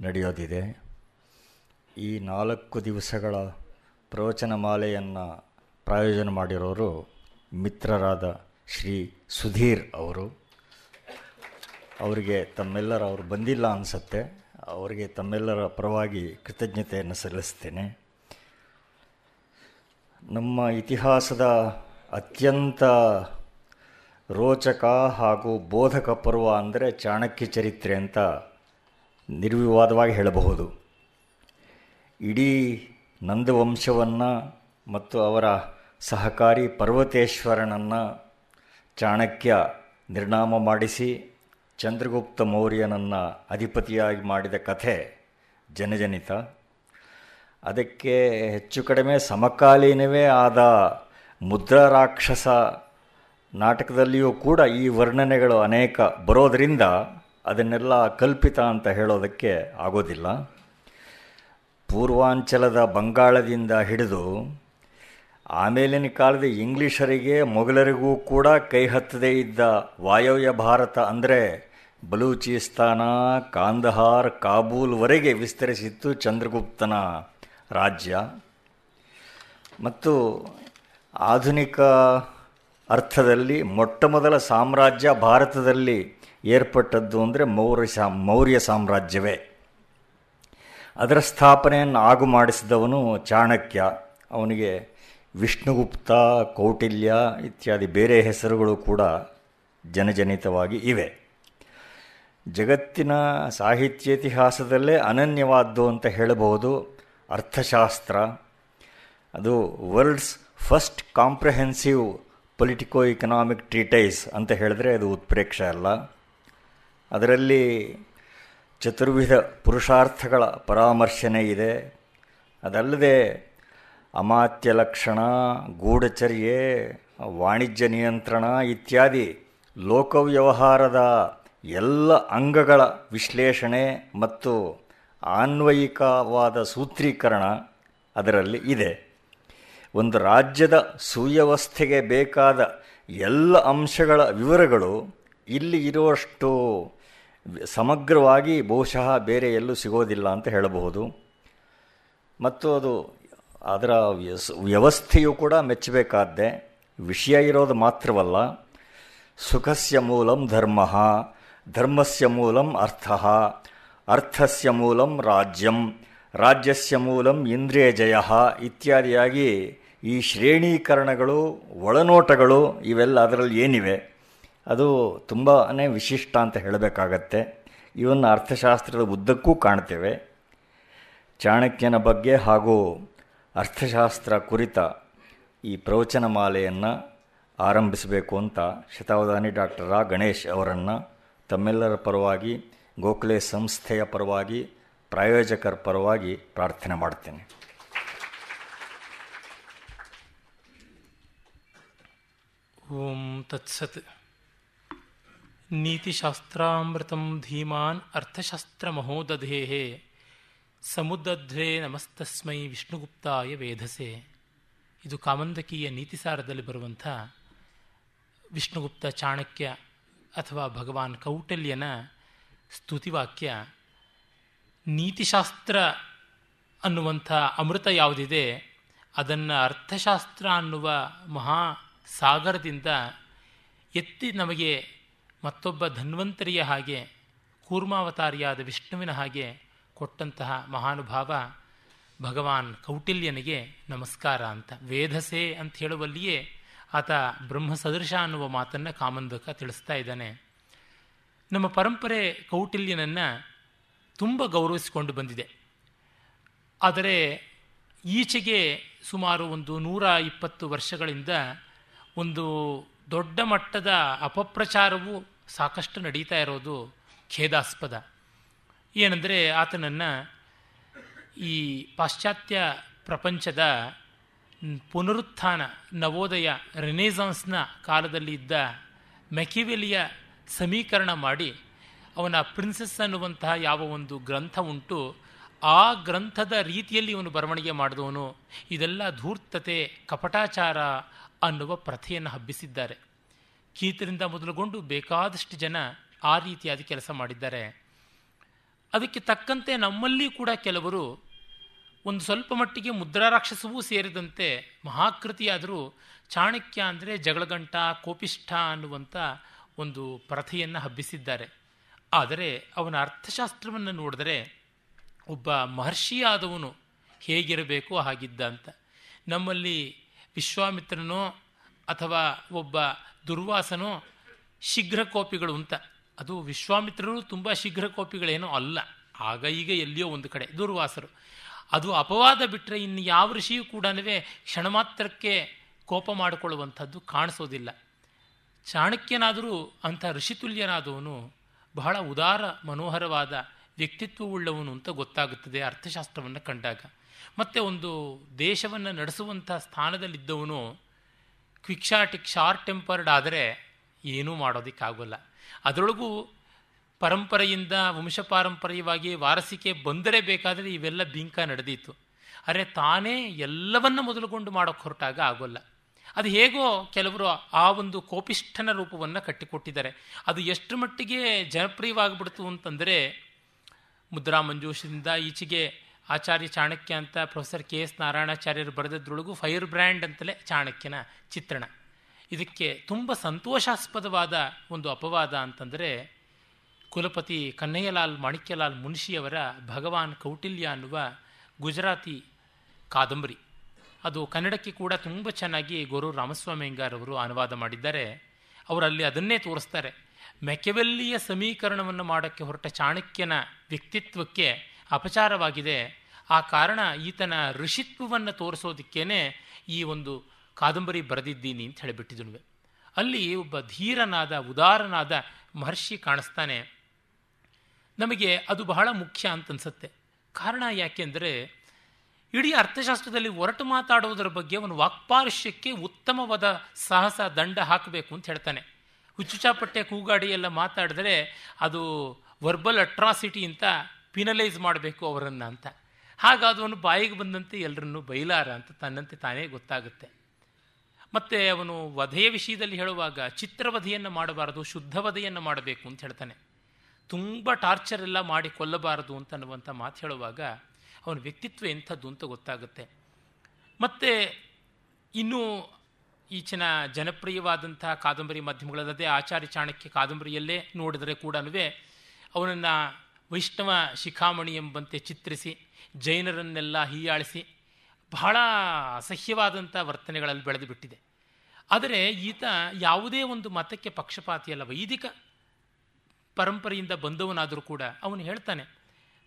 ನಡೆಯೋದಿದೆ. ಈ ನಾಲ್ಕು ದಿವಸಗಳ ಪ್ರವಚನ ಮಾಲೆಯನ್ನು ಪ್ರಾಯೋಜನ ಮಾಡಿರೋರು ಮಿತ್ರರಾದ ಶ್ರೀ ಸುಧೀರ್ ಅವರು. ಅವರಿಗೆ ತಮ್ಮೆಲ್ಲರ ಅವರು ಬಂದಿಲ್ಲ ಅನಿಸುತ್ತೆ. ಅವರಿಗೆ ತಮ್ಮೆಲ್ಲರ ಪರವಾಗಿ ಕೃತಜ್ಞತೆಯನ್ನು ಸಲ್ಲಿಸ್ತೇನೆ. ನಮ್ಮ ಇತಿಹಾಸದ ಅತ್ಯಂತ ರೋಚಕ ಹಾಗೂ ಬೋಧಕ ಪರ್ವ ಅಂದರೆ ಚಾಣಕ್ಯ ಚರಿತ್ರೆ ಅಂತ ನಿರ್ವಿವಾದವಾಗಿ ಹೇಳಬಹುದು. ಇಡೀ ನಂದವಂಶವನ್ನು ಮತ್ತು ಅವರ ಸಹಕಾರಿ ಪರ್ವತೇಶ್ವರನನ್ನು ಚಾಣಕ್ಯ ನಿರ್ನಾಮ ಮಾಡಿಸಿ ಚಂದ್ರಗುಪ್ತ ಮೌರ್ಯನನ್ನು ಅಧಿಪತಿಯಾಗಿ ಮಾಡಿದ ಕಥೆ ಜನಜನಿತ. ಅದಕ್ಕೆ ಹೆಚ್ಚು ಕಡಿಮೆ ಸಮಕಾಲೀನವೇ ಆದ ಮುದ್ರಾರಾಕ್ಷಸ ನಾಟಕದಲ್ಲಿಯೂ ಕೂಡ ಈ ವರ್ಣನೆಗಳು ಅನೇಕ ಬರೋದರಿಂದ ಅದನ್ನೆಲ್ಲ ಕಲ್ಪಿತ ಅಂತ ಹೇಳೋದಕ್ಕೆ ಆಗೋದಿಲ್ಲ. ಪೂರ್ವಾಂಚಲದ ಬಂಗಾಳದಿಂದ ಹಿಡಿದು ಆಮೇಲಿನ ಕಾಲದ ಇಂಗ್ಲಿಷರಿಗೆ, ಮೊಘಲರಿಗೂ ಕೂಡ ಕೈ ಹತ್ತದೇ ಇದ್ದ ವಾಯವ್ಯ ಭಾರತ ಅಂದರೆ ಬಲೂಚಿಸ್ತಾನ, ಕಾಂದಹಾರ್ ಕಾಬೂಲ್ವರೆಗೆ ವಿಸ್ತರಿಸಿತ್ತು ಚಂದ್ರಗುಪ್ತನ ರಾಜ್ಯ. ಮತ್ತು ಆಧುನಿಕ ಅರ್ಥದಲ್ಲಿ ಮೊಟ್ಟ ಮೊದಲ ಸಾಮ್ರಾಜ್ಯ ಭಾರತದಲ್ಲಿ ಏರ್ಪಟ್ಟದ್ದು ಅಂದರೆ ಮೌರ್ಯ ಸಾ ಮೌರ್ಯ ಸಾಮ್ರಾಜ್ಯವೇ. ಅದರ ಸ್ಥಾಪನೆಯನ್ನು ಆಗು ಮಾಡಿಸಿದವನು ಚಾಣಕ್ಯ. ಅವನಿಗೆ ವಿಷ್ಣುಗುಪ್ತ, ಕೌಟಿಲ್ಯ ಇತ್ಯಾದಿ ಬೇರೆ ಹೆಸರುಗಳು ಕೂಡ ಜನಜನಿತವಾಗಿ ಇವೆ. ಜಗತ್ತಿನ ಸಾಹಿತ್ಯೇತಿಹಾಸದಲ್ಲೇ ಅನನ್ಯವಾದ್ದು ಅಂತ ಹೇಳಬಹುದು ಅರ್ಥಶಾಸ್ತ್ರ. ಅದು world's first comprehensive politico economic treatise ಅಂತ ಹೇಳಿದ್ರೆ ಅದು ಉತ್ಪ್ರೇಕ್ಷೆ ಅಲ್ಲ. ಅದರಲ್ಲಿ ಚತುರ್ವಿಧ ಪುರುಷಾರ್ಥಗಳ ಪರಾಮರ್ಶನೆ ಇದೆ. ಅದಲ್ಲದೆ ಅಮಾತ್ಯ ಲಕ್ಷಣ, ಗೂಢಚರ್ಯೆ, ವಾಣಿಜ್ಯ ನಿಯಂತ್ರಣ ಇತ್ಯಾದಿ ಲೋಕವ್ಯವಹಾರದ ಎಲ್ಲ ಅಂಗಗಳ ವಿಶ್ಲೇಷಣೆ ಮತ್ತು ಆನ್ವಯಿಕವಾದ ಸೂತ್ರೀಕರಣ ಅದರಲ್ಲಿ ಇದೆ. ಒಂದು ರಾಜ್ಯದ ಸುವ್ಯವಸ್ಥೆಗೆ ಬೇಕಾದ ಎಲ್ಲ ಅಂಶಗಳ ವಿವರಗಳು ಇಲ್ಲಿ ಇರುವಷ್ಟು ಸಮಗ್ರವಾಗಿ ಬಹುಶಃ ಬೇರೆ ಎಲ್ಲೂ ಸಿಗೋದಿಲ್ಲ ಅಂತ ಹೇಳಬಹುದು. ಮತ್ತು ಅದು ಅದರ ವ್ಯವಸ್ಥೆಯು ಕೂಡ ಮೆಚ್ಚಬೇಕಾದ್ದೆ. ವಿಷಯ ಇರೋದು ಮಾತ್ರವಲ್ಲ. ಸುಖಸ್ಯ ಮೂಲಂ ಧರ್ಮ, ಧರ್ಮಸ್ಯ ಮೂಲಂ ಅರ್ಥ, ಅರ್ಥಸ್ಯ ಮೂಲಂ ರಾಜ್ಯಂ, ರಾಜ್ಯಸ್ಯ ಮೂಲಂ ಇಂದ್ರಿಯ ಜಯ ಇತ್ಯಾದಿಯಾಗಿ ಈ ಶ್ರೇಣೀಕರಣಗಳು, ಒಳನೋಟಗಳು ಇವೆಲ್ಲ ಅದರಲ್ಲಿ ಏನಿವೆ. ಅದು ತುಂಬಾ ವಿಶಿಷ್ಟ ಅಂತ ಹೇಳಬೇಕಾಗತ್ತೆ. ಇವನ್ನು ಅರ್ಥಶಾಸ್ತ್ರದ ಉದ್ದಕ್ಕೂ ಕಾಣ್ತೇವೆ. ಚಾಣಕ್ಯನ ಬಗ್ಗೆ ಹಾಗೂ ಅರ್ಥಶಾಸ್ತ್ರ ಕುರಿತ ಈ ಪ್ರವಚನ ಮಾಲೆಯನ್ನು ಆರಂಭಿಸಬೇಕು ಅಂತ ಶತಾವಧಾನಿ ಡಾಕ್ಟರ್ ರಾ. ಗಣೇಶ್ ಅವರನ್ನು ತಮ್ಮೆಲ್ಲರ ಪರವಾಗಿ, ಗೋಖಲೆ ಸಂಸ್ಥೆಯ ಪರವಾಗಿ, ಪ್ರಾಯೋಜಕರ ಪರವಾಗಿ ಪ್ರಾರ್ಥನೆ ಮಾಡ್ತೇನೆ. ಓಂ ತತ್ಸತ್. ನೀತಿಶಾಸ್ತ್ರಾಮೃತಂ ಧೀಮಾನ್ ಅರ್ಥಶಾಸ್ತ್ರಮಹೋದಧೇ ಸಮುದ್ರಧ್ವೇ ನಮಸ್ತಸ್ಮೈ ವಿಷ್ಣುಗುಪ್ತಾಯ ವೇಧಸೆ. ಇದು ಕಾಮಂದಕೀಯ ನೀತಿಸಾರದಲ್ಲಿ ಬರುವಂಥ ವಿಷ್ಣುಗುಪ್ತ ಚಾಣಕ್ಯ ಅಥವಾ ಭಗವಾನ್ ಕೌಟಲ್ಯನ ಸ್ತುತಿವಾಕ್ಯ. ನೀತಿಶಾಸ್ತ್ರ ಅನ್ನುವಂಥ ಅಮೃತ ಯಾವುದಿದೆ? ಅದನ್ನು ಅರ್ಥಶಾಸ್ತ್ರ ಅನ್ನುವ ಮಹಾ ಸಾಗರದಿಂದ ಎತ್ತಿ ನಮಗೆ ಮತ್ತೊಬ್ಬ ಧನ್ವಂತರಿಯ ಹಾಗೆ ಕೂರ್ಮಾವತಾರಿಯಾದ ವಿಷ್ಣುವಿನ ಹಾಗೆ ಕೊಟ್ಟಂತಹ ಮಹಾನುಭಾವ ಭಗವಾನ್ ಕೌಟಿಲ್ಯನಿಗೆ ನಮಸ್ಕಾರ ಅಂತ. ವೇಧಸೆ ಅಂತ ಹೇಳುವಲ್ಲಿಯೇ ಆತ ಬ್ರಹ್ಮ ಸದೃಶ ಅನ್ನುವ ಮಾತನ್ನು ಕಾಮಂದಕ ತಿಳಿಸ್ತಾ ಇದ್ದಾನೆ. ನಮ್ಮ ಪರಂಪರೆ ಕೌಟಿಲ್ಯನನ್ನು ತುಂಬ ಗೌರವಿಸಿಕೊಂಡು ಬಂದಿದೆ. ಆದರೆ ಈಚೆಗೆ ಸುಮಾರು ಒಂದು ನೂರ ಇಪ್ಪತ್ತು ವರ್ಷಗಳಿಂದ ಒಂದು ದೊಡ್ಡ ಮಟ್ಟದ ಅಪಪ್ರಚಾರವು ಸಾಕಷ್ಟು ನಡೀತಾ ಇರೋದು ಖೇದಾಸ್ಪದ. ಏನಂದರೆ ಆತನನ್ನು ಈ ಪಾಶ್ಚಾತ್ಯ ಪ್ರಪಂಚದ ಪುನರುತ್ಥಾನ, ನವೋದಯ, ರೆನೇಸಾನ್ಸ್ನ ಕಾಲದಲ್ಲಿ ಇದ್ದ ಮೆಕಿವೆಲಿಯ ಸಮೀಕರಣ ಮಾಡಿ ಅವನ ಪ್ರಿನ್ಸೆಸ್ ಅನ್ನುವಂತಹ ಯಾವ ಒಂದು ಗ್ರಂಥ ಉಂಟು, ಆ ಗ್ರಂಥದ ರೀತಿಯಲ್ಲಿ ಇವನು ಬರವಣಿಗೆ ಮಾಡಿದವನು. ಇದೆಲ್ಲ ಧೂರ್ತತೆ, ಕಪಟಾಚಾರ ಅನ್ನುವ ಪ್ರಥೆಯನ್ನು ಹಬ್ಬಿಸಿದ್ದಾರೆ. ಕೀತರಿಂದ ಮೊದಲುಗೊಂಡು ಬೇಕಾದಷ್ಟು ಜನ ಆ ರೀತಿಯಾದ ಕೆಲಸ ಮಾಡಿದ್ದಾರೆ. ಅದಕ್ಕೆ ತಕ್ಕಂತೆ ನಮ್ಮಲ್ಲಿ ಕೂಡ ಕೆಲವರು ಒಂದು ಸ್ವಲ್ಪ ಮಟ್ಟಿಗೆ ಮುದ್ರಾರಾಕ್ಷಸವೂ ಸೇರಿದಂತೆ ಮಹಾಕೃತಿಯಾದರೂ ಚಾಣಕ್ಯ ಅಂದರೆ ಜಗಳಗಂಟ, ಕೋಪಿಷ್ಠ ಅನ್ನುವಂಥ ಒಂದು ಪ್ರಥೆಯನ್ನು ಹಬ್ಬಿಸಿದ್ದಾರೆ. ಆದರೆ ಅವನ ಅರ್ಥಶಾಸ್ತ್ರವನ್ನು ನೋಡಿದರೆ ಒಬ್ಬ ಮಹರ್ಷಿಯಾದವನು ಹೇಗಿರಬೇಕು ಹಾಗಿದ್ದ ಅಂತ. ನಮ್ಮಲ್ಲಿ ವಿಶ್ವಾಮಿತ್ರನೋ ಅಥವಾ ಒಬ್ಬ ದುರ್ವಾಸನೋ ಶೀಘ್ರ ಕೋಪಿಗಳು ಅಂತ. ಅದು ವಿಶ್ವಾಮಿತ್ರರು ತುಂಬ ಶೀಘ್ರ ಕೋಪಿಗಳೇನೋ ಅಲ್ಲ. ಆಗ ಈಗ ಎಲ್ಲಿಯೋ ಒಂದು ಕಡೆ ದುರ್ವಾಸರು. ಅದು ಅಪವಾದ ಬಿಟ್ಟರೆ ಇನ್ನು ಯಾವ ಋಷಿಯೂ ಕೂಡ ಕ್ಷಣ ಮಾತ್ರಕ್ಕೆ ಕೋಪ ಮಾಡಿಕೊಳ್ಳುವಂಥದ್ದು ಕಾಣಿಸೋದಿಲ್ಲ. ಚಾಣಕ್ಯನಾದರೂ ಅಂಥ ಋಷಿತುಲ್ಯನಾದವನು ಬಹಳ ಉದಾರ, ಮನೋಹರವಾದ ವ್ಯಕ್ತಿತ್ವವುಳ್ಳವನು ಅಂತ ಗೊತ್ತಾಗುತ್ತದೆ ಅರ್ಥಶಾಸ್ತ್ರವನ್ನು ಕಂಡಾಗ. ಮತ್ತು ಒಂದು ದೇಶವನ್ನು ನಡೆಸುವಂಥ ಸ್ಥಾನದಲ್ಲಿದ್ದವನು ಕ್ವಿಕ್ಷಾಟಿಕ್ ಶಾರ್ಟ್ ಟೆಂಪರ್ಡ್ ಆದರೆ ಏನೂ ಮಾಡೋದಕ್ಕಾಗೋಲ್ಲ. ಅದರೊಳಗೂ ಪರಂಪರೆಯಿಂದ ವಂಶಪಾರಂಪರ್ಯವಾಗಿ ವಾರಸಿಕೆ ಬಂದರೆ ಬೇಕಾದರೆ ಇವೆಲ್ಲ ಬಿಂಕ ನಡೆದಿತ್ತು ಅರೆ ತಾನೇ ಎಲ್ಲವನ್ನ ಮೊದಲುಗೊಂಡು ಮಾಡೋಕ್ಕೆ ಹೊರಟಾಗ ಆಗೋಲ್ಲ. ಅದು ಹೇಗೋ ಕೆಲವರು ಆ ಒಂದು ಕೋಪಿಷ್ಠನ ರೂಪವನ್ನು ಕಟ್ಟಿಕೊಟ್ಟಿದ್ದಾರೆ. ಅದು ಎಷ್ಟು ಮಟ್ಟಿಗೆ ಜನಪ್ರಿಯವಾಗಿಬಿಡ್ತು ಅಂತಂದರೆ ಮುದ್ರಾ ಮಂಜೂಷದಿಂದ ಈಚೆಗೆ ಆಚಾರ್ಯ ಚಾಣಕ್ಯ ಅಂತ ಪ್ರೊಫೆಸರ್ ಕೆ ಎಸ್ ನಾರಾಯಣಾಚಾರ್ಯರು ಬರೆದದ್ರೊಳಗೂ ಫೈರ್ ಬ್ರ್ಯಾಂಡ್ ಅಂತಲೇ ಚಾಣಕ್ಯನ ಚಿತ್ರಣ. ಇದಕ್ಕೆ ತುಂಬ ಸಂತೋಷಾಸ್ಪದವಾದ ಒಂದು ಅಪವಾದ ಅಂತಂದರೆ ಕುಲಪತಿ ಕನ್ನಯ್ಯಲಾಲ್ ಮಾಣಿಕ್ಯಲಾಲ್ ಮುನ್ಷಿಯವರ ಭಗವಾನ್ ಕೌಟಿಲ್ಯ ಅನ್ನುವ ಗುಜರಾತಿ ಕಾದಂಬರಿ. ಅದು ಕನ್ನಡಕ್ಕೆ ಕೂಡ ತುಂಬ ಚೆನ್ನಾಗಿ ಗೊರು ರಾಮಸ್ವಾಮಿ ಅವರು ಅನುವಾದ ಮಾಡಿದ್ದಾರೆ. ಅವರಲ್ಲಿ ಅದನ್ನೇ ತೋರಿಸ್ತಾರೆ. ಮೆಕೆವೆಲ್ಲಿಯ ಸಮೀಕರಣವನ್ನು ಮಾಡೋಕ್ಕೆ ಹೊರಟ ಚಾಣಕ್ಯನ ವ್ಯಕ್ತಿತ್ವಕ್ಕೆ ಅಪಚಾರವಾಗಿದೆ. ಆ ಕಾರಣ ಈತನ ಋಷಿತ್ವವನ್ನು ತೋರಿಸೋದಕ್ಕೇನೆ ಈ ಒಂದು ಕಾದಂಬರಿ ಬರೆದಿದ್ದೀನಿ ಅಂತ ಹೇಳಿಬಿಟ್ಟಿದ್ನು ಅಲ್ಲಿ ಒಬ್ಬ ಧೀರನಾದ, ಉದಾರನಾದ ಮಹರ್ಷಿ ಕಾಣಿಸ್ತಾನೆ. ನಮಗೆ ಅದು ಬಹಳ ಮುಖ್ಯ ಅಂತ ಅನ್ಸುತ್ತೆ ಕಾರಣ ಯಾಕೆಂದರೆ ಇಡೀ ಅರ್ಥಶಾಸ್ತ್ರದಲ್ಲಿ ಒರಟು ಮಾತಾಡುವುದರ ಬಗ್ಗೆ ಅವನು ವಾಕ್ಪಾರುಷ್ಯಕ್ಕೆ ಉತ್ತಮವಾದ ಸಾಹಸ, ದಂಡ ಹಾಕಬೇಕು ಅಂತ ಹೇಳ್ತಾನೆ. ಹುಚ್ಚುಚಾಪಟ್ಟೆ ಕೂಗಾಡಿ ಎಲ್ಲ ಮಾತಾಡಿದ್ರೆ ಅದು ವರ್ಬಲ್ ಅಟ್ರಾಸಿಟಿ ಅಂತ ಪಿನಲೈಸ್ ಮಾಡಬೇಕು ಅವರನ್ನು ಅಂತ. ಹಾಗಾದವನು ಬಾಯಿಗೆ ಬಂದಂತೆ ಎಲ್ಲರನ್ನೂ ಬೈಲಾರ ಅಂತ ತನ್ನಂತೆ ತಾನೇ ಗೊತ್ತಾಗುತ್ತೆ. ಮತ್ತು ಅವನು ವಧೆಯ ವಿಷಯದಲ್ಲಿ ಹೇಳುವಾಗ ಚಿತ್ರವಧೆಯನ್ನು ಮಾಡಬಾರದು ಶುದ್ಧ ವಧೆಯನ್ನು ಮಾಡಬೇಕು ಅಂತ ಹೇಳ್ತಾನೆ. ತುಂಬ ಟಾರ್ಚರ್ ಎಲ್ಲ ಮಾಡಿ ಕೊಲ್ಲಬಾರದು ಅಂತ ಅನ್ನುವಂಥ ಮಾತು ಹೇಳುವಾಗ ಅವನ ವ್ಯಕ್ತಿತ್ವ ಎಂಥದ್ದು ಅಂತ ಗೊತ್ತಾಗುತ್ತೆ. ಮತ್ತು ಇನ್ನೂ ಈಚಿನ ಜನಪ್ರಿಯವಾದಂಥ ಕಾದಂಬರಿ ಮಾಧ್ಯಮಗಳಲ್ಲದೆ ಆಚಾರ್ಯ ಚಾಣಕ್ಯ ಕಾದಂಬರಿಯಲ್ಲೇ ನೋಡಿದರೆ ಕೂಡ ಅವನನ್ನು ವೈಷ್ಣವ ಶಿಖಾಮಣಿ ಎಂಬಂತೆ ಚಿತ್ರಿಸಿ, ಜೈನರನ್ನೆಲ್ಲ ಹೀಯಾಳಿಸಿ, ಬಹಳ ಅಸಹ್ಯವಾದಂಥ ವರ್ತನೆಗಳಲ್ಲಿ ಬೆಳೆದು ಬಿಟ್ಟಿದೆ ಆದರೆ ಈತ ಯಾವುದೇ ಒಂದು ಮತಕ್ಕೆ ಪಕ್ಷಪಾತಿಯಲ್ಲ ವೈದಿಕ ಪರಂಪರೆಯಿಂದ ಬಂದವನಾದರೂ ಕೂಡ ಅವನು ಹೇಳ್ತಾನೆ,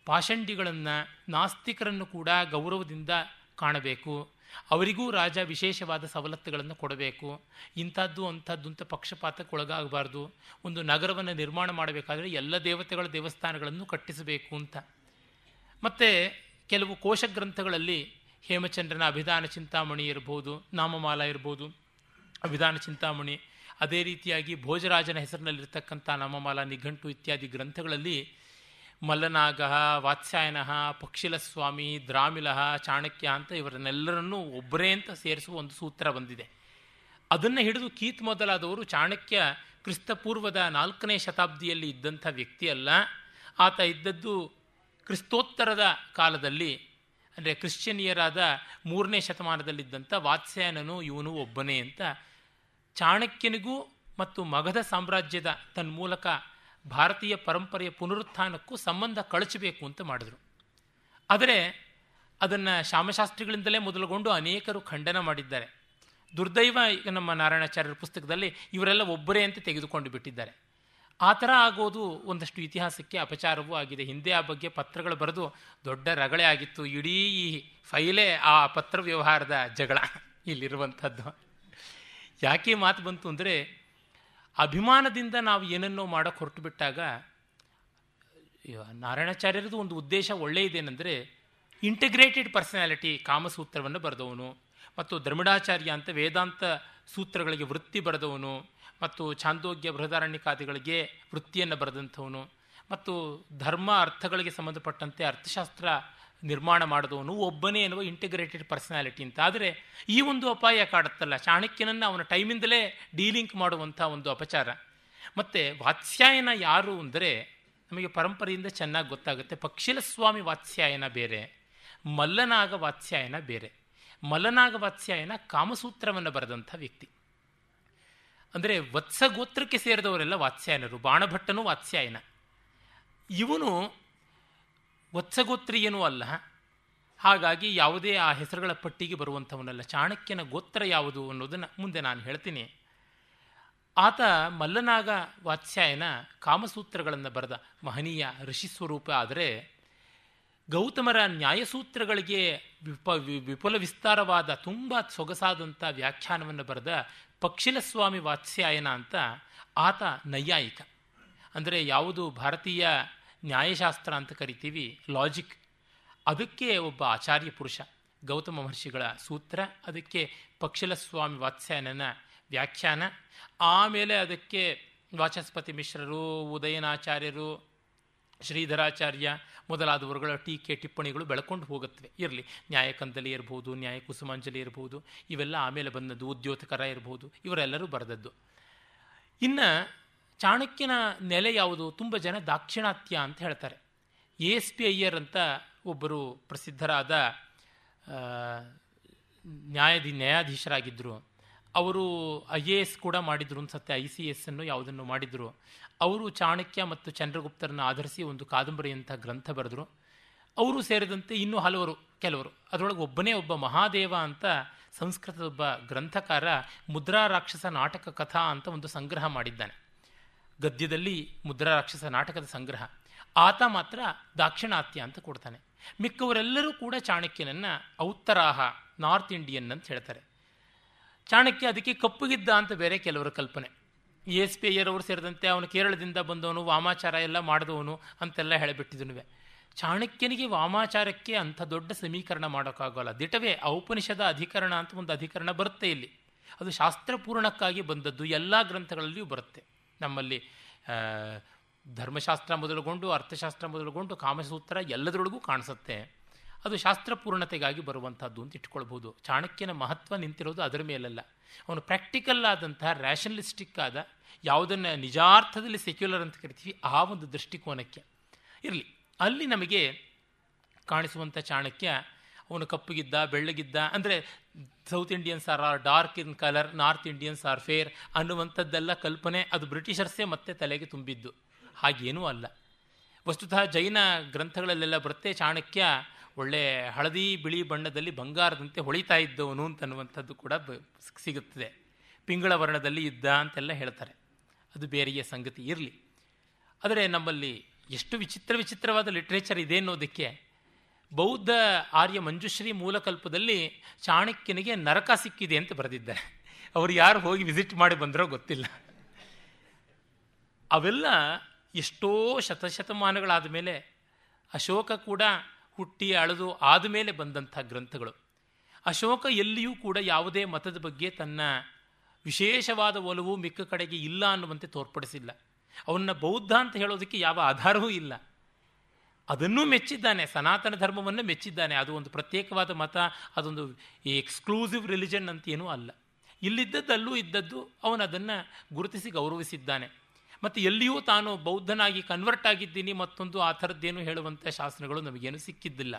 ಪಾಷಂಡಿಗಳನ್ನು ನಾಸ್ತಿಕರನ್ನು ಕೂಡ ಗೌರವದಿಂದ ಕಾಣಬೇಕು. ಅವರಿಗೂ ರಾಜ ವಿಶೇಷವಾದ ಸವಲತ್ತುಗಳನ್ನು ಕೊಡಬೇಕು. ಇಂಥದ್ದು, ಅಂಥದ್ದು ಅಂತ ಪಕ್ಷಪಾತಕ್ಕೆ ಒಳಗಾಗಬಾರ್ದು ಒಂದು ನಗರವನ್ನು ನಿರ್ಮಾಣ ಮಾಡಬೇಕಾದರೆ ಎಲ್ಲ ದೇವತೆಗಳ ದೇವಸ್ಥಾನಗಳನ್ನು ಕಟ್ಟಿಸಬೇಕು ಅಂತ. ಮತ್ತು ಕೆಲವು ಕೋಶ ಗ್ರಂಥಗಳಲ್ಲಿ ಹೇಮಚಂದ್ರನ ಅಭಿಧಾನ ಚಿಂತಾಮಣಿ ಇರ್ಬೋದು, ನಾಮಮಾಲ ಇರ್ಬೋದು, ಅಭಿಧಾನ ಚಿಂತಾಮಣಿ. ಅದೇ ರೀತಿಯಾಗಿ ಭೋಜರಾಜನ ಹೆಸರಿನಲ್ಲಿರ್ತಕ್ಕಂಥ ನಾಮಮಾಲ ನಿಘಂಟು ಇತ್ಯಾದಿ ಗ್ರಂಥಗಳಲ್ಲಿ ಮಲ್ಲನಾಗ ವಾತ್ಸಾಯನ ಪಕ್ಷಿಲಸ್ವಾಮಿ, ದ್ರಾಮಿಲ, ಚಾಣಕ್ಯ ಅಂತ ಇವರನ್ನೆಲ್ಲರನ್ನೂ ಒಬ್ಬರೇ ಅಂತ ಸೇರಿಸುವ ಒಂದು ಸೂತ್ರ ಬಂದಿದೆ. ಅದನ್ನು ಹಿಡಿದು ಕೀತ್ ಮೊದಲಾದವರು ಚಾಣಕ್ಯ ಕ್ರಿಸ್ತಪೂರ್ವದ ನಾಲ್ಕನೇ ಶತಾಬ್ದಿಯಲ್ಲಿ ಇದ್ದಂಥ ವ್ಯಕ್ತಿ ಅಲ್ಲ. ಆತ ಇದ್ದದ್ದು ಕ್ರಿಸ್ತೋತ್ತರದ ಕಾಲದಲ್ಲಿ, ಅಂದರೆ ಕ್ರಿಶ್ಚಿಯನಿಯರಾದ ಮೂರನೇ ಶತಮಾನದಲ್ಲಿದ್ದಂಥ ವಾತ್ಸ್ಯಾಯನನು, ಇವನು ಒಬ್ಬನೇ ಅಂತ ಚಾಣಕ್ಯನಿಗೂ ಮತ್ತು ಮಗಧ ಸಾಮ್ರಾಜ್ಯದ ತನ್ಮೂಲಕ ಭಾರತೀಯ ಪರಂಪರೆಯ ಪುನರುತ್ಥಾನಕ್ಕೂ ಸಂಬಂಧ ಕಳಚಬೇಕು ಅಂತ ಮಾಡಿದರು. ಆದರೆ ಅದನ್ನು ಶ್ಯಾಮಶಾಸ್ತ್ರಿಗಳಿಂದಲೇ ಮೊದಲುಗೊಂಡು ಅನೇಕರು ಖಂಡನ ಮಾಡಿದ್ದಾರೆ. ದುರ್ದೈವ ಈಗ ನಮ್ಮ ನಾರಾಯಣಾಚಾರ್ಯರ ಪುಸ್ತಕದಲ್ಲಿ ಇವರೆಲ್ಲ ಒಬ್ಬರೇ ಅಂತ ತೆಗೆದುಕೊಂಡು ಬಿಟ್ಟಿದ್ದಾರೆ. ಆ ಥರ ಆಗೋದು ಒಂದಷ್ಟು ಇತಿಹಾಸಕ್ಕೆ ಅಪಚಾರವೂ ಆಗಿದೆ. ಹಿಂದೆ ಆ ಬಗ್ಗೆ ಪತ್ರಗಳು ಬರೆದು ದೊಡ್ಡ ರಗಳೆ ಆಗಿತ್ತು. ಇಡೀ ಈ ಫೈಲೇ ಆ ಪತ್ರ ವ್ಯವಹಾರದ ಜಗಳ ಇಲ್ಲಿರುವಂಥದ್ದು. ಯಾಕೆ ಮಾತು ಬಂತು ಅಂದರೆ ಅಭಿಮಾನದಿಂದ ನಾವು ಏನನ್ನೋ ಮಾಡೋಕ್ಕೆ ಹೊರಟು ಬಿಟ್ಟಾಗ ನಾರಾಯಣಾಚಾರ್ಯರದು ಒಂದು ಉದ್ದೇಶ ಒಳ್ಳೆಯದೇನೆಂದರೆ ಇಂಟಿಗ್ರೇಟೆಡ್ ಪರ್ಸನಾಲಿಟಿ ಕಾಮಸೂತ್ರವನ್ನು ಬರೆದವನು, ಮತ್ತು ಧರ್ಮಡಾಚಾರ್ಯ ಅಂತ ವೇದಾಂತ ಸೂತ್ರಗಳಿಗೆ ವೃತ್ತಿ ಬರೆದವನು, ಮತ್ತು ಛಾಂದೋಗ್ಯ ಬೃಹದಾರಣ್ಯಕಾದಿಗಳಿಗೆ ವೃತ್ತಿಯನ್ನು ಬರೆದಂಥವನು, ಮತ್ತು ಧರ್ಮ ಅರ್ಥಗಳಿಗೆ ಸಂಬಂಧಪಟ್ಟಂತೆ ಅರ್ಥಶಾಸ್ತ್ರ ನಿರ್ಮಾಣ ಮಾಡಿದವನು ಒಬ್ಬನೇ ಎನ್ನುವ ಇಂಟಿಗ್ರೇಟೆಡ್ ಪರ್ಸನಾಲಿಟಿ ಅಂತ. ಆದರೆ ಈ ಒಂದು ಅಪಾಯ ಕಾಡುತ್ತಲ್ಲ, ಚಾಣಕ್ಯನನ್ನು ಅವನ ಟೈಮಿಂದಲೇ ಡೀಲಿಂಕ್ ಮಾಡುವಂಥ ಒಂದು ಅಪಚಾರ. ಮತ್ತು ವಾತ್ಸ್ಯಾಯನ ಯಾರು ಅಂದರೆ ನಮಗೆ ಪರಂಪರೆಯಿಂದ ಚೆನ್ನಾಗಿ ಗೊತ್ತಾಗುತ್ತೆ, ಪಕ್ಷಿಲಸ್ವಾಮಿ ವಾತ್ಸ್ಯಾಯನ ಬೇರೆ, ಮಲ್ಲನಾಗ ವಾತ್ಸ್ಯಾಯನ ಬೇರೆ. ಮಲ್ಲನಾಗ ವಾತ್ಸ್ಯಾಯನ ಕಾಮಸೂತ್ರವನ್ನು ಬರೆದಂಥ ವ್ಯಕ್ತಿ. ಅಂದರೆ ವತ್ಸ ಗೋತ್ರಕ್ಕೆ ಸೇರಿದವರೆಲ್ಲ ವಾತ್ಸ್ಯಾಯನರು, ಬಾಣಭಟ್ಟನು ವಾತ್ಸ್ಯಾಯನ. ಇವನು ವತ್ಸಗೋತ್ರಿಯನೂ ಅಲ್ಲ. ಹಾಗಾಗಿ ಯಾವುದೇ ಆ ಹೆಸರುಗಳ ಪಟ್ಟಿಗೆ ಬರುವಂಥವನಲ್ಲ. ಚಾಣಕ್ಯನ ಗೋತ್ರ ಯಾವುದು ಅನ್ನೋದನ್ನು ಮುಂದೆ ನಾನು ಹೇಳ್ತೀನಿ. ಆತ ಮಲ್ಲನಾಗ ವಾತ್ಸ್ಯಾಯನ ಕಾಮಸೂತ್ರಗಳನ್ನು ಬರೆದ. ಮಹನೀಯ ಋಷಿ ಸ್ವರೂಪ ಆದರೆ ಗೌತಮರ ನ್ಯಾಯಸೂತ್ರಗಳಿಗೆ ವಿಪ ವಿಪುಲ ವಿಸ್ತಾರವಾದ, ತುಂಬ ಸೊಗಸಾದಂಥ ವ್ಯಾಖ್ಯಾನವನ್ನು ಬರೆದ ಪಕ್ಷಿಲಸ್ವಾಮಿ ವಾತ್ಸ್ಯಾಯನ ಅಂತ ಆತ ನೈಯಾಯಿಕ. ಅಂದರೆ ಯಾವುದು ಭಾರತೀಯ ನ್ಯಾಯಶಾಸ್ತ್ರ ಅಂತ ಕರಿತೀವಿ ಲಾಜಿಕ್ ಅದಕ್ಕೆ ಒಬ್ಬ ಆಚಾರ್ಯ ಪುರುಷ, ಗೌತಮ ಮಹರ್ಷಿಗಳ ಸೂತ್ರ, ಅದಕ್ಕೆ ಪಕ್ಷಿಲಸ್ವಾಮಿ ವಾತ್ಸ್ಯಾಯನನ ವ್ಯಾಖ್ಯಾನ, ಆಮೇಲೆ ಅದಕ್ಕೆ ವಾಚಸ್ಪತಿ ಮಿಶ್ರರು, ಉದಯನಾಚಾರ್ಯರು, ಶ್ರೀಧರಾಚಾರ್ಯ ಮೊದಲಾದವರುಗಳ ಟೀಕೆ ಟಿಪ್ಪಣಿಗಳು ಬೆಳ್ಕೊಂಡು ಹೋಗುತ್ತವೆ. ಇರಲಿ ನ್ಯಾಯಕಂದಲಿ ಇರ್ಬೋದು, ನ್ಯಾಯ ಕುಸುಮಾಂಜಲಿ ಇರ್ಬೋದು, ಇವೆಲ್ಲ ಆಮೇಲೆ ಬಂದದ್ದು ಉದ್ಯೋತಕರ ಇರ್ಬೋದು, ಇವರೆಲ್ಲರೂ ಬರೆದದ್ದು. ಇನ್ನು ಚಾಣಕ್ಯನ ನೆಲೆ ಯಾವುದು? ತುಂಬ ಜನ ದಾಕ್ಷಿಣಾತ್ಯ ಅಂತ ಹೇಳ್ತಾರೆ. ಎ ಎಸ್ ಪಿ ಅಯ್ಯರ್ ಅಂತ ಒಬ್ಬರು ಪ್ರಸಿದ್ಧರಾದ ನ್ಯಾಯಾಧಿ ನ್ಯಾಯಾಧೀಶರಾಗಿದ್ದರು ಅವರು ಐ ಎ ಎಸ್ ಕೂಡ ಮಾಡಿದ್ರು ಅನ್ಸತ್ತೆ, ಐ ಸಿ ಎಸ್ ಅನ್ನು ಯಾವುದನ್ನು ಮಾಡಿದರು. ಅವರು ಚಾಣಕ್ಯ ಮತ್ತು ಚಂದ್ರಗುಪ್ತರನ್ನು ಆಧರಿಸಿ ಒಂದು ಕಾದಂಬರಿಯಂಥ ಗ್ರಂಥ ಬರೆದರು. ಅವರು ಸೇರಿದಂತೆ ಇನ್ನೂ ಹಲವರು, ಕೆಲವರು. ಅದರೊಳಗೆ ಒಬ್ಬನೇ ಒಬ್ಬ ಮಹಾದೇವ ಅಂತ ಸಂಸ್ಕೃತದ ಒಬ್ಬ ಗ್ರಂಥಕಾರ ಮುದ್ರಾ ರಾಕ್ಷಸ ನಾಟಕ ಕಥಾ ಅಂತ ಒಂದು ಸಂಗ್ರಹ ಮಾಡಿದ್ದಾನೆ. ಗದ್ಯದಲ್ಲಿ ಮುದ್ರಾ ರಾಕ್ಷಸ ನಾಟಕದ ಸಂಗ್ರಹ. ಆತ ಮಾತ್ರ ದಾಕ್ಷಿಣಾತ್ಯ ಅಂತ ಕೊಡ್ತಾನೆ. ಮಿಕ್ಕವರೆಲ್ಲರೂ ಕೂಡ ಚಾಣಕ್ಯನನ್ನು ಔತ್ತರಾಹ, ನಾರ್ತ್ ಇಂಡಿಯನ್ ಅಂತ ಹೇಳ್ತಾರೆ. ಚಾಣಕ್ಯ ಅದಕ್ಕೆ ಕಪ್ಪುಗಿದ್ದ ಅಂತ ಬೇರೆ ಕೆಲವರ ಕಲ್ಪನೆ. ಎಸ್ ಪಿ ಅಯ್ಯರವರು ಸೇರಿದಂತೆ ಅವನು ಕೇರಳದಿಂದ ಬಂದವನು, ವಾಮಾಚಾರ ಎಲ್ಲ ಮಾಡಿದವನು ಅಂತೆಲ್ಲ ಹೇಳಿಬಿಟ್ಟಿದನುವೆ. ಚಾಣಕ್ಯನಿಗೆ ವಾಮಾಚಾರಕ್ಕೆ ಅಂಥ ದೊಡ್ಡ ಸಮೀಕರಣ ಮಾಡೋಕ್ಕಾಗೋಲ್ಲ. ದಿಟವೇ ಔಪನಿಷದ ಅಧಿಕರಣ ಅಂತ ಒಂದು ಅಧಿಕರಣ ಬರುತ್ತೆ ಇಲ್ಲಿ. ಅದು ಶಾಸ್ತ್ರಪೂರ್ಣಕ್ಕಾಗಿ ಬಂದದ್ದು ಎಲ್ಲ ಗ್ರಂಥಗಳಲ್ಲಿಯೂ ಬರುತ್ತೆ. ನಮ್ಮಲ್ಲಿ ಧರ್ಮಶಾಸ್ತ್ರ ಮೊದಲುಗೊಂಡು, ಅರ್ಥಶಾಸ್ತ್ರ ಮೊದಲುಗೊಂಡು, ಕಾಮಸೂತ್ರ ಎಲ್ಲದರೊಳಗೂ ಕಾಣಿಸುತ್ತೆ. ಅದು ಶಾಸ್ತ್ರಪೂರ್ಣತೆಗಾಗಿ ಬರುವಂಥದ್ದು ಅಂತ ಇಟ್ಕೊಳ್ಬೋದು ಚಾಣಕ್ಯನ ಮಹತ್ವ ನಿಂತಿರೋದು ಅದರ ಮೇಲಲ್ಲ. ಅವನು ಪ್ರಾಕ್ಟಿಕಲ್ ಆದಂತಹ ರ್ಯಾಷನಲಿಸ್ಟಿಕ್ ಆದ, ಯಾವುದನ್ನು ನಿಜಾರ್ಥದಲ್ಲಿ ಸೆಕ್ಯುಲರ್ ಅಂತ ಕರಿತೀವಿ, ಆ ಒಂದು ದೃಷ್ಟಿಕೋನಕ್ಕೆ. ಇರಲಿ. ಅಲ್ಲಿ ನಮಗೆ ಕಾಣಿಸುವಂಥ ಚಾಣಕ್ಯ ಅವನು ಕಪ್ಪುಗಿದ್ದ, ಬೆಳ್ಳಗಿದ್ದ, ಅಂದರೆ south Indians are are dark in colour north Indians are fair ಅನ್ನುವಂಥದ್ದೆಲ್ಲ ಕಲ್ಪನೆ ಅದು ಬ್ರಿಟಿಷರ್ಸೇ ಮತ್ತೆ ತಲೆಗೆ ತುಂಬಿದ್ದು. ಹಾಗೇನೂ ಅಲ್ಲ. ವಸ್ತುತಃ ಜೈನ ಗ್ರಂಥಗಳಲ್ಲೆಲ್ಲ ಬರುತ್ತೆ, ಚಾಣಕ್ಯ ಒಳ್ಳೆ ಹಳದಿ ಬಿಳಿ ಬಣ್ಣದಲ್ಲಿ ಬಂಗಾರದಂತೆ ಹೊಳಿತಾ ಇದ್ದವನು ಅಂತನ್ನುವಂಥದ್ದು ಕೂಡ ಸಿಗುತ್ತದೆ. ಪಿಂಗಳ ವರ್ಣದಲ್ಲಿ ಇದ್ದ ಅಂತೆಲ್ಲ ಹೇಳ್ತಾರೆ. ಅದು ಬೇರೆಯ ಸಂಗತಿ ಇರಲಿ. ಆದರೆ ನಮ್ಮಲ್ಲಿ ಎಷ್ಟು ವಿಚಿತ್ರ ವಿಚಿತ್ರವಾದ ಲಿಟ್ರೇಚರ್ ಇದೆ ಅನ್ನೋದಕ್ಕೆ ಬೌದ್ಧ ಆರ್ಯ ಮಂಜುಶ್ರೀ ಮೂಲಕಲ್ಪದಲ್ಲಿ ಚಾಣಕ್ಯನಿಗೆ ನರಕ ಸಿಕ್ಕಿದೆ ಅಂತ ಬರೆದಿದ್ದಾರೆ. ಅವರು ಯಾರು ಹೋಗಿ ವಿಸಿಟ್ ಮಾಡಿ ಬಂದರೋ ಗೊತ್ತಿಲ್ಲ. ಅವೆಲ್ಲ ಎಷ್ಟೋ ಶತಶತಮಾನಗಳಾದ ಮೇಲೆ ಅಶೋಕ ಕೂಡ ಹುಟ್ಟಿ ಅಳೆದು ಆದಮೇಲೆ ಬಂದಂಥ ಗ್ರಂಥಗಳು. ಅಶೋಕ ಎಲ್ಲಿಯೂ ಕೂಡ ಯಾವುದೇ ಮತದ ಬಗ್ಗೆ ತನ್ನ ವಿಶೇಷವಾದ ಒಲವು ಮಿಕ್ಕ ಕಡೆಗೆ ಇಲ್ಲ ಅನ್ನುವಂತೆ ತೋರ್ಪಡಿಸಿಲ್ಲ. ಅವನ್ನ ಬೌದ್ಧ ಅಂತ ಹೇಳೋದಕ್ಕೆ ಯಾವ ಆಧಾರವೂ ಇಲ್ಲ. ಅದನ್ನೂ ಮೆಚ್ಚಿದ್ದಾನೆ, ಸನಾತನ ಧರ್ಮವನ್ನು ಮೆಚ್ಚಿದ್ದಾನೆ. ಅದು ಒಂದು ಪ್ರತ್ಯೇಕವಾದ ಮತ, ಅದೊಂದು ಎಕ್ಸ್ಕ್ಲೂಸಿವ್ ರಿಲಿಜನ್ ಅಂತ ಏನೂ ಅಲ್ಲ. ಇಲ್ಲಿದ್ದದ್ದು ಅಲ್ಲೂ ಇದ್ದದ್ದು ಅವನು ಅದನ್ನು ಗುರುತಿಸಿ ಗೌರವಿಸಿದ್ದಾನೆ. ಮತ್ತು ಎಲ್ಲಿಯೂ ತಾನು ಬೌದ್ಧನಾಗಿ ಕನ್ವರ್ಟ್ ಆಗಿದ್ದೀನಿ, ಮತ್ತೊಂದು ಆ ಥರದ್ದೇನು ಹೇಳುವಂಥ ಶಾಸನಗಳು ನಮಗೇನು ಸಿಕ್ಕಿದ್ದಿಲ್ಲ.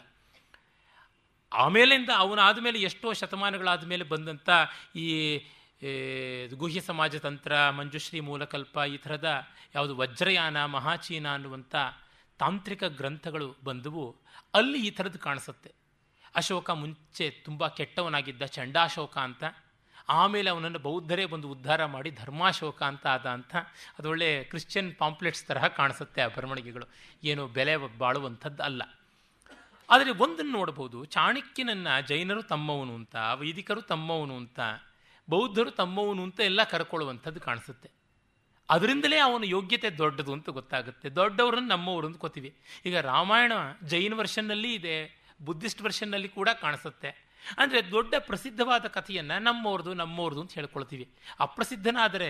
ಆಮೇಲಿಂದ ಅವನಾದ ಮೇಲೆ ಎಷ್ಟೋ ಶತಮಾನಗಳಾದ ಮೇಲೆ ಬಂದಂಥ ಈ ಗುಹ್ಯ ಸಮಾಜ ತಂತ್ರ, ಮಂಜುಶ್ರೀ ಮೂಲಕಲ್ಪ ಈ ಥರದ ಯಾವುದು ವಜ್ರಯಾನ, ಮಹಾಚೀನ ಅನ್ನುವಂಥ ತಾಂತ್ರಿಕ ಗ್ರಂಥಗಳು ಬಂದವು, ಅಲ್ಲಿ ಈ ಥರದ್ದು ಕಾಣಿಸುತ್ತೆ. ಅಶೋಕ ಮುಂಚೆ ತುಂಬ ಕೆಟ್ಟವನಾಗಿದ್ದ ಚಂಡಾಶೋಕ ಅಂತ, ಆಮೇಲೆ ಅವನನ್ನು ಬೌದ್ಧರೇ ಬಂದು ಉದ್ಧಾರ ಮಾಡಿ ಧರ್ಮಾಶೋಕ ಅಂತ ಆದ ಅಂತ, ಅದೊಳ್ಳೆ ಕ್ರಿಶ್ಚಿಯನ್ ಪಾಂಪ್ಲೆಟ್ಸ್ ತರಹ ಕಾಣಿಸುತ್ತೆ ಆ ಬರವಣಿಗೆಗಳು. ಏನು ಬೆಲೆ ಬಾಳುವಂಥದ್ದು ಅಲ್ಲ. ಆದರೆ ಒಂದನ್ನು ನೋಡಬಹುದು, ಚಾಣಕ್ಯನನ್ನು ಜೈನರು ತಮ್ಮವನು ಅಂತ, ವೈದಿಕರು ತಮ್ಮವನು ಅಂತ, ಬೌದ್ಧರು ತಮ್ಮವನು ಅಂತ ಎಲ್ಲ ಕರ್ಕೊಳ್ಳುವಂಥದ್ದು ಕಾಣಿಸುತ್ತೆ. ಅದರಿಂದಲೇ ಅವನ ಯೋಗ್ಯತೆ ದೊಡ್ಡದು ಅಂತ ಗೊತ್ತಾಗುತ್ತೆ. ದೊಡ್ಡವರನ್ನು ನಮ್ಮವರು ಅಂದ್ಕೋತೀವಿ ಈಗ ರಾಮಾಯಣ ಜೈನ್ ವರ್ಷನ್ನಲ್ಲಿ ಇದೆ, ಬುದ್ಧಿಸ್ಟ್ ವರ್ಷನ್ನಲ್ಲಿ ಕೂಡ ಕಾಣಿಸುತ್ತೆ. ಅಂದರೆ ದೊಡ್ಡ ಪ್ರಸಿದ್ಧವಾದ ಕಥೆಯನ್ನು ನಮ್ಮವ್ರದು ನಮ್ಮವ್ರದು ಅಂತ ಹೇಳ್ಕೊಳ್ತೀವಿ. ಅಪ್ರಸಿದ್ಧನಾದರೆ,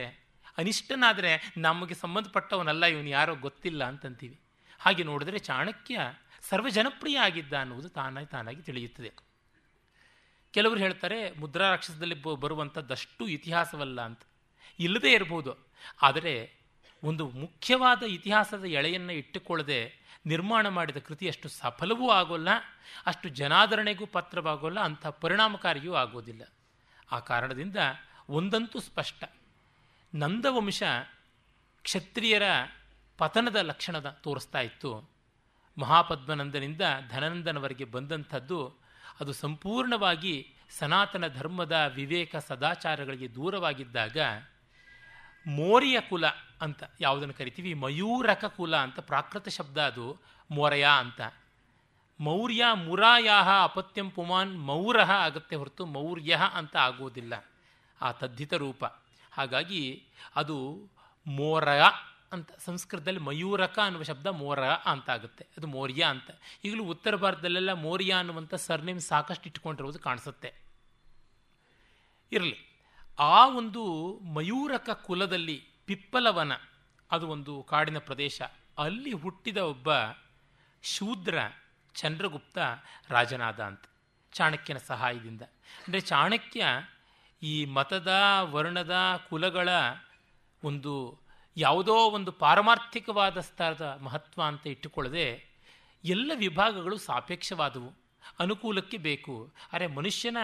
ಅನಿಷ್ಟನಾದರೆ ನಮಗೆ ಸಂಬಂಧಪಟ್ಟವನಲ್ಲ, ಇವನು ಯಾರೋ ಗೊತ್ತಿಲ್ಲ ಅಂತಂತೀವಿ. ಹಾಗೆ ನೋಡಿದ್ರೆ ಚಾಣಕ್ಯ ಸರ್ವಜನಪ್ರಿಯ ಆಗಿದ್ದ ಅನ್ನುವುದು ತಾನಾಗಿ ತಾನಾಗಿ ತಿಳಿಯುತ್ತದೆ. ಕೆಲವರು ಹೇಳ್ತಾರೆ, ಮುದ್ರಾ ರಾಕ್ಷಸದಲ್ಲಿ ಬರುವಂಥದ್ದಷ್ಟು ಇತಿಹಾಸವಲ್ಲ ಅಂತ. ಇಲ್ಲದೇ ಇರಬಹುದು ಆದರೆ ಒಂದು ಮುಖ್ಯವಾದ ಇತಿಹಾಸದ ಎಳೆಯನ್ನು ಇಟ್ಟುಕೊಳ್ಳದೆ ನಿರ್ಮಾಣ ಮಾಡಿದ ಕೃತಿ ಅಷ್ಟು ಸಫಲವೂ ಆಗೋಲ್ಲ, ಅಷ್ಟು ಜನಾದರಣೆಗೂ ಪತ್ರವಾಗೋಲ್ಲ, ಅಂಥ ಪರಿಣಾಮಕಾರಿಯೂ ಆಗೋದಿಲ್ಲ. ಆ ಕಾರಣದಿಂದ ಒಂದಂತೂ ಸ್ಪಷ್ಟ. ನಂದವಂಶ ಕ್ಷತ್ರಿಯರ ಪತನದ ಲಕ್ಷಣದ ತೋರಿಸ್ತಾ ಇತ್ತು. ಮಹಾಪದ್ಮನಂದನಿಂದ ಧನನಂದನವರೆಗೆ ಬಂದಂಥದ್ದು ಅದು ಸಂಪೂರ್ಣವಾಗಿ ಸನಾತನ ಧರ್ಮದ ವಿವೇಕ ಸದಾಚಾರಗಳಿಗೆ ದೂರವಾಗಿದ್ದಾಗ ಮೋರಿಯ ಕುಲ ಅಂತ ಯಾವುದನ್ನು ಕರಿತೀವಿ? ಮಯೂರಕ ಕುಲ ಅಂತ ಪ್ರಾಕೃತ ಶಬ್ದ ಅದು. ಮೋರಯ ಅಂತ. ಮೌರ್ಯ ಮುರಾಯಾಹ ಅಪತ್ಯಂ ಪುಮಾನ್ ಮೌರಹ ಆಗುತ್ತೆ ಹೊರತು ಮೌರ್ಯ ಅಂತ ಆಗೋದಿಲ್ಲ. ಆ ತದ್ಧಿತ ರೂಪ. ಹಾಗಾಗಿ ಅದು ಮೋರ ಅಂತ ಸಂಸ್ಕೃತದಲ್ಲಿ ಮಯೂರಕ ಅನ್ನುವ ಶಬ್ದ ಮೋರ ಅಂತ ಆಗುತ್ತೆ. ಅದು ಮೌರ್ಯ ಅಂತ. ಈಗಲೂ ಉತ್ತರ ಭಾರತದಲ್ಲೆಲ್ಲ ಮೌರ್ಯ ಅನ್ನುವಂಥ ಸರ್ನೇಮ್ ಸಾಕಷ್ಟು ಇಟ್ಕೊಂಡಿರೋದು ಕಾಣಿಸುತ್ತೆ. ಇರಲಿ. ಆ ಒಂದು ಮಯೂರಕ ಕುಲದಲ್ಲಿ ಪಿಪ್ಪಲವನ, ಅದು ಒಂದು ಕಾಡಿನ ಪ್ರದೇಶ. ಅಲ್ಲಿ ಹುಟ್ಟಿದ ಒಬ್ಬ ಶೂದ್ರ ಚಂದ್ರಗುಪ್ತ ರಾಜನಾದ ಅಂತ, ಚಾಣಕ್ಯನ ಸಹಾಯದಿಂದ. ಅಂದರೆ ಚಾಣಕ್ಯ ಈ ಮತದ, ವರ್ಣದ, ಕುಲಗಳ ಒಂದು ಯಾವುದೋ ಒಂದು ಪಾರಮಾರ್ಥಿಕವಾದ ಸ್ತರದ ಮಹತ್ವ ಅಂತ ಇಟ್ಟುಕೊಳ್ಳದೆ ಎಲ್ಲ ವಿಭಾಗಗಳು ಸಾಪೇಕ್ಷವಾದವು. ಅನುಕೂಲಕ್ಕೆ ಬೇಕು. ಅರೆ ಮನುಷ್ಯನ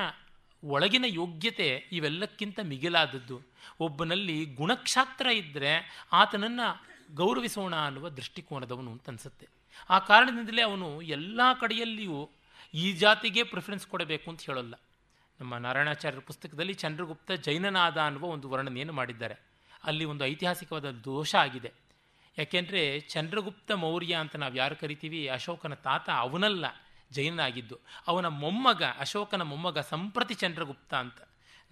ಒಳಗಿನ ಯೋಗ್ಯತೆ ಇವೆಲ್ಲಕ್ಕಿಂತ ಮಿಗಿಲಾದದ್ದು. ಒಬ್ಬನಲ್ಲಿ ಗುಣಕ್ಷಾತ್ರ ಇದ್ದರೆ ಆತನನ್ನು ಗೌರವಿಸೋಣ ಅನ್ನುವ ದೃಷ್ಟಿಕೋನದವನು ಅಂತ ಅನಿಸುತ್ತೆ. ಆ ಕಾರಣದಿಂದಲೇ ಅವನು ಎಲ್ಲ ಕಡೆಯಲ್ಲಿಯೂ ಈ ಜಾತಿಗೆ ಪ್ರಿಫರೆನ್ಸ್ ಕೊಡಬೇಕು ಅಂತ ಹೇಳಲ್ಲ. ನಮ್ಮ ನಾರಾಯಣಾಚಾರ್ಯರ ಪುಸ್ತಕದಲ್ಲಿ ಚಂದ್ರಗುಪ್ತ ಜೈನನಾದ ಅನ್ನುವ ಒಂದು ವರ್ಣನೆಯನ್ನು ಮಾಡಿದ್ದಾರೆ. ಅಲ್ಲಿ ಒಂದು ಐತಿಹಾಸಿಕವಾದ ದೋಷ ಆಗಿದೆ. ಯಾಕೆಂದರೆ ಚಂದ್ರಗುಪ್ತ ಮೌರ್ಯ ಅಂತ ನಾವು ಯಾರು ಕರಿತೀವಿ? ಅಶೋಕನ ತಾತ ಅವನಲ್ಲ. ಜೈನನಾಗಿದ್ದು. ಅವನ ಮೊಮ್ಮಗ, ಅಶೋಕನ ಮೊಮ್ಮಗ ಸಂಪ್ರತಿ ಚಂದ್ರಗುಪ್ತ ಅಂತ.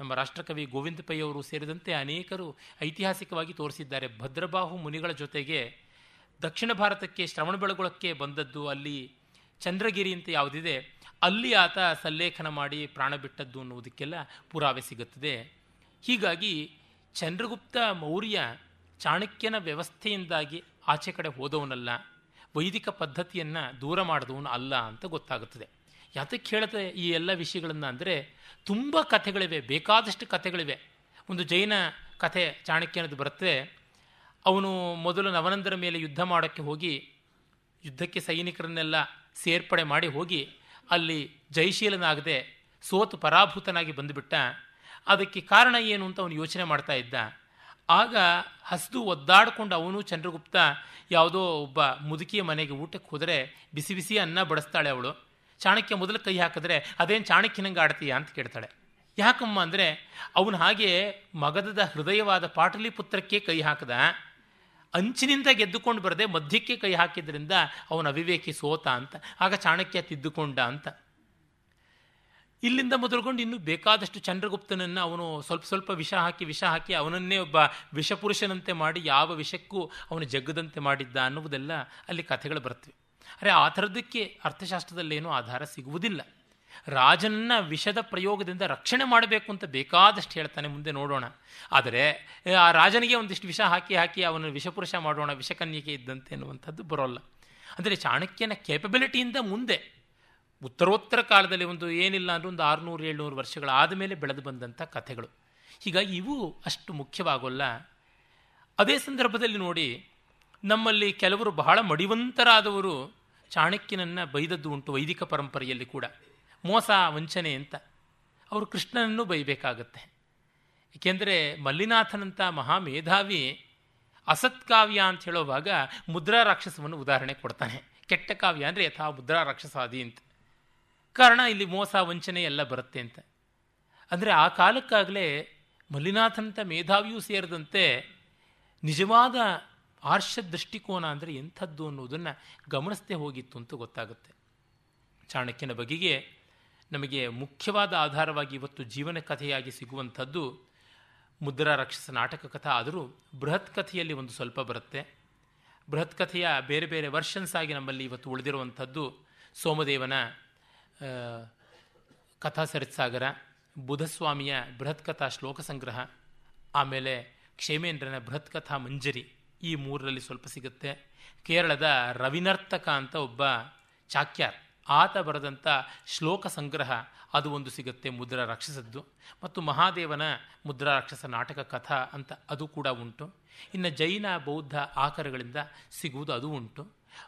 ನಮ್ಮ ರಾಷ್ಟ್ರಕವಿ ಗೋವಿಂದ ಪೈ ಅವರು ಸೇರಿದಂತೆ ಅನೇಕರು ಐತಿಹಾಸಿಕವಾಗಿ ತೋರಿಸಿದ್ದಾರೆ. ಭದ್ರಬಾಹು ಮುನಿಗಳ ಜೊತೆಗೆ ದಕ್ಷಿಣ ಭಾರತಕ್ಕೆ ಶ್ರವಣಬೆಳಗೊಳಕ್ಕೆ ಬಂದದ್ದು ಅಲ್ಲಿ ಚಂದ್ರಗಿರಿ ಅಂತ ಯಾವುದಿದೆ. ಅಲ್ಲಿ ಆತ ಸಲ್ಲೇಖನ ಮಾಡಿ ಪ್ರಾಣ ಬಿಟ್ಟದ್ದು ಅನ್ನುವುದಕ್ಕೆಲ್ಲ ಪುರಾವೆ ಸಿಗುತ್ತದೆ. ಹೀಗಾಗಿ ಚಂದ್ರಗುಪ್ತ ಮೌರ್ಯ ಚಾಣಕ್ಯನ ವ್ಯವಸ್ಥೆಯಿಂದಾಗಿ ಆಚೆ ಕಡೆ ಹೋದವನಲ್ಲ. ವೈದಿಕ ಪದ್ಧತಿಯನ್ನು ದೂರ ಮಾಡಿದವನು ಅಲ್ಲ ಅಂತ ಗೊತ್ತಾಗುತ್ತದೆ. ಯಾತಕ್ಕೆ ಹೇಳುತ್ತೆ ಈ ಎಲ್ಲ ವಿಷಯಗಳನ್ನು ಅಂದರೆ ತುಂಬ ಕಥೆಗಳಿವೆ, ಬೇಕಾದಷ್ಟು ಕಥೆಗಳಿವೆ. ಒಂದು ಜೈನ ಕಥೆ ಚಾಣಕ್ಯನದು ಬರುತ್ತೆ. ಅವನು ಮೊದಲು ನವನಂದರ ಮೇಲೆ ಯುದ್ಧ ಮಾಡೋಕ್ಕೆ ಹೋಗಿ, ಯುದ್ಧಕ್ಕೆ ಸೈನಿಕರನ್ನೆಲ್ಲ ಸೇರ್ಪಡೆ ಮಾಡಿ ಹೋಗಿ, ಅಲ್ಲಿ ಜಯಶೀಲನಾಗದೆ ಸೋತು ಪರಾಭೂತನಾಗಿ ಬಂದುಬಿಟ್ಟ. ಅದಕ್ಕೆ ಕಾರಣ ಏನು ಅಂತ ಅವನು ಯೋಚನೆ ಮಾಡ್ತಾ ಇದ್ದ. ಆಗ ಹಸಿದು ಒದ್ದಾಡಿಕೊಂಡು ಅವನು ಚಂದ್ರಗುಪ್ತ ಯಾವುದೋ ಒಬ್ಬ ಮುದುಕಿಯ ಮನೆಗೆ ಊಟಕ್ಕೆ ಹೋದರೆ ಬಿಸಿ ಬಿಸಿ ಅನ್ನ ಬಡಿಸ್ತಾಳೆ ಅವಳು. ಚಾಣಕ್ಯ ಮೊದಲು ಕೈ ಹಾಕಿದ್ರೆ, ಅದೇನು ಚಾಣಕ್ಯನಂಗೆ ಆಡ್ತೀಯ? ಅಂತ ಕೇಳ್ತಾಳೆ. ಯಾಕಮ್ಮ ಅಂದರೆ, ಅವನು ಹಾಗೆ ಮಗದದ ಹೃದಯವಾದ ಪಾಟಲಿಪುತ್ರಕ್ಕೆ ಕೈ ಹಾಕದ. ಅಂಚಿನಿಂದ ಗೆದ್ದುಕೊಂಡು ಬರದೆ ಮಧ್ಯಕ್ಕೆ ಕೈ ಹಾಕಿದ್ರಿಂದ ಅವನ ಅವಿವೇಕಿ ಸೋತ ಅಂತ. ಆಗ ಚಾಣಕ್ಯ ತಿದ್ದುಕೊಂಡ ಅಂತ. ಇಲ್ಲಿಂದ ಮೊದಲುಗೊಂಡು ಇನ್ನೂ ಬೇಕಾದಷ್ಟು ಚಂದ್ರಗುಪ್ತನನ್ನು ಅವನು ಸ್ವಲ್ಪ ಸ್ವಲ್ಪ ವಿಷ ಹಾಕಿ ವಿಷ ಹಾಕಿ ಅವನನ್ನೇ ಒಬ್ಬ ವಿಷಪುರುಷನಂತೆ ಮಾಡಿ ಯಾವ ವಿಷಕ್ಕೂ ಅವನು ಜಗ್ಗದಂತೆ ಮಾಡಿದ್ದ ಅನ್ನುವುದೆಲ್ಲ ಅಲ್ಲಿ ಕಥೆಗಳು ಬರ್ತವೆ ಅರೆ ಆ ಥರದಕ್ಕೆ ಅರ್ಥಶಾಸ್ತ್ರದಲ್ಲೇನೂ ಆಧಾರ ಸಿಗುವುದಿಲ್ಲ. ರಾಜನನ್ನ ವಿಷದ ಪ್ರಯೋಗದಿಂದ ರಕ್ಷಣೆ ಮಾಡಬೇಕು ಅಂತ ಬೇಕಾದಷ್ಟು ಹೇಳ್ತಾನೆ ಮುಂದೆ ನೋಡೋಣ. ಆದರೆ, ಆ ರಾಜನಿಗೆ ಒಂದಿಷ್ಟು ವಿಷ ಹಾಕಿ ಹಾಕಿ ಅವನು ವಿಷಪುರುಷ ಮಾಡೋಣ ವಿಷಕನ್ಯಕೆ ಇದ್ದಂತೆ ಅನ್ನುವಂಥದ್ದು ಬರೋಲ್ಲ. ಅಂದರೆ ಚಾಣಕ್ಯನ ಕೇಪಬಿಲಿಟಿಯಿಂದ ಮುಂದೆ ಉತ್ತರೋತ್ತರ ಕಾಲದಲ್ಲಿ ಒಂದು ಏನಿಲ್ಲ ಅಂದ್ರೆ ಒಂದು ಆರುನೂರು, ಏಳ್ನೂರು ವರ್ಷಗಳಾದ ಮೇಲೆ ಬೆಳೆದು ಬಂದಂಥ ಕಥೆಗಳು. ಹೀಗಾಗಿ ಇವು ಅಷ್ಟು ಮುಖ್ಯವಾಗೋಲ್ಲ. ಅದೇ ಸಂದರ್ಭದಲ್ಲಿ ನೋಡಿ, ನಮ್ಮಲ್ಲಿ ಕೆಲವರು ಬಹಳ ಮಡಿವಂತರಾದವರು ಚಾಣಕ್ಯನನ್ನು ಬೈದದ್ದು ಉಂಟು ವೈದಿಕ ಪರಂಪರೆಯಲ್ಲಿ ಕೂಡ. ಮೋಸ, ವಂಚನೆ ಅಂತ. ಅವರು ಕೃಷ್ಣನನ್ನು ಬೈಬೇಕಾಗತ್ತೆ. ಏಕೆಂದರೆ ಮಲ್ಲಿನಾಥನಂಥ ಮಹಾಮೇಧಾವಿ ಅಸತ್ಕಾವ್ಯ ಅಂತ ಹೇಳುವಾಗ ಮುದ್ರಾ ರಾಕ್ಷಸವನ್ನು ಉದಾಹರಣೆ ಕೊಡ್ತಾನೆ. ಕೆಟ್ಟ ಕಾವ್ಯ ಅಂದರೆ ಯಥಾ ಮುದ್ರಾ ರಾಕ್ಷಸಾದಿ ಅಂತ. ಕಾರಣ ಇಲ್ಲಿ ಮೋಸ, ವಂಚನೆ ಎಲ್ಲ ಬರುತ್ತೆ ಅಂತ. ಅಂದರೆ ಆ ಕಾಲಕ್ಕಾಗಲೇ ಮಲ್ಲಿನಾಥಂಥ ಮೇಧಾವಿಯೂ ಸೇರಿದಂತೆ ನಿಜವಾದ ಆರ್ಷ ದೃಷ್ಟಿಕೋನ ಅಂದರೆ ಎಂಥದ್ದು ಅನ್ನೋದನ್ನು ಗಮನಿಸದೆ ಹೋಗಿತ್ತು ಅಂತ ಗೊತ್ತಾಗುತ್ತೆ. ಚಾಣಕ್ಯನ ಬಗೆಗೆ ನಮಗೆ ಮುಖ್ಯವಾದ ಆಧಾರವಾಗಿ ಇವತ್ತು ಜೀವನ ಕಥೆಯಾಗಿ ಸಿಗುವಂಥದ್ದು ಮುದ್ರಾ ರಾಕ್ಷಸ ನಾಟಕ ಕಥಾ. ಆದರೂ ಬೃಹತ್ ಕಥೆಯಲ್ಲಿ ಒಂದು ಸ್ವಲ್ಪ ಬರುತ್ತೆ. ಬೃಹತ್ ಕಥೆಯ ಬೇರೆ ಬೇರೆ ವರ್ಷನ್ಸ್ ಆಗಿ ನಮ್ಮಲ್ಲಿ ಇವತ್ತು ಉಳಿದಿರುವಂಥದ್ದು ಸೋಮದೇವನ ಕಥಾ ಸರಿತ್ಸಾಗರ, ಬುಧಸ್ವಾಮಿಯ ಬೃಹತ್ಕಥಾ ಶ್ಲೋಕ ಸಂಗ್ರಹ, ಆಮೇಲೆ ಕ್ಷೇಮೇಂದ್ರನ ಬೃಹತ್ಕಥಾ ಮಂಜರಿ ಈ ಮೂರರಲ್ಲಿ ಸ್ವಲ್ಪ ಸಿಗುತ್ತೆ. ಕೇರಳದ ರವಿನರ್ತಕ ಅಂತ ಒಬ್ಬ ಚಾಕ್ಯಾರ್, ಆತ ಬರೆದಂಥ ಶ್ಲೋಕ ಸಂಗ್ರಹ ಅದು ಒಂದು ಸಿಗುತ್ತೆ ಮುದ್ರಾ ರಾಕ್ಷಸದ್ದು. ಮತ್ತು ಮಹಾದೇವನ ಮುದ್ರಾ ರಾಕ್ಷಸ ನಾಟಕ ಕಥಾ ಅಂತ ಅದು ಕೂಡ ಉಂಟು. ಇನ್ನು ಜೈನ, ಬೌದ್ಧ ಆಕರಗಳಿಂದ ಸಿಗುವುದು ಅದು ಉಂಟು.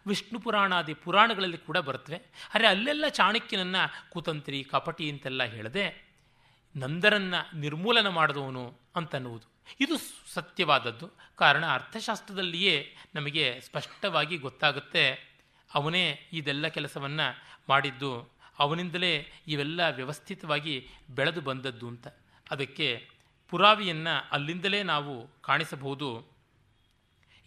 ವಿಷ್ಣು ಪುರಾಣಾದಿ ಪುರಾಣಗಳಲ್ಲಿ ಕೂಡ ಬರ್ತವೆ ಆದರೆ ಅಲ್ಲೆಲ್ಲ ಚಾಣಕ್ಯನನ್ನು ಕುತಂತ್ರಿ, ಕಪಟಿ ಅಂತೆಲ್ಲ ಹೇಳದೆ ನಂದರನ್ನು ನಿರ್ಮೂಲನ ಮಾಡಿದವನು ಅಂತನ್ನುವುದು. ಇದು ಸತ್ಯವಾದದ್ದು. ಕಾರಣ ಅರ್ಥಶಾಸ್ತ್ರದಲ್ಲಿಯೇ ನಮಗೆ ಸ್ಪಷ್ಟವಾಗಿ ಗೊತ್ತಾಗುತ್ತೆ ಅವನೇ ಇದೆಲ್ಲ ಕೆಲಸವನ್ನು ಮಾಡಿದ್ದು, ಅವನಿಂದಲೇ ಇವೆಲ್ಲ ವ್ಯವಸ್ಥಿತವಾಗಿ ಬೆಳೆದು ಬಂದದ್ದು ಅಂತ. ಅದಕ್ಕೆ ಪುರಾವಿಯನ್ನು ಅಲ್ಲಿಂದಲೇ ನಾವು ಕಾಣಿಸಬಹುದು.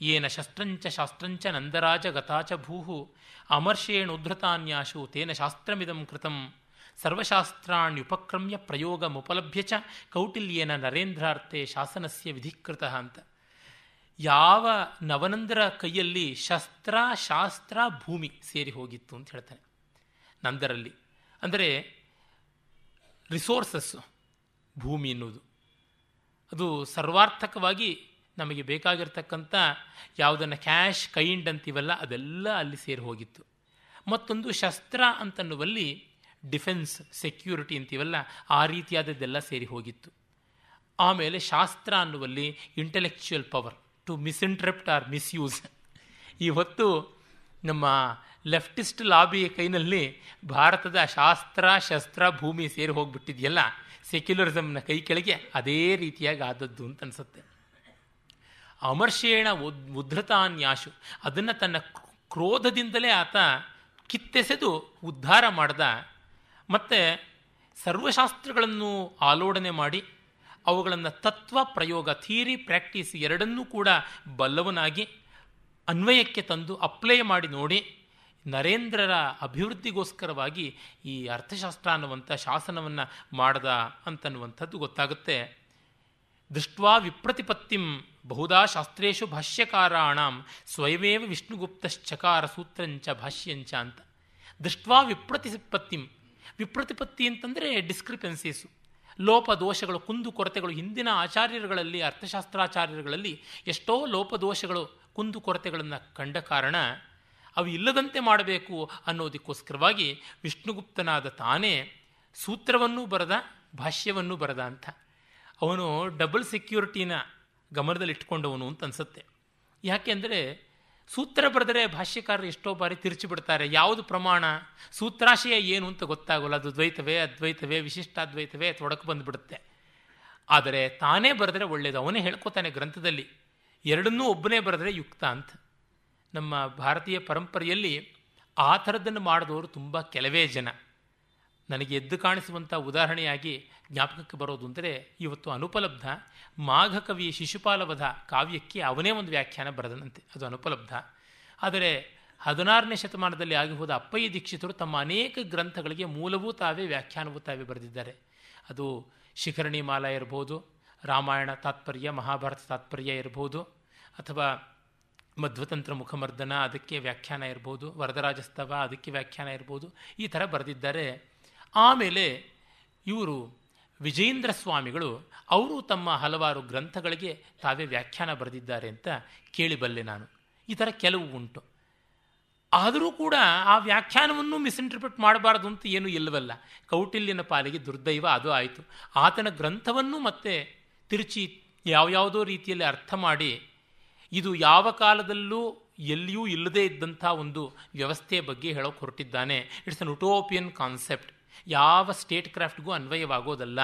ಏನ ಶಸ್ತ್ರಂಚ ಶಾಸ್ತ್ರಂಚ ನಂದರಾಜ ಗತಾಚ ಭೂ ಅಮರ್ಷೇಣುದ್ಧತಾನ್ಯಾಶು ತೇನ ಶಾಸ್ತ್ರಮಿದಂ ಕೃತಂ ಸರ್ವಶಾಸ್ತ್ರಾಣ್ಯುಪಕ್ರಮ್ಯ ಪ್ರಯೋಗ ಮುಪಲಭ್ಯ ಚ ಕೌಟಿಲ್ಯೇನ ನರೇಂದ್ರಾರ್ಥೆ ಶಾಸನಸ್ಯ ವಿಧಿಕೃತ ಅಂತ। ಯಾವ ನವನಂದರ ಕೈಯಲ್ಲಿ ಶಸ್ತ್ರ, ಶಾಸ್ತ್ರ, ಭೂಮಿ ಸೇರಿ ಹೋಗಿತ್ತು ಅಂತ ಹೇಳ್ತಾನೆ। ನಂದರಲ್ಲಿ ಅಂದರೆ ರಿಸೋರ್ಸಸ್ಸು ಭೂಮಿ ಎನ್ನುವುದು। ಅದು ಸರ್ವಾರ್ಥಕವಾಗಿ ನಮಗೆ ಬೇಕಾಗಿರ್ತಕ್ಕಂಥ ಯಾವುದನ್ನು ಕ್ಯಾಶ್ ಕೈಂಡ್ ಅಂತೀವಲ್ಲ, ಅದೆಲ್ಲ ಅಲ್ಲಿ ಸೇರಿ ಹೋಗಿತ್ತು. ಮತ್ತೊಂದು ಶಸ್ತ್ರ ಅಂತನ್ನುವಲ್ಲಿ ಡಿಫೆನ್ಸ್, ಸೆಕ್ಯೂರಿಟಿ ಅಂತೀವಲ್ಲ, ಆ ರೀತಿಯಾದದ್ದೆಲ್ಲ ಸೇರಿ ಹೋಗಿತ್ತು. ಆಮೇಲೆ ಶಾಸ್ತ್ರ ಅನ್ನುವಲ್ಲಿ intellectual power to misinterpret or misuse ಇವತ್ತು ನಮ್ಮ ಲೆಫ್ಟಿಸ್ಟ್ ಲಾಬಿಯ ಕೈನಲ್ಲಿ ಭಾರತದ ಶಾಸ್ತ್ರ, ಶಸ್ತ್ರ, ಭೂಮಿ ಸೇರಿ ಹೋಗಿಬಿಟ್ಟಿದೆಯಲ್ಲ ಸೆಕ್ಯುಲರಿಸಮ್ನ ಕೈ ಕೆಳಗೆ ಅದೇ ರೀತಿಯಾಗಿ ಆದದ್ದು ಅಂತ ಅನಿಸುತ್ತೆ. ಅಮರ್ಷೇಣ ಉದ್ಧತಾನ್ಯಾಶು. ಅದನ್ನು ತನ್ನ ಕ್ರೋಧದಿಂದಲೇ ಆತ ಕಿತ್ತೆಸೆದು ಉದ್ಧಾರ ಮಾಡ್ದ. ಮತ್ತು ಸರ್ವಶಾಸ್ತ್ರಗಳನ್ನು ಆಲೋಡನೆ ಮಾಡಿ, ಅವುಗಳನ್ನು ತತ್ವ ಪ್ರಯೋಗ, ಥಿಯರಿ ಪ್ರಾಕ್ಟೀಸ್ ಎರಡನ್ನೂ ಕೂಡ ಬಲ್ಲವನಾಗಿ ಅನ್ವಯಕ್ಕೆ ತಂದು ಅಪ್ಲೈ ಮಾಡಿ ನೋಡಿ, ನರೇಂದ್ರರ ಅಭಿವೃದ್ಧಿಗೋಸ್ಕರವಾಗಿ ಈ ಅರ್ಥಶಾಸ್ತ್ರ ಅನ್ನುವಂಥ ಶಾಸನವನ್ನು ಮಾಡ್ದ ಅಂತನ್ನುವಂಥದ್ದು ಗೊತ್ತಾಗುತ್ತೆ. ದೃಷ್ಟ್ವಾ ವಿಪ್ರತಿಪತ್ತಿಂ ಬಹುದಾ ಶಾಸ್ತ್ರೇಶು ಭಾಷ್ಯಕಾರಾಣ ಸ್ವಯಮೇವ ವಿಷ್ಣುಗುಪ್ತಶ್ಚಕಾರ ಸೂತ್ರಂಚ ಭಾಷ್ಯಂಚ ಅಂತ. ದೃಷ್ಟ್ವಾ ವಿಪ್ರತಿಪತ್ತಿಂ ವಿಪ್ರತಿಪತ್ತಿ ಅಂತಂದರೆ ಡಿಸ್ಕ್ರಿಪೆನ್ಸೀಸು ಲೋಪ ದೋಷಗಳು, ಕುಂದು ಕೊರತೆಗಳು ಹಿಂದಿನ ಆಚಾರ್ಯರುಗಳಲ್ಲಿ, ಅರ್ಥಶಾಸ್ತ್ರಾಚಾರ್ಯರುಗಳಲ್ಲಿ ಎಷ್ಟೋ ಲೋಪದೋಷಗಳು ಕುಂದು ಕೊರತೆಗಳನ್ನು ಕಂಡ ಕಾರಣ ಅವು ಇಲ್ಲದಂತೆ ಮಾಡಬೇಕು ಅನ್ನೋದಕ್ಕೋಸ್ಕರವಾಗಿ ವಿಷ್ಣುಗುಪ್ತನಾದ ತಾನೇ ಸೂತ್ರವನ್ನೂ ಬರೆದ, ಭಾಷ್ಯವನ್ನೂ ಬರೆದ ಅಂತ. ಅವನು ಡಬಲ್ ಸೆಕ್ಯೂರಿಟಿನ ಗಮನದಲ್ಲಿಟ್ಕೊಂಡವನು ಅಂತ ಅನಿಸುತ್ತೆ. ಯಾಕೆಂದರೆ ಸೂತ್ರ ಬರೆದರೆ ಭಾಷ್ಯಕಾರರು ಎಷ್ಟೋ ಬಾರಿ ತಿರುಚಿ ಬಿಡ್ತಾರೆ. ಯಾವುದು ಪ್ರಮಾಣ? ಸೂತ್ರಾಶಯ ಏನು ಅಂತ ಗೊತ್ತಾಗೋಲ್ಲ. ಅದು ದ್ವೈತವೇ, ಅದ್ವೈತವೇ, ವಿಶಿಷ್ಟಾದ್ವೈತವೇ ತೊಡಕು ಬಂದುಬಿಡುತ್ತೆ. ಆದರೆ ತಾನೇ ಬರೆದರೆ ಒಳ್ಳೆಯದು ಅವನೇ ಹೇಳ್ಕೊತಾನೆ ಗ್ರಂಥದಲ್ಲಿ. ಎರಡನ್ನೂ ಒಬ್ಬನೇ ಬರೆದರೆ ಯುಕ್ತ ಅಂತ. ನಮ್ಮ ಭಾರತೀಯ ಪರಂಪರೆಯಲ್ಲಿ ಆ ಥರದ್ದನ್ನು ಮಾಡಿದವರು ತುಂಬ ಕೆಲವೇ ಜನ. ನನಗೆ ಎದ್ದು ಕಾಣಿಸುವಂಥ ಉದಾಹರಣೆಯಾಗಿ ಜ್ಞಾಪಕಕ್ಕೆ ಬರೋದು ಅಂದರೆ ಇವತ್ತು ಅನುಪಲಬ್ಧ ಮಾಘಕವಿ ಶಿಶುಪಾಲವಧ ಕಾವ್ಯಕ್ಕೆ ಅವನೇ ಒಂದು ವ್ಯಾಖ್ಯಾನ ಬರೆದನಂತೆ. ಅದು ಅನುಪಲಬ್ಧ. ಆದರೆ ಹದಿನಾರನೇ ಶತಮಾನದಲ್ಲಿ ಆಗಿ ಹೋದ ಅಪ್ಪಯ್ಯ ದೀಕ್ಷಿತರು ತಮ್ಮ ಅನೇಕ ಗ್ರಂಥಗಳಿಗೆ ಮೂಲವೂ ತಾವೇ ವ್ಯಾಖ್ಯಾನವೂ ತಾವೇ ಬರೆದಿದ್ದಾರೆ. ಅದು ಶಿಖರಣಿ ಮಾಲ ಇರ್ಬೋದು, ರಾಮಾಯಣ ತಾತ್ಪರ್ಯ, ಮಹಾಭಾರತ ತಾತ್ಪರ್ಯ ಇರ್ಬೋದು, ಅಥವಾ ಮಧ್ವತಂತ್ರ ಮುಖಮರ್ದನ ಅದಕ್ಕೆ ವ್ಯಾಖ್ಯಾನ ಇರ್ಬೋದು, ವರದರಾಜಸ್ತವ ಅದಕ್ಕೆ ವ್ಯಾಖ್ಯಾನ ಇರ್ಬೋದು, ಈ ಥರ ಬರೆದಿದ್ದಾರೆ. ಆಮೇಲೆ ಇವರು ವಿಜೇಂದ್ರ ಸ್ವಾಮಿಗಳು, ಅವರು ತಮ್ಮ ಹಲವಾರು ಗ್ರಂಥಗಳಿಗೆ ತಾವೇ ವ್ಯಾಖ್ಯಾನ ಬರೆದಿದ್ದಾರೆ ಅಂತ ಕೇಳಿಬಲ್ಲೆ ನಾನು. ಈ ಥರ ಕೆಲವು ಉಂಟು. ಆದರೂ ಕೂಡ ಆ ವ್ಯಾಖ್ಯಾನವನ್ನು ಮಿಸ್ಇಂಟರ್ಪ್ರಿಟ್ ಮಾಡಬಾರ್ದು ಅಂತ ಏನೂ ಇಲ್ಲವಲ್ಲ. ಕೌಟಿಲ್ಯನ ಪಾಲಿಗೆ ದುರ್ದೈವ ಅದು ಆಯಿತು. ಆತನ ಗ್ರಂಥವನ್ನು ಮತ್ತೆ ತಿರುಚಿ ಯಾವ್ಯಾವುದೋ ರೀತಿಯಲ್ಲಿ ಅರ್ಥ ಮಾಡಿ, ಇದು ಯಾವ ಕಾಲದಲ್ಲೂ ಎಲ್ಲಿಯೂ ಇಲ್ಲದೇ ಇದ್ದಂಥ ಒಂದು ವ್ಯವಸ್ಥೆಯ ಬಗ್ಗೆ ಹೇಳೋಕೆ ಹೊರಟಿದ್ದಾನೆ. ಇಟ್ಸ್ ಅನ್ ಉಟೋಪಿಯನ್ ಕಾನ್ಸೆಪ್ಟ್ ಯಾವ ಸ್ಟೇಟ್ ಕ್ರಾಫ್ಟ್ಗೂ ಅನ್ವಯವಾಗೋದಲ್ಲ.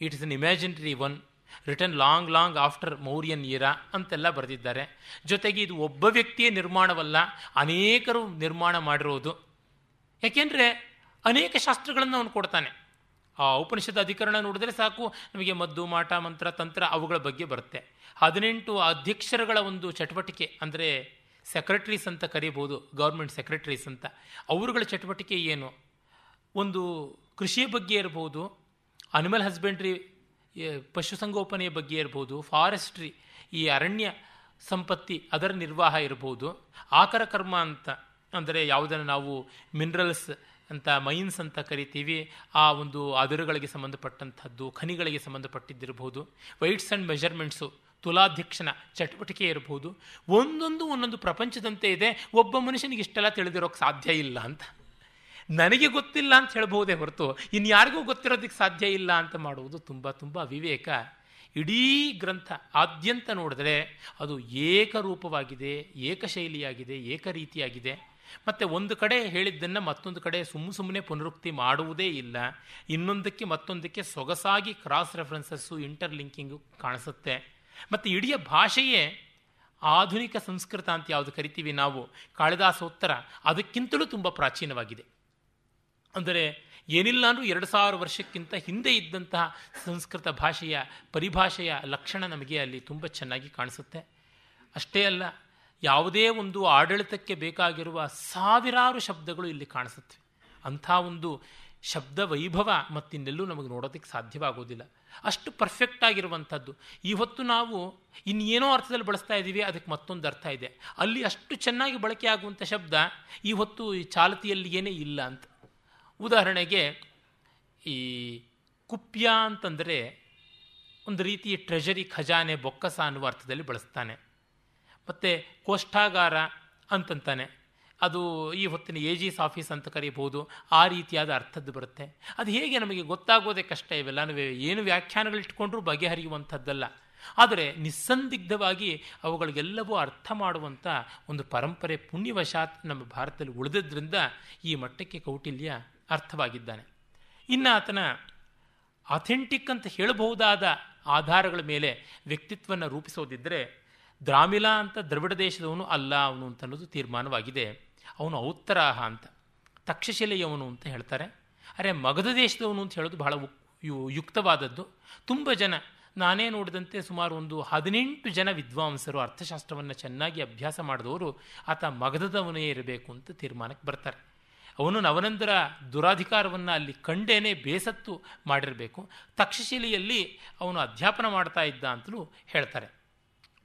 It is an imaginary one written long long after Mauryan era ಅಂತೆಲ್ಲ ಬರೆದಿದ್ದಾರೆ. ಜೊತೆಗೆ ಇದು ಒಬ್ಬ ವ್ಯಕ್ತಿಯ ನಿರ್ಮಾಣವಲ್ಲ, ಅನೇಕರು ನಿರ್ಮಾಣ ಮಾಡಿರೋದು. ಯಾಕೆಂದರೆ ಅನೇಕ ಶಾಸ್ತ್ರಗಳನ್ನು ಅವನು ಕೊಡ್ತಾನೆ. ಆ ಉಪನಿಷತ್ ಅಧಿಕರಣ ನೋಡಿದ್ರೆ ಸಾಕು, ನಮಗೆ ಮದ್ದು, ಮಾಟ, ಮಂತ್ರ, ತಂತ್ರ ಅವುಗಳ ಬಗ್ಗೆ ಬರುತ್ತೆ. ಹದಿನೆಂಟು ಅಧ್ಯಕ್ಷರಗಳ ಒಂದು ಚಟುವಟಿಕೆ ಅಂದರೆ ಸೆಕ್ರೆಟ್ರೀಸ್ ಅಂತ ಕರೀಬೋದು ಗೌರ್ಮೆಂಟ್ ಸೆಕ್ರೆಟ್ರೀಸ್ ಅಂತ. ಅವರುಗಳ ಚಟುವಟಿಕೆ ಏನು? ಒಂದು ಕೃಷಿಯ ಬಗ್ಗೆ ಇರ್ಬೋದು ಅನಿಮಲ್ ಹಸ್ಬೆಂಡ್ರಿ ಪಶುಸಂಗೋಪನೆಯ ಬಗ್ಗೆ ಇರ್ಬೋದು ಫಾರೆಸ್ಟ್ರಿ ಈ ಅರಣ್ಯ ಸಂಪತ್ತಿ ಅದರ ನಿರ್ವಾಹ ಇರ್ಬೋದು. ಆಕರ ಕರ್ಮ ಅಂತ ಅಂದರೆ ಯಾವುದನ್ನು ನಾವು ಮಿನರಲ್ಸ್ ಅಂತ ಮೈನ್ಸ್ ಅಂತ ಕರಿತೀವಿ. ಆ ಒಂದು ಅದರುಗಳಿಗೆ ಸಂಬಂಧಪಟ್ಟಂಥದ್ದು, ಖನಿಗಳಿಗೆ ಸಂಬಂಧಪಟ್ಟಿದ್ದಿರಬಹುದು ವೈಟ್ಸ್ ಆ್ಯಂಡ್ ಮೆಜರ್ಮೆಂಟ್ಸು ತುಲಾಧ್ಯಕ್ಷನ ಚಟುವಟಿಕೆ ಇರಬಹುದು ಒಂದೊಂದು ಒಂದೊಂದು ಪ್ರಪಂಚದಂತೆ ಇದೆ. ಒಬ್ಬ ಮನುಷ್ಯನಿಗೆ ಇಷ್ಟೆಲ್ಲ ತಿಳಿದಿರೋಕ್ಕೆ ಸಾಧ್ಯ ಇಲ್ಲ ಅಂತ. ನನಗೆ ಗೊತ್ತಿಲ್ಲ ಅಂತ ಹೇಳ್ಬಹುದೇ ಹೊರತು ಇನ್ಯಾರಿಗೂ ಗೊತ್ತಿರೋದಕ್ಕೆ ಸಾಧ್ಯ ಇಲ್ಲ ಅಂತ ಮಾಡುವುದು ತುಂಬ ತುಂಬ ವಿವೇಕ. ಇಡೀ ಗ್ರಂಥ ಆದ್ಯಂತ ನೋಡಿದ್ರೆ ಅದು ಏಕರೂಪವಾಗಿದೆ, ಏಕಶೈಲಿಯಾಗಿದೆ, ಏಕರೀತಿಯಾಗಿದೆ. ಮತ್ತು ಒಂದು ಕಡೆ ಹೇಳಿದ್ದನ್ನು ಮತ್ತೊಂದು ಕಡೆ ಸುಮ್ಮ ಸುಮ್ಮನೆ ಪುನರುಕ್ತಿ ಮಾಡುವುದೇ ಇಲ್ಲ. ಇನ್ನೊಂದಕ್ಕೆ ಮತ್ತೊಂದಕ್ಕೆ ಸೊಗಸಾಗಿ ಕ್ರಾಸ್ ರೆಫರೆನ್ಸಸ್ಸು ಇಂಟರ್ಲಿಂಕಿಂಗು ಕಾಣಿಸುತ್ತೆ. ಮತ್ತು ಇಡೀ ಭಾಷೆಯೇ ಆಧುನಿಕ ಸಂಸ್ಕೃತ ಅಂತ ಯಾವುದು ಕರಿತೀವಿ ನಾವು, ಕಾಳಿದಾಸೋತ್ತರ ಅದಕ್ಕಿಂತಲೂ ತುಂಬ ಪ್ರಾಚೀನವಾಗಿದೆ. ಅಂದರೆ ಏನಿಲ್ಲ ಅಂದರೂ ಎರಡು ಸಾವಿರ ವರ್ಷಕ್ಕಿಂತ ಹಿಂದೆ ಇದ್ದಂತಹ ಸಂಸ್ಕೃತ ಭಾಷೆಯ ಪರಿಭಾಷೆಯ ಲಕ್ಷಣ ನಮಗೆ ಅಲ್ಲಿ ತುಂಬ ಚೆನ್ನಾಗಿ ಕಾಣಿಸುತ್ತೆ. ಅಷ್ಟೇ ಅಲ್ಲ, ಯಾವುದೇ ಒಂದು ಆಡಳಿತಕ್ಕೆ ಬೇಕಾಗಿರುವ ಸಾವಿರಾರು ಶಬ್ದಗಳು ಇಲ್ಲಿ ಕಾಣಿಸುತ್ತವೆ. ಅಂಥ ಒಂದು ಶಬ್ದ ವೈಭವ ಮತ್ತಿನ್ನೆಲ್ಲೂ ನಮಗೆ ನೋಡೋದಕ್ಕೆ ಸಾಧ್ಯವಾಗೋದಿಲ್ಲ. ಅಷ್ಟು ಪರ್ಫೆಕ್ಟ್ ಆಗಿರುವಂಥದ್ದು. ಈ ಹೊತ್ತು ನಾವು ಇನ್ನೇನೋ ಅರ್ಥದಲ್ಲಿ ಬಳಸ್ತಾ ಇದ್ದೀವಿ, ಅದಕ್ಕೆ ಮತ್ತೊಂದು ಅರ್ಥ ಇದೆ. ಅಲ್ಲಿ ಅಷ್ಟು ಚೆನ್ನಾಗಿ ಬಳಕೆ ಆಗುವಂಥ ಶಬ್ದ ಈ ಚಾಲತಿಯಲ್ಲಿ ಏನೇ ಇಲ್ಲ ಅಂತ. ಉದಾಹರಣೆಗೆ ಈ ಕುಪ್ಯ ಅಂತಂದರೆ ಒಂದು ರೀತಿಯ ಟ್ರೆಜರಿ ಖಜಾನೆ ಬೊಕ್ಕಸ ಅನ್ನುವ ಅರ್ಥದಲ್ಲಿ ಬಳಸ್ತಾನೆ. ಮತ್ತು ಕೋಷ್ಠಾಗಾರ ಅಂತಂತಾನೆ. ಅದು ಈ ಹೊತ್ತಿನ ಎ ಆಫೀಸ್ ಅಂತ ಕರೀಬಹುದು, ಆ ರೀತಿಯಾದ ಅರ್ಥದ್ದು ಬರುತ್ತೆ. ಅದು ಹೇಗೆ ನಮಗೆ ಗೊತ್ತಾಗೋದೇ ಕಷ್ಟ ಇವೆಲ್ಲ ಏನು ವ್ಯಾಖ್ಯಾನಗಳಿಟ್ಕೊಂಡ್ರೂ ಬಗೆಹರಿಯುವಂಥದ್ದಲ್ಲ. ಆದರೆ ನಿಸ್ಸಂದಿಗ್ಧವಾಗಿ ಅವುಗಳಿಗೆಲ್ಲವೂ ಅರ್ಥ ಮಾಡುವಂಥ ಒಂದು ಪರಂಪರೆ ಪುಣ್ಯವಶಾತ್ ನಮ್ಮ ಭಾರತದಲ್ಲಿ ಉಳಿದದ್ರಿಂದ ಈ ಮಟ್ಟಕ್ಕೆ ಕೌಟಿಲ್ಯ ಅರ್ಥವಾಗಿದ್ದಾನೆ. ಇನ್ನು ಆತನ ಅಥೆಂಟಿಕ್ ಅಂತ ಹೇಳಬಹುದಾದ ಆಧಾರಗಳ ಮೇಲೆ ವ್ಯಕ್ತಿತ್ವವನ್ನು ರೂಪಿಸೋದಿದ್ದರೆ ದ್ರಾಮಿಲ ಅಂತ ದ್ರವಿಡ ದೇಶದವನು ಅಲ್ಲ ಅವನು ಅಂತ ಅನ್ನೋದು ತೀರ್ಮಾನವಾಗಿದೆ. ಅವನು ಔತ್ತರಾಹ ಅಂತ. ತಕ್ಷಶಿಲೆಯವನು ಅಂತ ಹೇಳ್ತಾರೆ. ಅರೆ ಮಗಧ ದೇಶದವನು ಅಂತ ಹೇಳೋದು ಬಹಳ ಯುಕ್ತವಾದದ್ದು. ತುಂಬ ಜನ, ನಾನೇ ನೋಡಿದಂತೆ ಸುಮಾರು ಒಂದು ಹದಿನೆಂಟು ಜನ ವಿದ್ವಾಂಸರು ಅರ್ಥಶಾಸ್ತ್ರವನ್ನು ಚೆನ್ನಾಗಿ ಅಭ್ಯಾಸ ಮಾಡಿದವರು ಆತ ಮಗಧದವನೇ ಇರಬೇಕು ಅಂತ ತೀರ್ಮಾನಕ್ಕೆ ಬರ್ತಾರೆ. ಅವನು ನವನಂದರ ದುರಾಧಿಕಾರವನ್ನು ಅಲ್ಲಿ ಕಂಡೇನೆ ಬೇಸತ್ತು ಮಾಡಿರಬೇಕು. ತಕ್ಷಶಿಲೆಯಲ್ಲಿ ಅವನು ಅಧ್ಯಾಪನ ಮಾಡ್ತಾ ಇದ್ದ ಅಂತಲೂ ಹೇಳ್ತಾರೆ.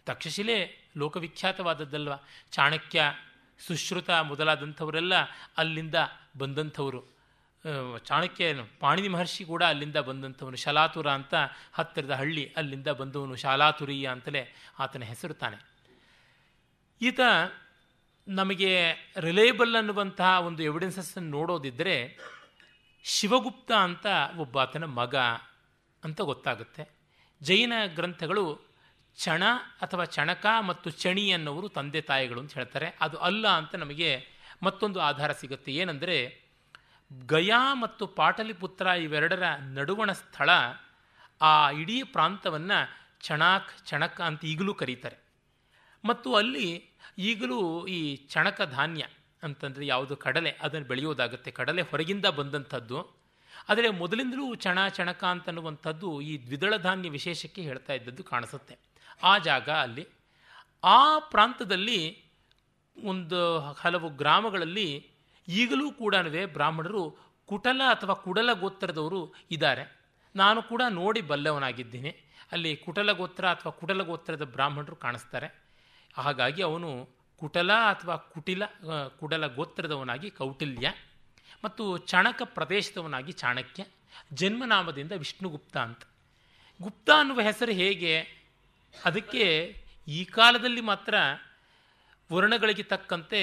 ತಕ್ಷಶಿಲೆ ಲೋಕವಿಖ್ಯಾತವಾದದ್ದಲ್ವ? ಚಾಣಕ್ಯ, ಸುಶ್ರುತ ಮೊದಲಾದಂಥವರೆಲ್ಲ ಅಲ್ಲಿಂದ ಬಂದಂಥವರು. ಚಾಣಕ್ಯನು ಪಾಣಿನಿ ಮಹರ್ಷಿ ಕೂಡ ಅಲ್ಲಿಂದ ಬಂದಂಥವನು. ಶಲಾತುರ ಅಂತ ಹತ್ತಿರದ ಹಳ್ಳಿ ಅಲ್ಲಿಂದ ಬಂದವನು. ಶಾಲಾತುರಿಯ ಅಂತಲೇ ಆತನ ಹೆಸರು ತಾನೆ. ಈತ ನಮಗೆ ರಿಲೇಬಲ್ ಅನ್ನುವಂತಹ ಒಂದು ಎವಿಡೆನ್ಸಸ್ಸನ್ನು ನೋಡೋದಿದ್ದರೆ ಶಿವಗುಪ್ತ ಅಂತ ಒಬ್ಬ ಆತನ ಮಗ ಅಂತ ಗೊತ್ತಾಗುತ್ತೆ. ಜೈನ ಗ್ರಂಥಗಳು ಚಣ ಅಥವಾ ಚಣಕ ಮತ್ತು ಚಣಿ ಅನ್ನೋರು ತಂದೆ ತಾಯಿಗಳು ಅಂತ ಹೇಳ್ತಾರೆ. ಅದು ಅಲ್ಲ ಅಂತ ನಮಗೆ ಮತ್ತೊಂದು ಆಧಾರ ಸಿಗುತ್ತೆ. ಏನಂದರೆ ಗಯಾ ಮತ್ತು ಪಾಟಲಿಪುತ್ರ ಇವೆರಡರ ನಡುವಣ ಸ್ಥಳ ಆ ಇಡೀ ಪ್ರಾಂತವನ್ನು ಚಣಾಕ್ ಚಣಕ ಅಂತ ಈಗಲೂ ಕರೀತಾರೆ. ಮತ್ತು ಅಲ್ಲಿ ಈಗಲೂ ಈ ಚಣಕ ಧಾನ್ಯ ಅಂತಂದರೆ ಯಾವುದು ಕಡಲೆ, ಅದನ್ನು ಬೆಳೆಯೋದಾಗುತ್ತೆ. ಕಡಲೆ ಹೊರಗಿಂದ ಬಂದಂಥದ್ದು. ಆದರೆ ಮೊದಲಿಂದಲೂ ಚಣ, ಚಣಕ ಅಂತನ್ನುವಂಥದ್ದು ಈ ದ್ವಿದಳ ಧಾನ್ಯ ವಿಶೇಷಕ್ಕೆ ಹೇಳ್ತಾ ಇದ್ದದ್ದು ಕಾಣಿಸುತ್ತೆ. ಆ ಜಾಗ ಅಲ್ಲಿ, ಆ ಪ್ರಾಂತದಲ್ಲಿ ಒಂದು ಹಲವು ಗ್ರಾಮಗಳಲ್ಲಿ ಈಗಲೂ ಕೂಡ ಬ್ರಾಹ್ಮಣರು ಕುಟಲ ಅಥವಾ ಕುಡಲ ಗೋತ್ರದವರು ಇದ್ದಾರೆ. ನಾನು ಕೂಡ ನೋಡಿ ಬಲ್ಲವನಾಗಿದ್ದೀನಿ. ಅಲ್ಲಿ ಕುಟಲ ಗೋತ್ರ ಅಥವಾ ಕುಡಲ ಗೋತ್ರದ ಬ್ರಾಹ್ಮಣರು ಕಾಣಿಸ್ತಾರೆ. ಹಾಗಾಗಿ ಅವನು ಕುಟಲ ಅಥವಾ ಕುಟಿಲ ಕುಡಲ ಗೋತ್ರದವನಾಗಿ ಕೌಟಿಲ್ಯ ಮತ್ತು ಚಾಣಕ ಪ್ರದೇಶದವನಾಗಿ ಚಾಣಕ್ಯ, ಜನ್ಮನಾಮದಿಂದ ವಿಷ್ಣುಗುಪ್ತ ಅಂತ. ಗುಪ್ತ ಅನ್ನುವ ಹೆಸರು ಹೇಗೆ? ಅದಕ್ಕೆ ಈ ಕಾಲದಲ್ಲಿ ಮಾತ್ರ ವರ್ಣಗಳಿಗೆ ತಕ್ಕಂತೆ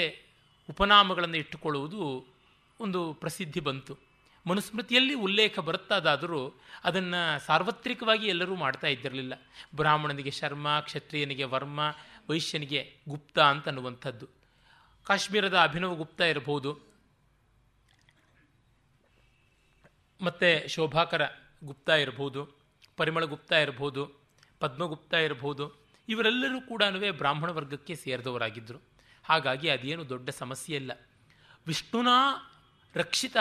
ಉಪನಾಮಗಳನ್ನು ಇಟ್ಟುಕೊಳ್ಳುವುದು ಒಂದು ಪ್ರಸಿದ್ಧಿ ಬಂತು. ಮನುಸ್ಮೃತಿಯಲ್ಲಿ ಉಲ್ಲೇಖ ಬರುತ್ತಾದಾದರೂ ಅದನ್ನು ಸಾರ್ವತ್ರಿಕವಾಗಿ ಎಲ್ಲರೂ ಮಾಡ್ತಾ ಇದ್ದಿರಲಿಲ್ಲ. ಬ್ರಾಹ್ಮಣನಿಗೆ ಶರ್ಮ, ಕ್ಷತ್ರಿಯನಿಗೆ ವರ್ಮ ವೈಶ್ಯನಿಗೆ ಗುಪ್ತ ಅಂತ ಅನ್ನುವಂಥದ್ದು ಕಾಶ್ಮೀರದ ಅಭಿನವ ಗುಪ್ತ ಇರಬಹುದು. ಮತ್ತು ಶೋಭಾಕರ ಗುಪ್ತ ಇರಬಹುದು, ಪರಿಮಳ ಗುಪ್ತ ಇರಬಹುದು, ಪದ್ಮಗುಪ್ತ ಇರಬಹುದು, ಇವರೆಲ್ಲರೂ ಕೂಡ ಬ್ರಾಹ್ಮಣ ವರ್ಗಕ್ಕೆ ಸೇರಿದವರಾಗಿದ್ದರು ಹಾಗಾಗಿ ಅದೇನು ದೊಡ್ಡ ಸಮಸ್ಯೆ ಇಲ್ಲ. ವಿಷ್ಣುನ ರಕ್ಷಿತ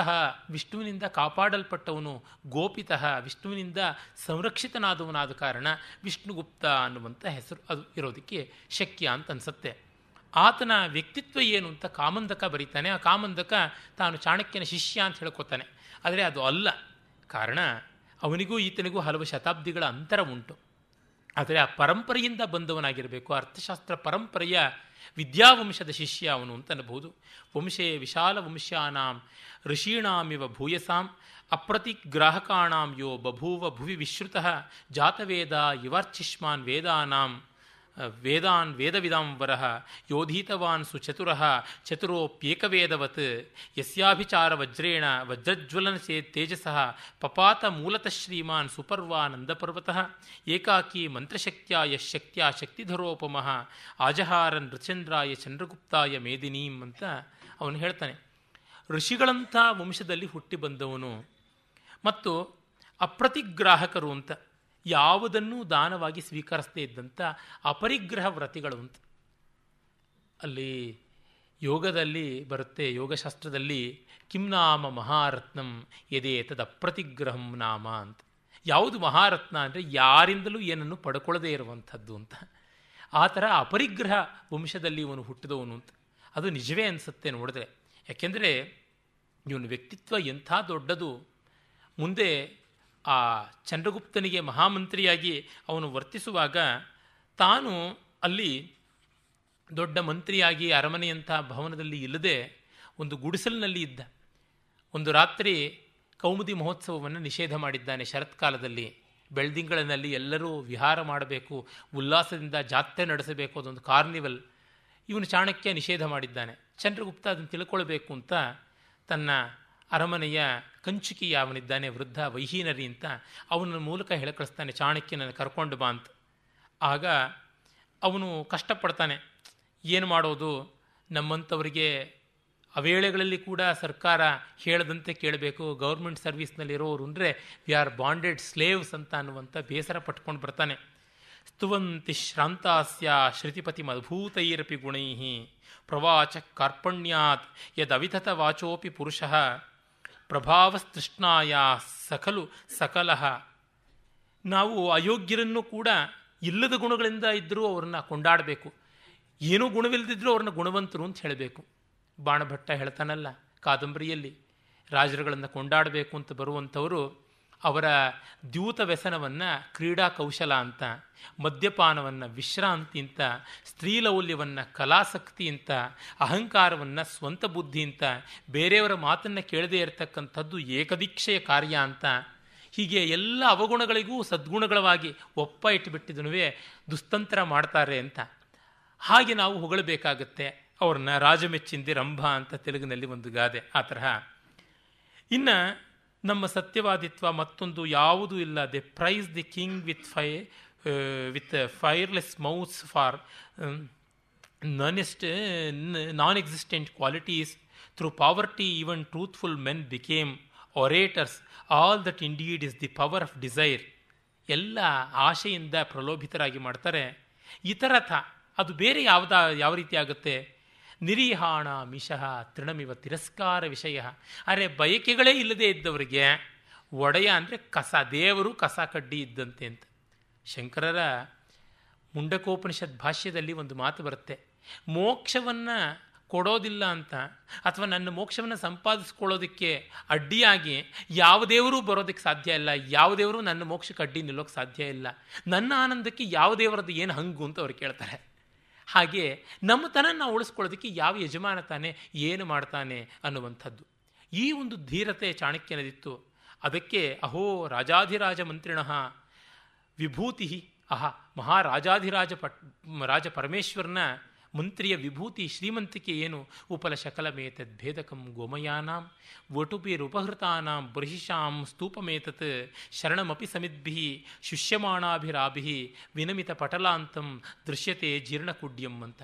ವಿಷ್ಣುವಿನಿಂದ ಕಾಪಾಡಲ್ಪಟ್ಟವನು ಗೋಪಿತ ವಿಷ್ಣುವಿನಿಂದ ಸಂರಕ್ಷಿತನಾದವನಾದ ಕಾರಣ ವಿಷ್ಣುಗುಪ್ತ ಅನ್ನುವಂಥ ಹೆಸರು ಅದು ಇರೋದಕ್ಕೆ ಶಕ್ಯ ಅಂತ ಅನಿಸುತ್ತೆ. ಆತನ ವ್ಯಕ್ತಿತ್ವ ಏನು ಅಂತ ಕಾಮಂದಕ ಬರೀತಾನೆ. ಆ ಕಾಮಂದಕ ತಾನು ಚಾಣಕ್ಯನ ಶಿಷ್ಯ ಅಂತ ಹೇಳ್ಕೊತಾನೆ. ಆದರೆ ಅದು ಅಲ್ಲ. ಕಾರಣ ಅವನಿಗೂ ಈತನಿಗೂ ಹಲವು ಶತಾಬ್ದಿಗಳ ಅಂತರ ಉಂಟು. ಆದರೆ ಆ ಪರಂಪರೆಯಿಂದ ಬಂದವನಾಗಿರಬೇಕು. ಅರ್ಥಶಾಸ್ತ್ರ ಪರಂಪರೆಯ ವಿದ್ಯಾವಂಶದ ಶಿಷ್ಯ ಅವನು ಅಂತ ಅನ್ನಬಹುದು ವಂಶೇ ವಿಶಾಲ ವಂಶಾನಾಂ ಋಷೀಣಾಮಿವ ಭೂಯಸಾಂ ಅಪ್ರತಿಗ್ರಾಹಕಾಣಾಂ ಯೋ ಬಭೂವ ಭುವಿ ವಿಶ್ರುತಃ ಜಾತವೇದ ಇವಾರ್ಚಿಷ್ಮಾನ್ ವೇದಾನಾಂ. ವೇದಾನ್ ವೇದವಿದಾಂಬರ ಯೋಧೀತವಾನ್ ಸುಚತುರ ಚತುರೋಪ್ಯೇಕವೇದವತ್ ಯಸ್ಯಾಭಿಚಾರ ವಜ್ರೇಣ ವಜ್ರಜ್ವಲನ ಸೇ ತೇಜಸ ಪಪಾತ ಮೂಲತಃ ಶ್ರೀಮಾನ್ ಸುಪರ್ವಾನಂದಪರ್ವತಃ ಏಕಾಕಿ ಮಂತ್ರಶಕ್ತ್ಯಾಯ ಶಕ್ತ್ಯಾ ಶಕ್ತಿಧರೋಪಮಃ ಆಜಹಾರ ನೃಚಂದ್ರಾಯ ಚಂದ್ರಗುಪ್ತಾಯ ಮೇದಿನೀಂ ಅಂತ ಅವನು ಹೇಳ್ತಾನೆ. ಋಷಿಗಳಂಥ ವಂಶದಲ್ಲಿ ಹುಟ್ಟಿ ಬಂದವನು ಮತ್ತು ಅಪ್ರತಿಗ್ರಾಹಕರು ಅಂತ ಯಾವುದನ್ನೂ ದಾನವಾಗಿ ಸ್ವೀಕರಿಸದೇ ಇದ್ದಂಥ ಅಪರಿಗ್ರಹ ವ್ರತಿಗಳು ಅಂತ ಅಲ್ಲಿ ಯೋಗದಲ್ಲಿ ಬರುತ್ತೆ, ಯೋಗಶಾಸ್ತ್ರದಲ್ಲಿ ಕಿಂ ನಾಮ ಮಹಾರತ್ನಂ ಎದೆ ತದ ಅಪ್ರತಿಗ್ರಹಂ ನಾಮ ಅಂತ. ಯಾವುದು ಮಹಾರತ್ನ ಅಂದರೆ ಯಾರಿಂದಲೂ ಏನನ್ನು ಪಡ್ಕೊಳ್ಳದೇ ಇರುವಂಥದ್ದು ಅಂತ. ಆ ಥರ ಅಪರಿಗ್ರಹ ವಂಶದಲ್ಲಿ ಇವನು ಹುಟ್ಟಿದವನು ಅಂತ. ಅದು ನಿಜವೇ ಅನಿಸುತ್ತೆ ನೋಡಿದ್ರೆ. ಯಾಕೆಂದರೆ ಇವನ ವ್ಯಕ್ತಿತ್ವ ಎಂಥ ದೊಡ್ಡದು. ಮುಂದೆ ಆ ಚಂದ್ರಗುಪ್ತನಿಗೆ ಮಹಾಮಂತ್ರಿಯಾಗಿ ಅವನು ವರ್ತಿಸುವಾಗ ತಾನು ಅಲ್ಲಿ ದೊಡ್ಡ ಮಂತ್ರಿಯಾಗಿ ಅರಮನೆಯಂಥ ಭವನದಲ್ಲಿ ಇಲ್ಲದೆ ಒಂದು ಗುಡಿಸಲಿನಲ್ಲಿ ಇದ್ದ. ಒಂದು ರಾತ್ರಿ ಕೌಮುದಿ ಮಹೋತ್ಸವವನ್ನು ನಿಷೇಧ ಮಾಡಿದ್ದಾನೆ ಶರತ್ಕಾಲದಲ್ಲಿ ಬೆಳ್ದಿಂಗಳಿನಲ್ಲಿ ಎಲ್ಲರೂ ವಿಹಾರ ಮಾಡಬೇಕು, ಉಲ್ಲಾಸದಿಂದ ಜಾತ್ರೆ ನಡೆಸಬೇಕು ಅದೊಂದು ಕಾರ್ನಿವಲ್. ಇವನು ಚಾಣಕ್ಯ ನಿಷೇಧ ಮಾಡಿದ್ದಾನೆ. ಚಂದ್ರಗುಪ್ತ ಅದನ್ನು ತಿಳ್ಕೊಳ್ಬೇಕು ಅಂತ ತನ್ನ ಅರಮನೆಯ ಕಂಚುಕಿ ಅವನಿದ್ದಾನೆ ವೃದ್ಧ ವೈಹೀನರಿ ಅಂತ ಅವನ ಮೂಲಕ ಹೇಳಕಳಿಸ್ತಾನೆ ಚಾಣಕ್ಯನ ಕರ್ಕೊಂಡು ಬಾ ಅಂತ. ಆಗ ಅವನು ಕಷ್ಟಪಡ್ತಾನೆ, ಏನು ಮಾಡೋದು? ನಮ್ಮಂಥವರಿಗೆ ಅವೇಳೆಗಳಲ್ಲಿ ಕೂಡ ಸರ್ಕಾರ ಹೇಳದಂತೆ ಕೇಳಬೇಕು, ಗೌರ್ಮೆಂಟ್ ಸರ್ವಿಸ್ನಲ್ಲಿರೋರು ಅಂದರೆ ವಿ ಆರ್ ಬಾಂಡೆಡ್ ಸ್ಲೇವ್ಸ್ ಅಂತ ಅನ್ನುವಂಥ ಬೇಸರ ಪಟ್ಕೊಂಡು ಬರ್ತಾನೆ. ಸ್ತುವಂತಿ ಶ್ರಾಂತಾಸ್ಯ ಶ್ರುತಿಪತಿ ಮದ್ಭೂತೈರಪಿ ಗುಣೈ ಪ್ರವಾಚ ಕಾರ್ಪಣ್ಯಾತ್ ಯದವಿತತ ವಾಚೋಪಿ ಪುರುಷಃ ಪ್ರಭಾವಸ್ತೃಷ್ಣಾಯ ಸಕಲು ಸಕಲಹ. ನಾವು ಅಯೋಗ್ಯರನ್ನು ಕೂಡ ಇಲ್ಲದ ಗುಣಗಳಿಂದ ಇದ್ದರೂ ಅವ್ರನ್ನ ಕೊಂಡಾಡಬೇಕು. ಏನೂ ಗುಣವಿಲ್ಲದಿದ್ದರೂ ಅವ್ರನ್ನ ಗುಣವಂತರು ಅಂತ ಹೇಳಬೇಕು. ಬಾಣಭಟ್ಟ ಹೇಳ್ತಾನಲ್ಲ, ಕಾದಂಬರಿಯಲ್ಲಿ ರಾಜರುಗಳನ್ನು ಕೊಂಡಾಡಬೇಕು ಅಂತ ಬರುವಂಥವರು ಅವರ ದ್ಯೂತ ವ್ಯಸನವನ್ನು ಕ್ರೀಡಾ ಕೌಶಲ ಅಂತ, ಮದ್ಯಪಾನವನ್ನು ವಿಶ್ರಾಂತಿ ಅಂತ ಸ್ತ್ರೀಲೌಲ್ಯವನ್ನು ಕಲಾಸಕ್ತಿ ಅಂತ, ಅಹಂಕಾರವನ್ನು ಸ್ವಂತ ಬುದ್ಧಿ ಅಂತ, ಬೇರೆಯವರ ಮಾತನ್ನು ಕೇಳದೇ ಇರತಕ್ಕಂಥದ್ದು ಏಕದೀಕ್ಷೆಯ ಕಾರ್ಯ ಅಂತ, ಹೀಗೆ ಎಲ್ಲ ಅವಗುಣಗಳಿಗೂ ಸದ್ಗುಣಗಳವಾಗಿ ಒಪ್ಪ ಇಟ್ಟುಬಿಟ್ಟಿದನುವೇ ದುಸ್ತಂತ್ರ ಮಾಡ್ತಾರೆ ಅಂತ. ಹಾಗೆ ನಾವು ಹೊಗಳಬೇಕಾಗತ್ತೆ ಅವ್ರನ್ನ ರಾಜಮೆಚ್ಚಿಂದಿ ರಂಭ ಅಂತ ತೆಲುಗಿನಲ್ಲಿ ಒಂದು ಗಾದೆ, ಆ ತರಹ. ಇನ್ನು ನಮ್ಮ ಸತ್ಯವಾದಿತ್ವ ಮತ್ತೊಂದು ಯಾವುದೂ ಇಲ್ಲ. They praise the king with fi with fireless mouths for ನಾನೆಸ್ಟ್ non existent qualities through poverty even truthful men became orators all that indeed is the power of desire ಎಲ್ಲ ಆಶೆಯಿಂದ ಪ್ರಲೋಭಿತರಾಗಿ ಮಾಡ್ತಾರೆ. ಇತರಥ, ಅದು ಬೇರೆ ಯಾವುದ, ಯಾವ ರೀತಿ ಆಗುತ್ತೆ? ನಿರೀಹಾಣ ಮಿಷಃ ತೃಣಮಿವ ತಿರಸ್ಕಾರ ವಿಷಯ. ಅರೆ ಬಯಕೆಗಳೇ ಇಲ್ಲದೆ ಇದ್ದವರಿಗೆ ಒಡೆಯ ಅಂದರೆ ಕಸ, ದೇವರು ಕಸ ಕಡ್ಡಿ ಇದ್ದಂತೆ ಅಂತ. ಶಂಕರರ ಮುಂಡಕೋಪನಿಷತ್ ಭಾಷ್ಯದಲ್ಲಿ ಒಂದು ಮಾತು ಬರುತ್ತೆ, ಮೋಕ್ಷವನ್ನು ಕೊಡೋದಿಲ್ಲ ಅಂತ ಅಥವಾ ನನ್ನ ಮೋಕ್ಷವನ್ನು ಸಂಪಾದಿಸ್ಕೊಳ್ಳೋದಕ್ಕೆ ಅಡ್ಡಿಯಾಗಿ ಯಾವ ದೇವರು ಬರೋದಕ್ಕೆ ಸಾಧ್ಯ ಇಲ್ಲ, ಯಾವ ದೇವರು ನನ್ನ ಮೋಕ್ಷಕ್ಕೆ ಅಡ್ಡಿ ನಿಲ್ಲೋಕ್ಕೆ ಸಾಧ್ಯ ಇಲ್ಲ, ನನ್ನ ಆನಂದಕ್ಕೆ ಯಾವ ದೇವರದ್ದು ಏನು ಹಂಗು ಅಂತ ಅವ್ರು ಕೇಳ್ತಾರೆ. ಹಾಗೆ ನಮ್ಮ ತನ ನಾವು ಉಳಿಸ್ಕೊಳ್ಳೋದಕ್ಕೆ ಯಾವ ಯಜಮಾನ ತಾನೆ, ಏನು ಮಾಡ್ತಾನೆ ಅನ್ನುವಂಥದ್ದು. ಈ ಒಂದು ಧೀರತೆ ಚಾಣಕ್ಯನದಿತ್ತು. ಅದಕ್ಕೆ ಅಹೋ ರಾಜಾಧಿರಾಜ ಮಂತ್ರಿಣಃ ವಿಭೂತಿ ಅಹ ಮಹಾರಾಜಾಧಿರಾಜ ಪಟ್, ರಾಜ ಪರಮೇಶ್ವರನ ಮಂತ್ರಿಯ ವಿಭೂತಿ ಶ್ರೀಮಂತಿಕೆ ಏನು? ಉಪಲ ಶಕಲಮೇತದ್ ಭೇದಕಂ ಗೋಮಯಾನಾಂ ವಟುಪಿರುಪಹೃತಾನಾಂ ಬೃಹಿಷಾಂ ಸ್ತೂಪಮೇತತ್ ಶರಣಮಪಿ ಸಮಿದ್ಭಿ ಶುಷ್ಯಮಾಣಾಭಿರಾಭಿ ವಿನಮಿತ ಪಟಲಾಂತಂ ದೃಶ್ಯತೆ ಜೀರ್ಣಕುಡ್ಯಂ ಅಂತ.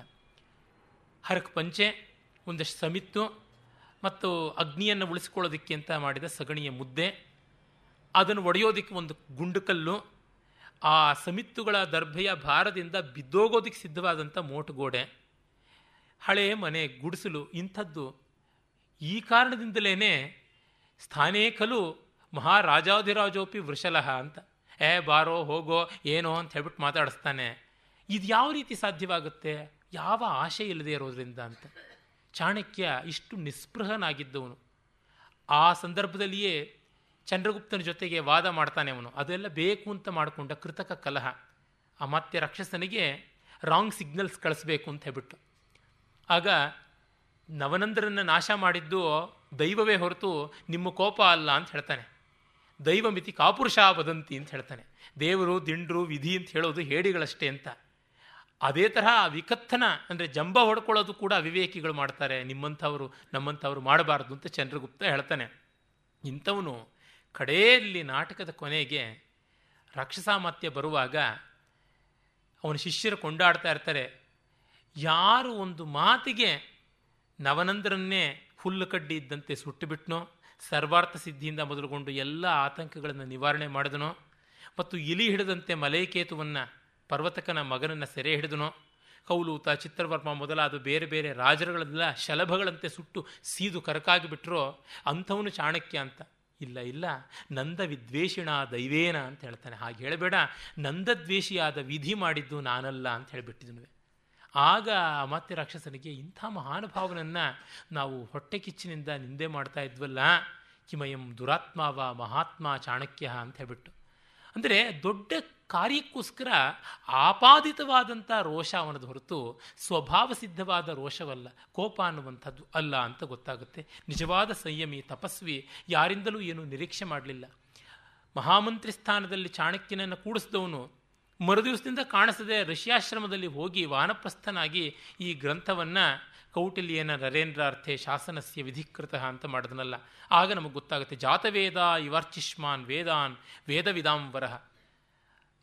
ಹರಕ್ ಪಂಚೆ ಒಂದಷ್ಟು ಸಮಿತ್ತು ಮತ್ತು ಅಗ್ನಿಯನ್ನು ಉಳಿಸ್ಕೊಳ್ಳೋದಕ್ಕೆ ಅಂತ ಮಾಡಿದ ಸಗಣಿಯ ಮುದ್ದೆ. ಅದನ್ನು ಒಡೆಯೋದಕ್ಕೆ ಒಂದು ಗುಂಡುಕಲ್ಲು. ಆ ಸಮಿತ್ತುಗಳ ದರ್ಭೆಯ ಭಾರದಿಂದ ಬಿದ್ದೋಗೋದಕ್ಕೆ ಸಿದ್ಧವಾದಂಥ ಮೋಟುಗೋಡೆ. ಹಳೆ ಮನೆ ಗುಡಿಸಲು ಇಂಥದ್ದು. ಈ ಕಾರಣದಿಂದಲೇ ಸ್ಥಾನೇ ಕಲು ಮಹಾರಾಜಾಧಿರಾಜೋಪಿ ವೃಷಲಹ ಅಂತ. ಏ ಬಾರೋ, ಹೋಗೋ, ಏನೋ ಅಂತ ಹೇಳ್ಬಿಟ್ಟು ಮಾತಾಡಿಸ್ತಾನೆ. ಇದು ಯಾವ ರೀತಿ ಸಾಧ್ಯವಾಗುತ್ತೆ? ಯಾವ ಆಶೆ ಇಲ್ಲದೆ ಇರೋದ್ರಿಂದ ಅಂತ. ಚಾಣಕ್ಯ ಇಷ್ಟು ನಿಸ್ಪೃಹನಾಗಿದ್ದವನು. ಆ ಸಂದರ್ಭದಲ್ಲಿಯೇ ಚಂದ್ರಗುಪ್ತನ ಜೊತೆಗೆ ವಾದ ಮಾಡ್ತಾನೆ ಅವನು. ಅದೆಲ್ಲ ಬೇಕು ಅಂತ ಮಾಡಿಕೊಂಡ ಕೃತಕ ಕಲಹ. ಆ ಮತ್ತೆ ರಾಕ್ಷಸನಿಗೆ ರಾಂಗ್ ಸಿಗ್ನಲ್ಸ್ ಕಳಿಸ್ಬೇಕು ಅಂತ ಹೇಳ್ಬಿಟ್ಟು. ಆಗ ನವನಂದರನ್ನು ನಾಶ ಮಾಡಿದ್ದು ದೈವವೇ ಹೊರತು ನಿಮ್ಮ ಕೋಪ ಅಲ್ಲ ಅಂತ ಹೇಳ್ತಾನೆ. ದೈವ ಮಿತಿ ಕಾಪುರುಷ ವದಂತಿ ಅಂತ ಹೇಳ್ತಾನೆ. ದೇವರು, ದಿಂಡ್ರು, ವಿಧಿ ಅಂತ ಹೇಳೋದು ಹೇಡಿಗಳಷ್ಟೇ ಅಂತ. ಅದೇ ತರಹ ವಿಕತ್ತನ ಅಂದರೆ ಜಂಬ ಹೊಡ್ಕೊಳ್ಳೋದು ಕೂಡ ಅವಿವೇಕಿಗಳು ಮಾಡ್ತಾರೆ. ನಿಮ್ಮಂಥವರು, ನಮ್ಮಂಥವ್ರು ಮಾಡಬಾರ್ದು ಅಂತ ಚಂದ್ರಗುಪ್ತ ಹೇಳ್ತಾನೆ. ಇಂಥವನು ಕಡೆಯಲ್ಲಿ ನಾಟಕದ ಕೊನೆಗೆ ರಾಕ್ಷಸಾಮತ್ಯ ಬರುವಾಗ ಅವನ ಶಿಷ್ಯರು ಕೊಂಡಾಡ್ತಾ ಇರ್ತಾರೆ. ಯಾರು ಒಂದು ಮಾತಿಗೆ ನವನಂದರನ್ನೇ ಹುಲ್ಲು ಕಡ್ಡಿ ಇದ್ದಂತೆ ಸುಟ್ಟುಬಿಟ್ನೋ, ಸರ್ವಾರ್ಥ ಸಿದ್ಧಿಯಿಂದ ಮೊದಲುಗೊಂಡು ಎಲ್ಲ ಆತಂಕಗಳನ್ನು ನಿವಾರಣೆ ಮಾಡಿದನೋ, ಮತ್ತು ಇಲಿ ಹಿಡಿದಂತೆ ಮಲೈಕೇತುವನ್ನು ಪರ್ವತಕನ ಮಗನನ್ನು ಸೆರೆ ಹಿಡಿದನೋ ಕೌಲೂತ ಚಿತ್ರವರ್ಮ ಮೊದಲಾದ ಬೇರೆ ಬೇರೆ ರಾಜರುಗಳೆಲ್ಲ ಶಲಭಗಳಂತೆ ಸುಟ್ಟು ಸೀದು ಕರಕಾಗಿ ಬಿಟ್ಟರೋ ಅಂಥವನು ಚಾಣಕ್ಯ ಅಂತ. ಇಲ್ಲ ಇಲ್ಲ, ನಂದ ವಿದ್ವೇಷಿಣ ದೈವೇನ ಅಂತ ಹೇಳ್ತಾನೆ. ಹಾಗೆ ಹೇಳಬೇಡ, ನಂದದ್ವೇಷಿಯಾದ ವಿಧಿ ಮಾಡಿದ್ದು ನಾನಲ್ಲ ಅಂತ ಹೇಳಿಬಿಟ್ಟಿದ್ನು ಆಗ ಮತ್ತೆ ರಾಕ್ಷಸನಿಗೆ ಇಂಥ ಮಹಾನುಭಾವನನ್ನು ನಾವು ಹೊಟ್ಟೆ ಕಿಚ್ಚಿನಿಂದ ನಿಂದೆ ಮಾಡ್ತಾ ಇದ್ವಲ್ಲ? ಕಿಮಯಂ ದುರಾತ್ಮಾವ ಮಹಾತ್ಮ ಚಾಣಕ್ಯ ಅಂತ ಹೇಳ್ಬಿಟ್ಟು. ಅಂದರೆ ದೊಡ್ಡ ಕಾರ್ಯಕ್ಕೋಸ್ಕರ ಆಪಾದಿತವಾದಂಥ ರೋಷ ಅವನದು ಹೊರತು ಸ್ವಭಾವ ಸಿದ್ಧವಾದ ರೋಷವಲ್ಲ, ಕೋಪ ಅನ್ನುವಂಥದ್ದು ಅಲ್ಲ ಅಂತ ಗೊತ್ತಾಗುತ್ತೆ. ನಿಜವಾದ ಸಂಯಮಿ, ತಪಸ್ವಿ, ಯಾರಿಂದಲೂ ಏನು ನಿರೀಕ್ಷೆ ಮಾಡಲಿಲ್ಲ. ಮಹಾಮಂತ್ರಿ ಸ್ಥಾನದಲ್ಲಿ ಚಾಣಕ್ಯನನ್ನು ಕೂಡಿಸಿದವನು ಮರುದಿವಸದಿಂದ ಕಾಣಿಸದೆ ರಷ್ಯಾಶ್ರಮದಲ್ಲಿ ಹೋಗಿ ವಾನಪ್ರಸ್ಥನಾಗಿ ಈ ಗ್ರಂಥವನ್ನು ಕೌಟಿಲ್ಯನ ನರೇಂದ್ರ ಅರ್ಥೆ ಶಾಸನಸ್ಯ ವಿಧಿಕೃತ ಅಂತ ಮಾಡಿದನಲ್ಲ. ಆಗ ನಮಗೆ ಗೊತ್ತಾಗುತ್ತೆ, ಜಾತವೇದ ಇವಾರ್ಚಿಷ್ಮಾನ್ ವೇದಾನ್ ವೇದವಿದಾಂಬರಹ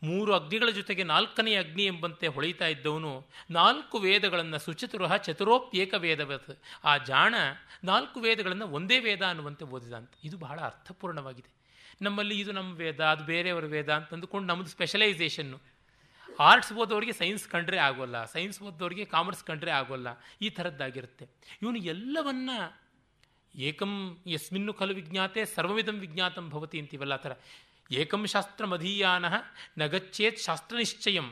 ಮೂರು ಅಗ್ನಿಗಳ ಜೊತೆಗೆ ನಾಲ್ಕನೇ ಅಗ್ನಿ ಎಂಬಂತೆ ಹೊಳಿತಾ ಇದ್ದವನು ನಾಲ್ಕು ವೇದಗಳನ್ನು ಸುಚತುರಹ ಚತುರೋಪ್ಯೇಕ ವೇದವತ್ ಆ ಜಾಣ ನಾಲ್ಕು ವೇದಗಳನ್ನು ಒಂದೇ ವೇದ ಅನ್ನುವಂತೆ ಓದಿದಂತೆ. ಇದು ಬಹಳ ಅರ್ಥಪೂರ್ಣವಾಗಿದೆ. ನಮ್ಮಲ್ಲಿ ಇದು ನಮ್ಮ ವೇದ, ಅದು ಬೇರೆಯವರ ವೇದ ಅಂತ ಅಂದುಕೊಂಡು ನಮ್ಮದು ಸ್ಪೆಷಲೈಸೇಷನ್ನು ಆರ್ಟ್ಸ್ ಓದೋರಿಗೆ ಸೈನ್ಸ್ ಕಂಡ್ರೆ ಆಗೋಲ್ಲ ಸೈನ್ಸ್ ಓದೋರಿಗೆ ಕಾಮರ್ಸ್ ಕಂಡ್ರೆ ಆಗೋಲ್ಲ, ಈ ಥರದ್ದಾಗಿರುತ್ತೆ. ಇವನು ಎಲ್ಲವನ್ನ ಏಕಂ ಯಸ್ಮಿನ್ನು ಖಲು ವಿಜ್ಞಾತೆ ಸರ್ವವಿಧಂ ವಿಜ್ಞಾತಂ ಭವತಿ ಅಂತೀವಲ್ಲ ಆ ಥರ. ಏಕಂ ಶಾಸ್ತ್ರ ಮಧೀಯಾನ ನಗಚ್ಚೇತ್ ಶಾಸ್ತ್ರ ನಿಶ್ಚಯಂ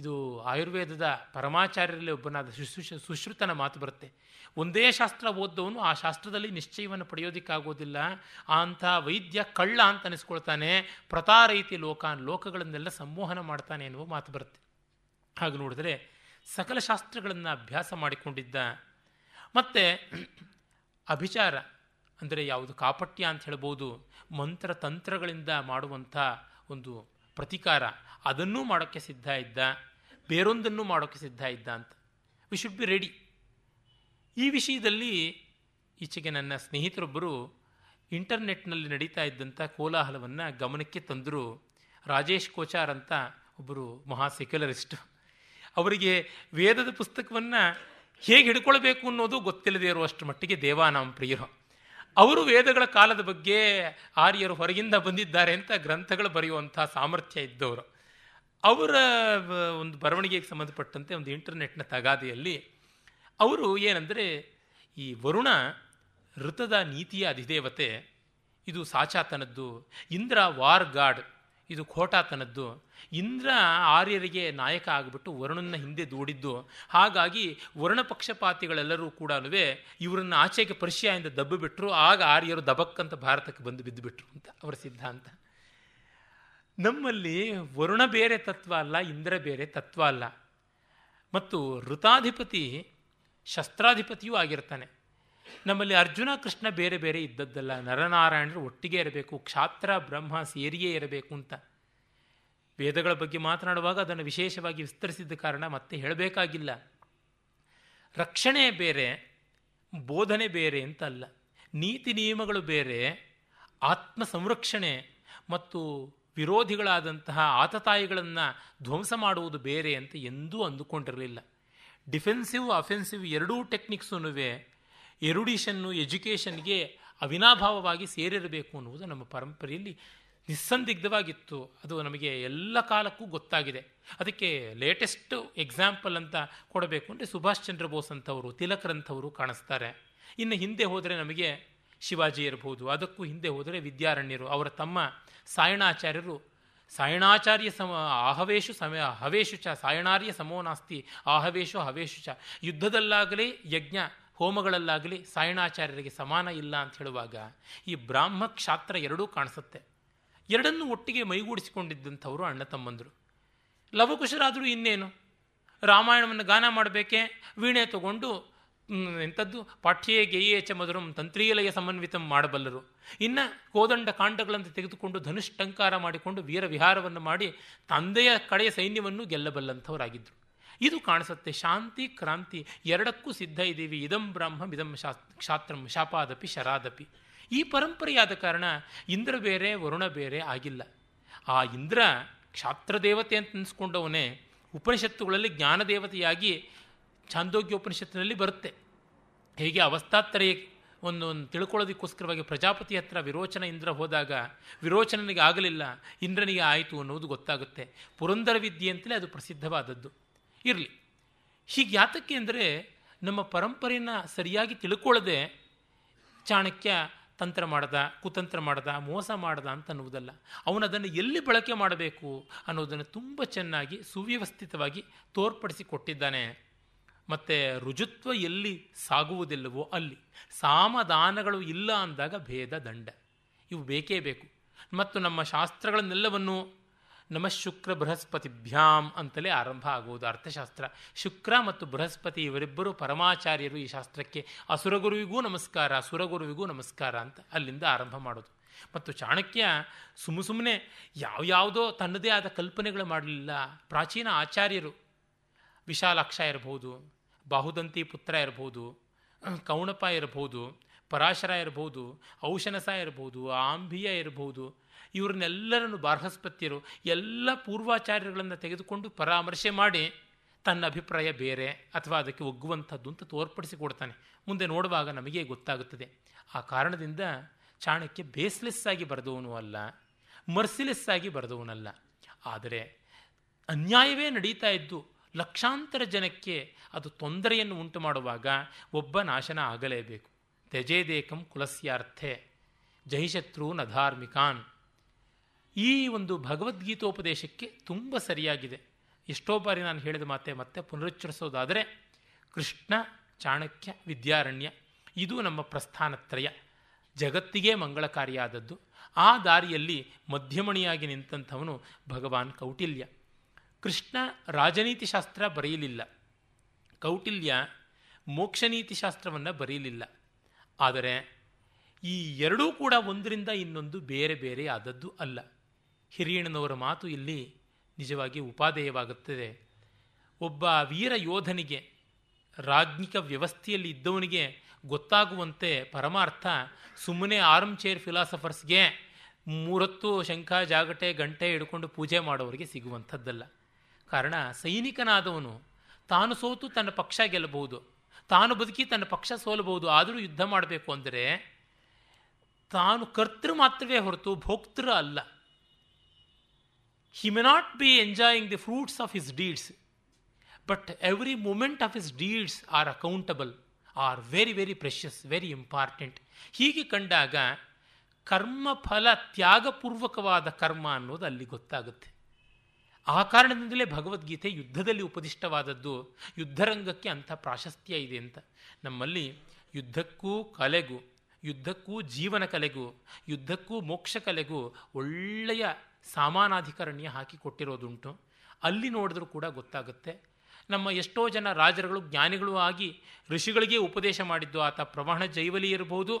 ಇದು ಆಯುರ್ವೇದದ ಪರಮಾಚಾರ್ಯರಲ್ಲಿ ಒಬ್ಬನಾದ ಶುಶ್ರೂಷ, ಸುಶ್ರುತನ ಮಾತು ಬರುತ್ತೆ. ಒಂದೇ ಶಾಸ್ತ್ರ ಓದ್ದವನು ಆ ಶಾಸ್ತ್ರದಲ್ಲಿ ನಿಶ್ಚಯವನ್ನು ಪಡೆಯೋದಿಕ್ಕಾಗೋದಿಲ್ಲ. ಅಂಥ ವೈದ್ಯ ಕಳ್ಳ ಅಂತ ಅನಿಸ್ಕೊಳ್ತಾನೆ. ಪ್ರತಾರೈತಿ ಲೋಕಾನ್ ಲೋಕಗಳನ್ನೆಲ್ಲ ಸಂಮೋಹನ ಮಾಡ್ತಾನೆ ಎನ್ನುವ ಮಾತು ಬರುತ್ತೆ. ಹಾಗೆ ನೋಡಿದರೆ ಸಕಲ ಶಾಸ್ತ್ರಗಳನ್ನು ಅಭ್ಯಾಸ ಮಾಡಿಕೊಂಡಿದ್ದ. ಮತ್ತು ಅಭಿಚಾರ ಅಂದರೆ ಯಾವುದು ಕಾಪಟ್ಯ ಅಂತ ಹೇಳ್ಬೋದು, ಮಂತ್ರ ತಂತ್ರಗಳಿಂದ ಮಾಡುವಂಥ ಒಂದು ಪ್ರತಿಕಾರ ಅದನ್ನೂ ಮಾಡೋಕ್ಕೆ ಸಿದ್ಧ ಇದ್ದ. ಬೇರೊಂದನ್ನು ಮಾಡೋಕ್ಕೆ ಸಿದ್ಧ ಇದ್ದ ಅಂತ. ವಿ ಶುಡ್ ಬಿ ರೆಡಿ ಈ ವಿಷಯದಲ್ಲಿ ಈಚೆಗೆ ನನ್ನ ಸ್ನೇಹಿತರೊಬ್ಬರು ಇಂಟರ್ನೆಟ್ನಲ್ಲಿ ನಡೀತಾ ಇದ್ದಂಥ ಕೋಲಾಹಲವನ್ನು ಗಮನಕ್ಕೆ ತಂದರು ರಾಜೇಶ್ ಕೋಚಾರ್ ಅಂತ ಒಬ್ಬರು ಮಹಾ ಸೆಕ್ಯುಲರಿಸ್ಟ್. ಅವರಿಗೆ ವೇದದ ಪುಸ್ತಕವನ್ನು ಹೇಗೆ ಹಿಡ್ಕೊಳ್ಬೇಕು ಅನ್ನೋದು ಗೊತ್ತಿಲ್ಲದೆ ಇರುವಷ್ಟು ಮಟ್ಟಿಗೆ ದೇವಾನಾಮ ಪ್ರಿಯರು. ಅವರು ವೇದಗಳ ಕಾಲದ ಬಗ್ಗೆ ಆರ್ಯರು ಹೊರಗಿಂದ ಬಂದಿದ್ದಾರೆ ಅಂತ ಗ್ರಂಥಗಳು ಬರೆಯುವಂಥ ಸಾಮರ್ಥ್ಯ ಇದ್ದವರು. ಅವರ ಒಂದು ಬರವಣಿಗೆಗೆ ಸಂಬಂಧಪಟ್ಟಂತೆ ಒಂದು ಇಂಟರ್ನೆಟ್ನ ತಗಾದೆಯಲ್ಲಿ ಅವರು ಏನಂದರೆ, ಈ ವರುಣ ಋತದ ನೀತಿಯ ಅಧಿದೇವತೆ, ಇದು ಸಾಚಾತನದ್ದು, ಇಂದ್ರ ವಾರ್ ಗಾಡ್, ಇದು ಖೋಟಾತನದ್ದು, ಇಂದ್ರ ಆರ್ಯರಿಗೆ ನಾಯಕ ಆಗಿಬಿಟ್ಟು ವರುಣನ ಹಿಂದೆ ದೂಡಿದ್ದು, ಹಾಗಾಗಿ ವರುಣ ಪಕ್ಷಪಾತಿಗಳೆಲ್ಲರೂ ಕೂಡ ಇವರನ್ನು ಆಚೆಗೆ ಪರ್ಷಿಯಾಯಿಂದ ದಬ್ಬು ಬಿಟ್ಟರು ಆಗ ಆರ್ಯರು ದಬಕ್ಕಂತ ಭಾರತಕ್ಕೆ ಬಂದು ಬಿದ್ದುಬಿಟ್ರು ಅಂತ ಅವರ ಸಿದ್ಧಾಂತ. ನಮ್ಮಲ್ಲಿ ವರುಣ ಬೇರೆ ತತ್ವ ಅಲ್ಲ, ಇಂದ್ರ ಬೇರೆ ತತ್ವ ಅಲ್ಲ. ಮತ್ತು ಋತಾಧಿಪತಿ ಶಸ್ತ್ರಾಧಿಪತಿಯೂ ಆಗಿರ್ತಾನೆ. ನಮ್ಮಲ್ಲಿ ಅರ್ಜುನ, ಕೃಷ್ಣ ಬೇರೆ ಬೇರೆ ಇದ್ದದ್ದಲ್ಲ. ನರನಾರಾಯಣರು ಒಟ್ಟಿಗೆ ಇರಬೇಕು, ಕ್ಷಾತ್ರ, ಬ್ರಹ್ಮ ಸೇರಿಯೇ ಇರಬೇಕು ಅಂತ. ವೇದಗಳ ಬಗ್ಗೆ ಮಾತನಾಡುವಾಗ ಅದನ್ನು ವಿಶೇಷವಾಗಿ ವಿಸ್ತರಿಸಿದ್ದ ಕಾರಣ ಮತ್ತೆ ಹೇಳಬೇಕಾಗಿಲ್ಲ. ರಕ್ಷಣೆ ಬೇರೆ, ಬೋಧನೆ ಬೇರೆ ಅಂತ ಅಲ್ಲ ನೀತಿ ನಿಯಮಗಳು ಬೇರೆ, ಆತ್ಮ ಸಂರಕ್ಷಣೆ ಮತ್ತು ವಿರೋಧಿಗಳಾದಂತಹ ಆತತಾಯಿಗಳನ್ನು ಧ್ವಂಸ ಮಾಡುವುದು ಬೇರೆ ಅಂತ ಎಂದೂ ಅಂದುಕೊಂಡಿರಲಿಲ್ಲ. ಡಿಫೆನ್ಸಿವ್, ಅಫೆನ್ಸಿವ್ ಎರಡೂ ಟೆಕ್ನಿಕ್ಸೂ ಎರುಡಿಷನ್ನು, ಎಜುಕೇಷನ್ಗೆ ಅವಿನಾಭಾವವಾಗಿ ಸೇರಿರಬೇಕು ಅನ್ನುವುದು ನಮ್ಮ ಪರಂಪರೆಯಲ್ಲಿ ನಿಸ್ಸಂದಿಗ್ಧವಾಗಿತ್ತು. ಅದು ನಮಗೆ ಎಲ್ಲ ಕಾಲಕ್ಕೂ ಗೊತ್ತಾಗಿದೆ. ಅದಕ್ಕೆ ಲೇಟೆಸ್ಟ್ ಎಕ್ಸಾಂಪಲ್ ಅಂತ ಕೊಡಬೇಕು ಅಂದರೆ ಸುಭಾಷ್ ಚಂದ್ರ ಬೋಸ್ ಅಂತವರು ತಿಲಕರಂಥವರು ಕಾಣಿಸ್ತಾರೆ. ಇನ್ನು ಹಿಂದೆ ಹೋದರೆ ನಮಗೆ ಶಿವಾಜಿ ಇರಬಹುದು ಅದಕ್ಕೂ ಹಿಂದೆ ಹೋದರೆ ವಿದ್ಯಾರಣ್ಯರು, ಅವರ ತಮ್ಮ ಸಾಯಣಾಚಾರ್ಯರು, ಸಾಯಣಾಚಾರ್ಯ ಸಮ, ಆಹವೇಶು ಸಮ, ಹವೇಶು ಚ, ಸಾಯಣಾರ್ಯ ಸಮೋ ನಾಸ್ತಿ, ಆಹವೇಶು ಹವೇಶು ಚ. ಯುದ್ಧದಲ್ಲಾಗಲಿ, ಯಜ್ಞ ಹೋಮಗಳಲ್ಲಾಗಲಿ ಸಾಯಣಾಚಾರ್ಯರಿಗೆ ಸಮಾನ ಇಲ್ಲ ಅಂತ ಹೇಳುವಾಗ ಈ ಬ್ರಾಹ್ಮ ಕ್ಷಾತ್ರ ಎರಡೂ ಕಾಣಿಸುತ್ತೆ. ಎರಡನ್ನೂ ಒಟ್ಟಿಗೆ ಮೈಗೂಡಿಸಿಕೊಂಡಿದ್ದಂಥವರು ಅಣ್ಣ ತಮ್ಮಂದರು. ಲವಕುಶರಾದರೂ ಇನ್ನೇನು? ರಾಮಾಯಣವನ್ನು ಗಾನ ಮಾಡಬೇಕೆ? ವೀಣೆ ತಗೊಂಡು ಎಂಥದ್ದು? ಪಾಠ್ಯೇ ಗೇಯೇ ಚ ಮಧುರಂ ತಂತ್ರೀಲಯ ಸಮನ್ವಿತಂ ಮಾಡಬಲ್ಲರು. ಇನ್ನು ಕೋದಂಡ ಕಾಂಡಗಳನ್ನು ತೆಗೆದುಕೊಂಡು ಧನುಷ್ಟಂಕಾರ ಮಾಡಿಕೊಂಡು ವೀರ ವಿಹಾರವನ್ನು ಮಾಡಿ ತಂದೆಯ ಕಡೆಯ ಸೈನ್ಯವನ್ನು ಗೆಲ್ಲಬಲ್ಲಂಥವರಾಗಿದ್ದರು ಇದು ಕಾಣಿಸುತ್ತೆ. ಶಾಂತಿ, ಕ್ರಾಂತಿ ಎರಡಕ್ಕೂ ಸಿದ್ಧ ಇದ್ದೀವಿ. ಇದಂ ಬ್ರಾಹ್ಮ, ಇದಂ ಶಾ ಕ್ಷಾತ್ರಂ, ಶಾಪಾದಪಿ, ಶರಾದಪಿ. ಈ ಪರಂಪರೆಯಾದ ಕಾರಣ ಇಂದ್ರ ಬೇರೆ, ವರುಣ ಬೇರೆ ಆಗಿಲ್ಲ. ಆ ಇಂದ್ರ ಕ್ಷಾತ್ರ ದೇವತೆ ಅಂತ ಅನಿಸ್ಕೊಂಡವನೇ ಉಪನಿಷತ್ತುಗಳಲ್ಲಿ ಜ್ಞಾನದೇವತೆಯಾಗಿ ಛಾಂದೋಗ್ಯೋಪನಿಷತ್ತಿನಲ್ಲಿ ಬರುತ್ತೆ. ಹೇಗೆ ಅವಸ್ಥಾತ್ತರೆಯ ಒಂದು ಒಂದು ತಿಳ್ಕೊಳ್ಳೋದಕ್ಕೋಸ್ಕರವಾಗಿ ಪ್ರಜಾಪತಿ ಹತ್ರ ವಿರೋಚನ ಇಂದ್ರ ಹೋದಾಗ ವಿರೋಚನನಿಗೆ ಆಗಲಿಲ್ಲ, ಇಂದ್ರನಿಗೆ ಆಯಿತು ಅನ್ನೋದು ಗೊತ್ತಾಗುತ್ತೆ. ಪುರಂದರ ವಿದ್ಯೆ ಅಂತಲೇ ಅದು ಪ್ರಸಿದ್ಧವಾದದ್ದು. ಇರಲಿ. ಹೀಗೆ ಯಾತಕ್ಕೆ ಅಂದರೆ ನಮ್ಮ ಪರಂಪರೆಯನ್ನು ಸರಿಯಾಗಿ ತಿಳ್ಕೊಳ್ಳದೆ ಚಾಣಕ್ಯ ತಂತ್ರ ಮಾಡದ, ಕುತಂತ್ರ ಮಾಡದ, ಮೋಸ ಮಾಡದ ಅಂತ ಅನ್ನುವುದಲ್ಲ. ಅವನು ಅದನ್ನು ಎಲ್ಲಿ ಬಳಕೆ ಮಾಡಬೇಕು ಅನ್ನೋದನ್ನು ತುಂಬ ಚೆನ್ನಾಗಿ ಸುವ್ಯವಸ್ಥಿತವಾಗಿ ತೋರ್ಪಡಿಸಿ ಕೊಟ್ಟಿದ್ದಾನೆ ಮತ್ತು ರುಜುತ್ವ ಎಲ್ಲಿ ಸಾಗುವುದಿಲ್ಲವೋ ಅಲ್ಲಿ. ಸಾಮದಾನಗಳು ಇಲ್ಲ ಅಂದಾಗ ಭೇದ ದಂಡ. ಇವು ಬೇಕೇ ಬೇಕು. ಮತ್ತು ನಮ್ಮ ಶಾಸ್ತ್ರಗಳನ್ನೆಲ್ಲವನ್ನು ನಮ ಶುಕ್ರ ಬೃಹಸ್ಪತಿಭ್ಯಾಮ್ ಅಂತಲೇ ಆರಂಭ ಆಗುವುದು ಅರ್ಥಶಾಸ್ತ್ರ. ಶುಕ್ರ ಮತ್ತು ಬೃಹಸ್ಪತಿ ಇವರಿಬ್ಬರು ಪರಮಾಚಾರ್ಯರು ಈ ಶಾಸ್ತ್ರಕ್ಕೆ ಅಸುರಗುರುವಿಗೂ ನಮಸ್ಕಾರ ಸುರಗುರುವಿಗೂ ನಮಸ್ಕಾರ ಅಂತ ಅಲ್ಲಿಂದ ಆರಂಭ ಮಾಡೋದು. ಮತ್ತು ಚಾಣಕ್ಯ ಸುಮ್ಮ ಸುಮ್ಮನೆ ಯಾವ್ಯಾವುದೋ ತನ್ನದೇ ಆದ ಕಲ್ಪನೆಗಳು ಮಾಡಲಿಲ್ಲ. ಪ್ರಾಚೀನ ಆಚಾರ್ಯರು ವಿಶಾಲಾಕ್ಷ ಇರಬಹುದು ಬಾಹುದಂತಿ ಪುತ್ರ ಇರಬಹುದು ಕೌಣಪ ಇರಬಹುದು ಪರಾಶರ ಇರಬಹುದು ಔಷನಸ ಇರಬಹುದು ಆಂಬಿಯ ಇರಬಹುದು ಇವ್ರನ್ನೆಲ್ಲರನ್ನು ಬಾರ್ಹಸ್ಪತ್ಯರು, ಎಲ್ಲ ಪೂರ್ವಾಚಾರ್ಯಗಳನ್ನು ತೆಗೆದುಕೊಂಡು ಪರಾಮರ್ಶೆ ಮಾಡಿ ತನ್ನ ಅಭಿಪ್ರಾಯ ಬೇರೆ ಅಥವಾ ಅದಕ್ಕೆ ಒಗ್ಗುವಂಥದ್ದು ಅಂತ ತೋರ್ಪಡಿಸಿಕೊಡ್ತಾನೆ. ಮುಂದೆ ನೋಡುವಾಗ ನಮಗೆ ಗೊತ್ತಾಗುತ್ತದೆ. ಆ ಕಾರಣದಿಂದ ಚಾಣಕ್ಯ ಬೇಸ್ಲೆಸ್ ಆಗಿ ಬರೆದವನು ಅಲ್ಲ ಮರ್ಸಿಲೆಸ್ ಆಗಿ ಬರೆದವನಲ್ಲ. ಆದರೆ ಅನ್ಯಾಯವೇ ನಡೀತಾ ಇದ್ದು ಲಕ್ಷಾಂತರ ಜನಕ್ಕೆ ಅದು ತೊಂದರೆಯನ್ನು ಉಂಟು ಮಾಡುವಾಗ ಒಬ್ಬ ನಾಶನ ಆಗಲೇಬೇಕು. ತ್ಯಜೇದೇಕಂ ಕುಲಸ್ಯಾರ್ಥೆ ಜಹಿಶತ್ರು ಧಾರ್ಮಿಕಾನ್. ಈ ಒಂದು ಭಗವದ್ಗೀತೋಪದೇಶಕ್ಕೆ ತುಂಬ ಸರಿಯಾಗಿದೆ. ಎಷ್ಟೋ ಬಾರಿ ನಾನು ಹೇಳಿದ ಮಾತೆ ಮತ್ತೆ ಪುನರುಚ್ಚರಿಸೋದಾದರೆ, ಕೃಷ್ಣ ಚಾಣಕ್ಯ ವಿದ್ಯಾರಣ್ಯ, ಇದು ನಮ್ಮ ಪ್ರಸ್ಥಾನತ್ರಯ ಜಗತ್ತಿಗೆ ಮಂಗಳಕಾರಿಯಾದದ್ದು. ಆ ದಾರಿಯಲ್ಲಿ ಮಧ್ಯಮಣಿಯಾಗಿ ನಿಂತಂಥವನು ಭಗವಾನ್ ಕೌಟಿಲ್ಯ. ಕೃಷ್ಣ ರಾಜನೀತಿ ಶಾಸ್ತ್ರ ಬರೆಯಲಿಲ್ಲ. ಕೌಟಿಲ್ಯ ಮೋಕ್ಷನೀತಿ ಶಾಸ್ತ್ರವನ್ನು ಬರೆಯಲಿಲ್ಲ. ಆದರೆ ಈ ಎರಡೂ ಕೂಡ ಒಂದರಿಂದ ಇನ್ನೊಂದು ಬೇರೆ ಬೇರೆ ಆದದ್ದು ಅಲ್ಲ. ಹಿರಿಯಣ್ಣನವರ ಮಾತು ಇಲ್ಲಿ ನಿಜವಾಗಿ ಉಪಾದೇಯವಾಗುತ್ತದೆ. ಒಬ್ಬ ವೀರ ಯೋಧನಿಗೆ, ರಾಜ್ಞಿಕ ವ್ಯವಸ್ಥೆಯಲ್ಲಿ ಇದ್ದವನಿಗೆ ಗೊತ್ತಾಗುವಂತೆ ಪರಮಾರ್ಥ ಸುಮ್ಮನೆ ಆರ್ಮ್ ಚೇರ್ ಫಿಲಾಸಫರ್ಸ್ಗೆ ಮೂರತ್ತು ಶಂಖ, ಜಾಗಟೆ, ಗಂಟೆ ಹಿಡ್ಕೊಂಡು ಪೂಜೆ ಮಾಡೋರಿಗೆ ಸಿಗುವಂಥದ್ದಲ್ಲ. ಕಾರಣ ಸೈನಿಕನಾದವನು ತಾನು ಸೋತು ತನ್ನ ಪಕ್ಷ ಗೆಲ್ಲಬಹುದು, ತಾನು ಬದುಕಿ ತನ್ನ ಪಕ್ಷ ಸೋಲಬಹುದು, ಆದರೂ ಯುದ್ಧ ಮಾಡಬೇಕು ಅಂದರೆ ತಾನು ಕರ್ತೃ ಮಾತ್ರವೇ ಹೊರತು ಭೋಕ್ತೃ ಅಲ್ಲ. He may not be enjoying the fruits of his deeds but every moment of his deeds are accountable are very very precious very important ಹೀಗೆ ಕಂಡಾಗ ಕರ್ಮಫಲ ತ್ಯಾಗಪೂರ್ವಕವಾದ ಕರ್ಮ ಅನ್ನೋದು ಅಲ್ಲಿ ಗೊತ್ತಾಗುತ್ತೆ. ಆ ಕಾರಣದಿಂದಲೇ ಭಗವದ್ಗೀತೆ ಯುದ್ಧದಲ್ಲಿ ಉಪದಿಷ್ಟವಾದದ್ದು ಯುದ್ಧರಂಗಕ್ಕೆ ಅಂಥ ಪ್ರಾಶಸ್ತ್ಯ ಇದೆ ಅಂತ. ನಮ್ಮಲ್ಲಿ ಯುದ್ಧಕ್ಕೂ ಕಲೆಗೂ, ಯುದ್ಧಕ್ಕೂ ಜೀವನ ಕಲೆಗೂ, ಯುದ್ಧಕ್ಕೂ ಮೋಕ್ಷ ಕಲೆಗೂ ಒಳ್ಳೆಯ ಸಾಮಾನಾಧಿಕರಣ್ಯ ಹಾಕಿ ಕೊಟ್ಟಿರೋದುಂಟು. ಅಲ್ಲಿ ನೋಡಿದ್ರೂ ಕೂಡ ಗೊತ್ತಾಗುತ್ತೆ. ನಮ್ಮ ಎಷ್ಟೋ ಜನ ರಾಜರುಗಳು, ಜ್ಞಾನಿಗಳು ಆಗಿ ಋಷಿಗಳಿಗೆ ಉಪದೇಶ ಮಾಡಿದ್ದು, ಆತ ಪ್ರಮಾಣ ಜೈವಲಿ ಇರಬಹುದು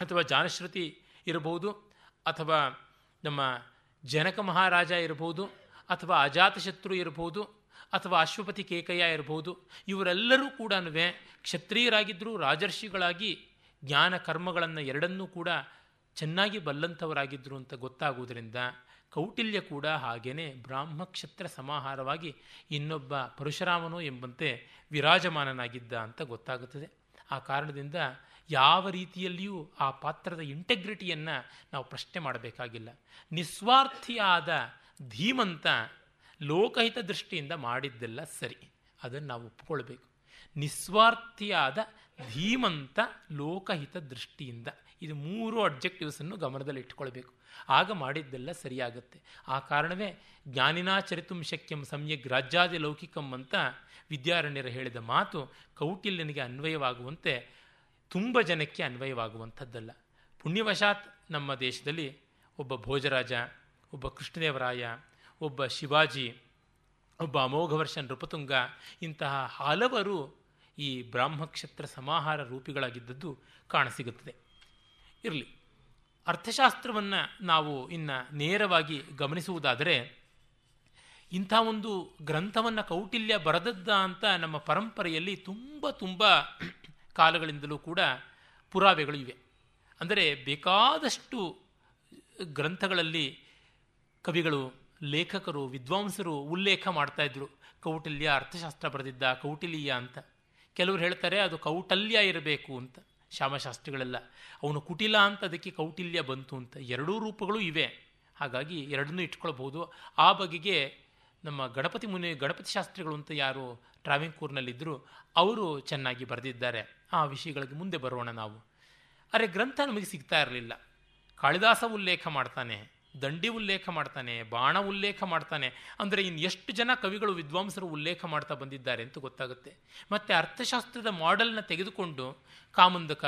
ಅಥವಾ ಜಾನಶ್ರುತಿ ಇರಬಹುದು ಅಥವಾ ನಮ್ಮ ಜನಕ ಮಹಾರಾಜ ಇರಬಹುದು. ಅಥವಾ ಅಜಾತಶತ್ರು ಇರಬಹುದು ಅಥವಾ ಅಶ್ವಪತಿ ಕೇಕಯ್ಯ ಇರಬಹುದು ಇವರೆಲ್ಲರೂ ಕೂಡ ಕ್ಷತ್ರಿಯರಾಗಿದ್ದರೂ ರಾಜರ್ಷಿಗಳಾಗಿ ಜ್ಞಾನ ಕರ್ಮಗಳನ್ನು ಎರಡನ್ನೂ ಕೂಡ ಚೆನ್ನಾಗಿ ಬಲ್ಲಂಥವರಾಗಿದ್ದರು ಅಂತ ಗೊತ್ತಾಗುವುದರಿಂದ ಕೌಟಿಲ್ಯ ಕೂಡ ಹಾಗೇನೆ ಬ್ರಾಹ್ಮ ಕ್ಷತ್ರ ಸಮಾಹಾರವಾಗಿ ಇನ್ನೊಬ್ಬ ಪರಶುರಾಮನು ಎಂಬಂತೆ ವಿರಾಜಮಾನನಾಗಿದ್ದ ಅಂತ ಗೊತ್ತಾಗುತ್ತದೆ. ಆ ಕಾರಣದಿಂದ ಯಾವ ರೀತಿಯಲ್ಲಿಯೂ ಆ ಪಾತ್ರದ ಇಂಟೆಗ್ರಿಟಿಯನ್ನು ನಾವು ಪ್ರಶ್ನೆ ಮಾಡಬೇಕಾಗಿಲ್ಲ. ನಿಸ್ವಾರ್ಥಿಯಾದ ಧೀಮಂತ ಲೋಕಹಿತ ದೃಷ್ಟಿಯಿಂದ ಮಾಡಿದ್ದೆಲ್ಲ ಸರಿ. ಅದನ್ನು ನಾವು ಒಪ್ಕೊಳ್ಬೇಕು. ನಿಸ್ವಾರ್ಥಿಯಾದ ಧೀಮಂತ ಲೋಕಹಿತ ದೃಷ್ಟಿಯಿಂದ ಇದು ಮೂರು ಅಬ್ಜೆಕ್ಟಿವ್ಸನ್ನು ಗಮನದಲ್ಲಿ ಇಟ್ಕೊಳ್ಬೇಕು. ಆಗ ಮಾಡಿದ್ದೆಲ್ಲ ಸರಿಯಾಗುತ್ತೆ. ಆ ಕಾರಣವೇ ಜ್ಞಾನಿನಾ ಚರಿತುಂ ಶಕ್ಯಂ ಸಮ್ಯಕ್ ರಾಜ್ಯಾದಿ ಲೌಕಿಕಂ ಅಂತ ವಿದ್ಯಾರಣ್ಯರು ಹೇಳಿದ ಮಾತು ಕೌಟಿಲ್ಯನಿಗೆ ಅನ್ವಯವಾಗುವಂತೆ ತುಂಬ ಜನಕ್ಕೆ ಅನ್ವಯವಾಗುವಂಥದ್ದಲ್ಲ. ಪುಣ್ಯವಶಾತ್ ನಮ್ಮ ದೇಶದಲ್ಲಿ ಒಬ್ಬ ಭೋಜರಾಜ ಒಬ್ಬ ಕೃಷ್ಣದೇವರಾಯ, ಒಬ್ಬ ಶಿವಾಜಿ, ಒಬ್ಬ ಅಮೋಘವರ್ಷ ನೃಪತುಂಗ ಇಂತಹ ಹಲವರು ಈ ಬ್ರಾಹ್ಮಕ್ಷತ್ರ ಸಮಾಹಾರ ರೂಪಿಗಳಾಗಿದ್ದದ್ದು ಕಾಣಸಿಗುತ್ತದೆ. ಇರಲಿ, ಅರ್ಥಶಾಸ್ತ್ರವನ್ನು ನಾವು ಇನ್ನು ನೇರವಾಗಿ ಗಮನಿಸುವುದಾದರೆ, ಇಂಥ ಒಂದು ಗ್ರಂಥವನ್ನು ಕೌಟಿಲ್ಯ ಬರೆದದ್ದ ಅಂತ ನಮ್ಮ ಪರಂಪರೆಯಲ್ಲಿ ತುಂಬ ತುಂಬ ಕಾಲಗಳಿಂದಲೂ ಕೂಡ ಪುರಾವೆಗಳು ಇವೆ. ಅಂದರೆ ಬೇಕಾದಷ್ಟು ಗ್ರಂಥಗಳಲ್ಲಿ ಕವಿಗಳು, ಲೇಖಕರು, ವಿದ್ವಾಂಸರು ಉಲ್ಲೇಖ ಮಾಡ್ತಾ ಇದ್ರು. ಕೌಟಿಲ್ಯ ಅರ್ಥಶಾಸ್ತ್ರ ಬರೆದಿದ್ದ ಕೌಟಿಲೀಯ ಅಂತ. ಕೆಲವರು ಹೇಳ್ತಾರೆ, ಅದು ಕೌಟಲ್ಯ ಇರಬೇಕು ಅಂತ. ಶ್ಯಾಮಶಾಸ್ತ್ರಿಗಳೆಲ್ಲ ಅವನು ಕುಟಿಲ ಅಂತ ಅದಕ್ಕೆ ಕೌಟಿಲ್ಯ ಬಂತು ಅಂತ. ಎರಡೂ ರೂಪಗಳು ಇವೆ. ಹಾಗಾಗಿ ಎರಡನ್ನೂ ಇಟ್ಕೊಳ್ಬಹುದು. ಆ ಬಗೆಗೆ ನಮ್ಮ ಗಣಪತಿ ಮುನಿ, ಗಣಪತಿ ಶಾಸ್ತ್ರಿಗಳು ಅಂತ ಯಾರು ಟ್ರಾವೆಂಕೂರ್ನಲ್ಲಿದ್ದರು ಅವರು ಚೆನ್ನಾಗಿ ಬರೆದಿದ್ದಾರೆ. ಆ ವಿಷಯಗಳಿಗೆ ಮುಂದೆ ಬರೋಣ ನಾವು. ಅರೆ ಗ್ರಂಥ ನಮಗೆ ಸಿಗ್ತಾ ಇರಲಿಲ್ಲ. ಕಾಳಿದಾಸ ಉಲ್ಲೇಖ ಮಾಡ್ತಾನೆ. ದಂಡಿ ಉಲ್ಲೇಖ ಮಾಡ್ತಾನೆ, ಬಾಣ ಉಲ್ಲೇಖ ಮಾಡ್ತಾನೆ. ಅಂದರೆ ಇನ್ನು ಎಷ್ಟು ಜನ ಕವಿಗಳು ವಿದ್ವಾಂಸರು ಉಲ್ಲೇಖ ಮಾಡ್ತಾ ಬಂದಿದ್ದಾರೆ ಅಂತ ಗೊತ್ತಾಗುತ್ತೆ. ಮತ್ತು ಅರ್ಥಶಾಸ್ತ್ರದ ಮಾಡೆಲ್ನ ತೆಗೆದುಕೊಂಡು ಕಾಮಂದಕ,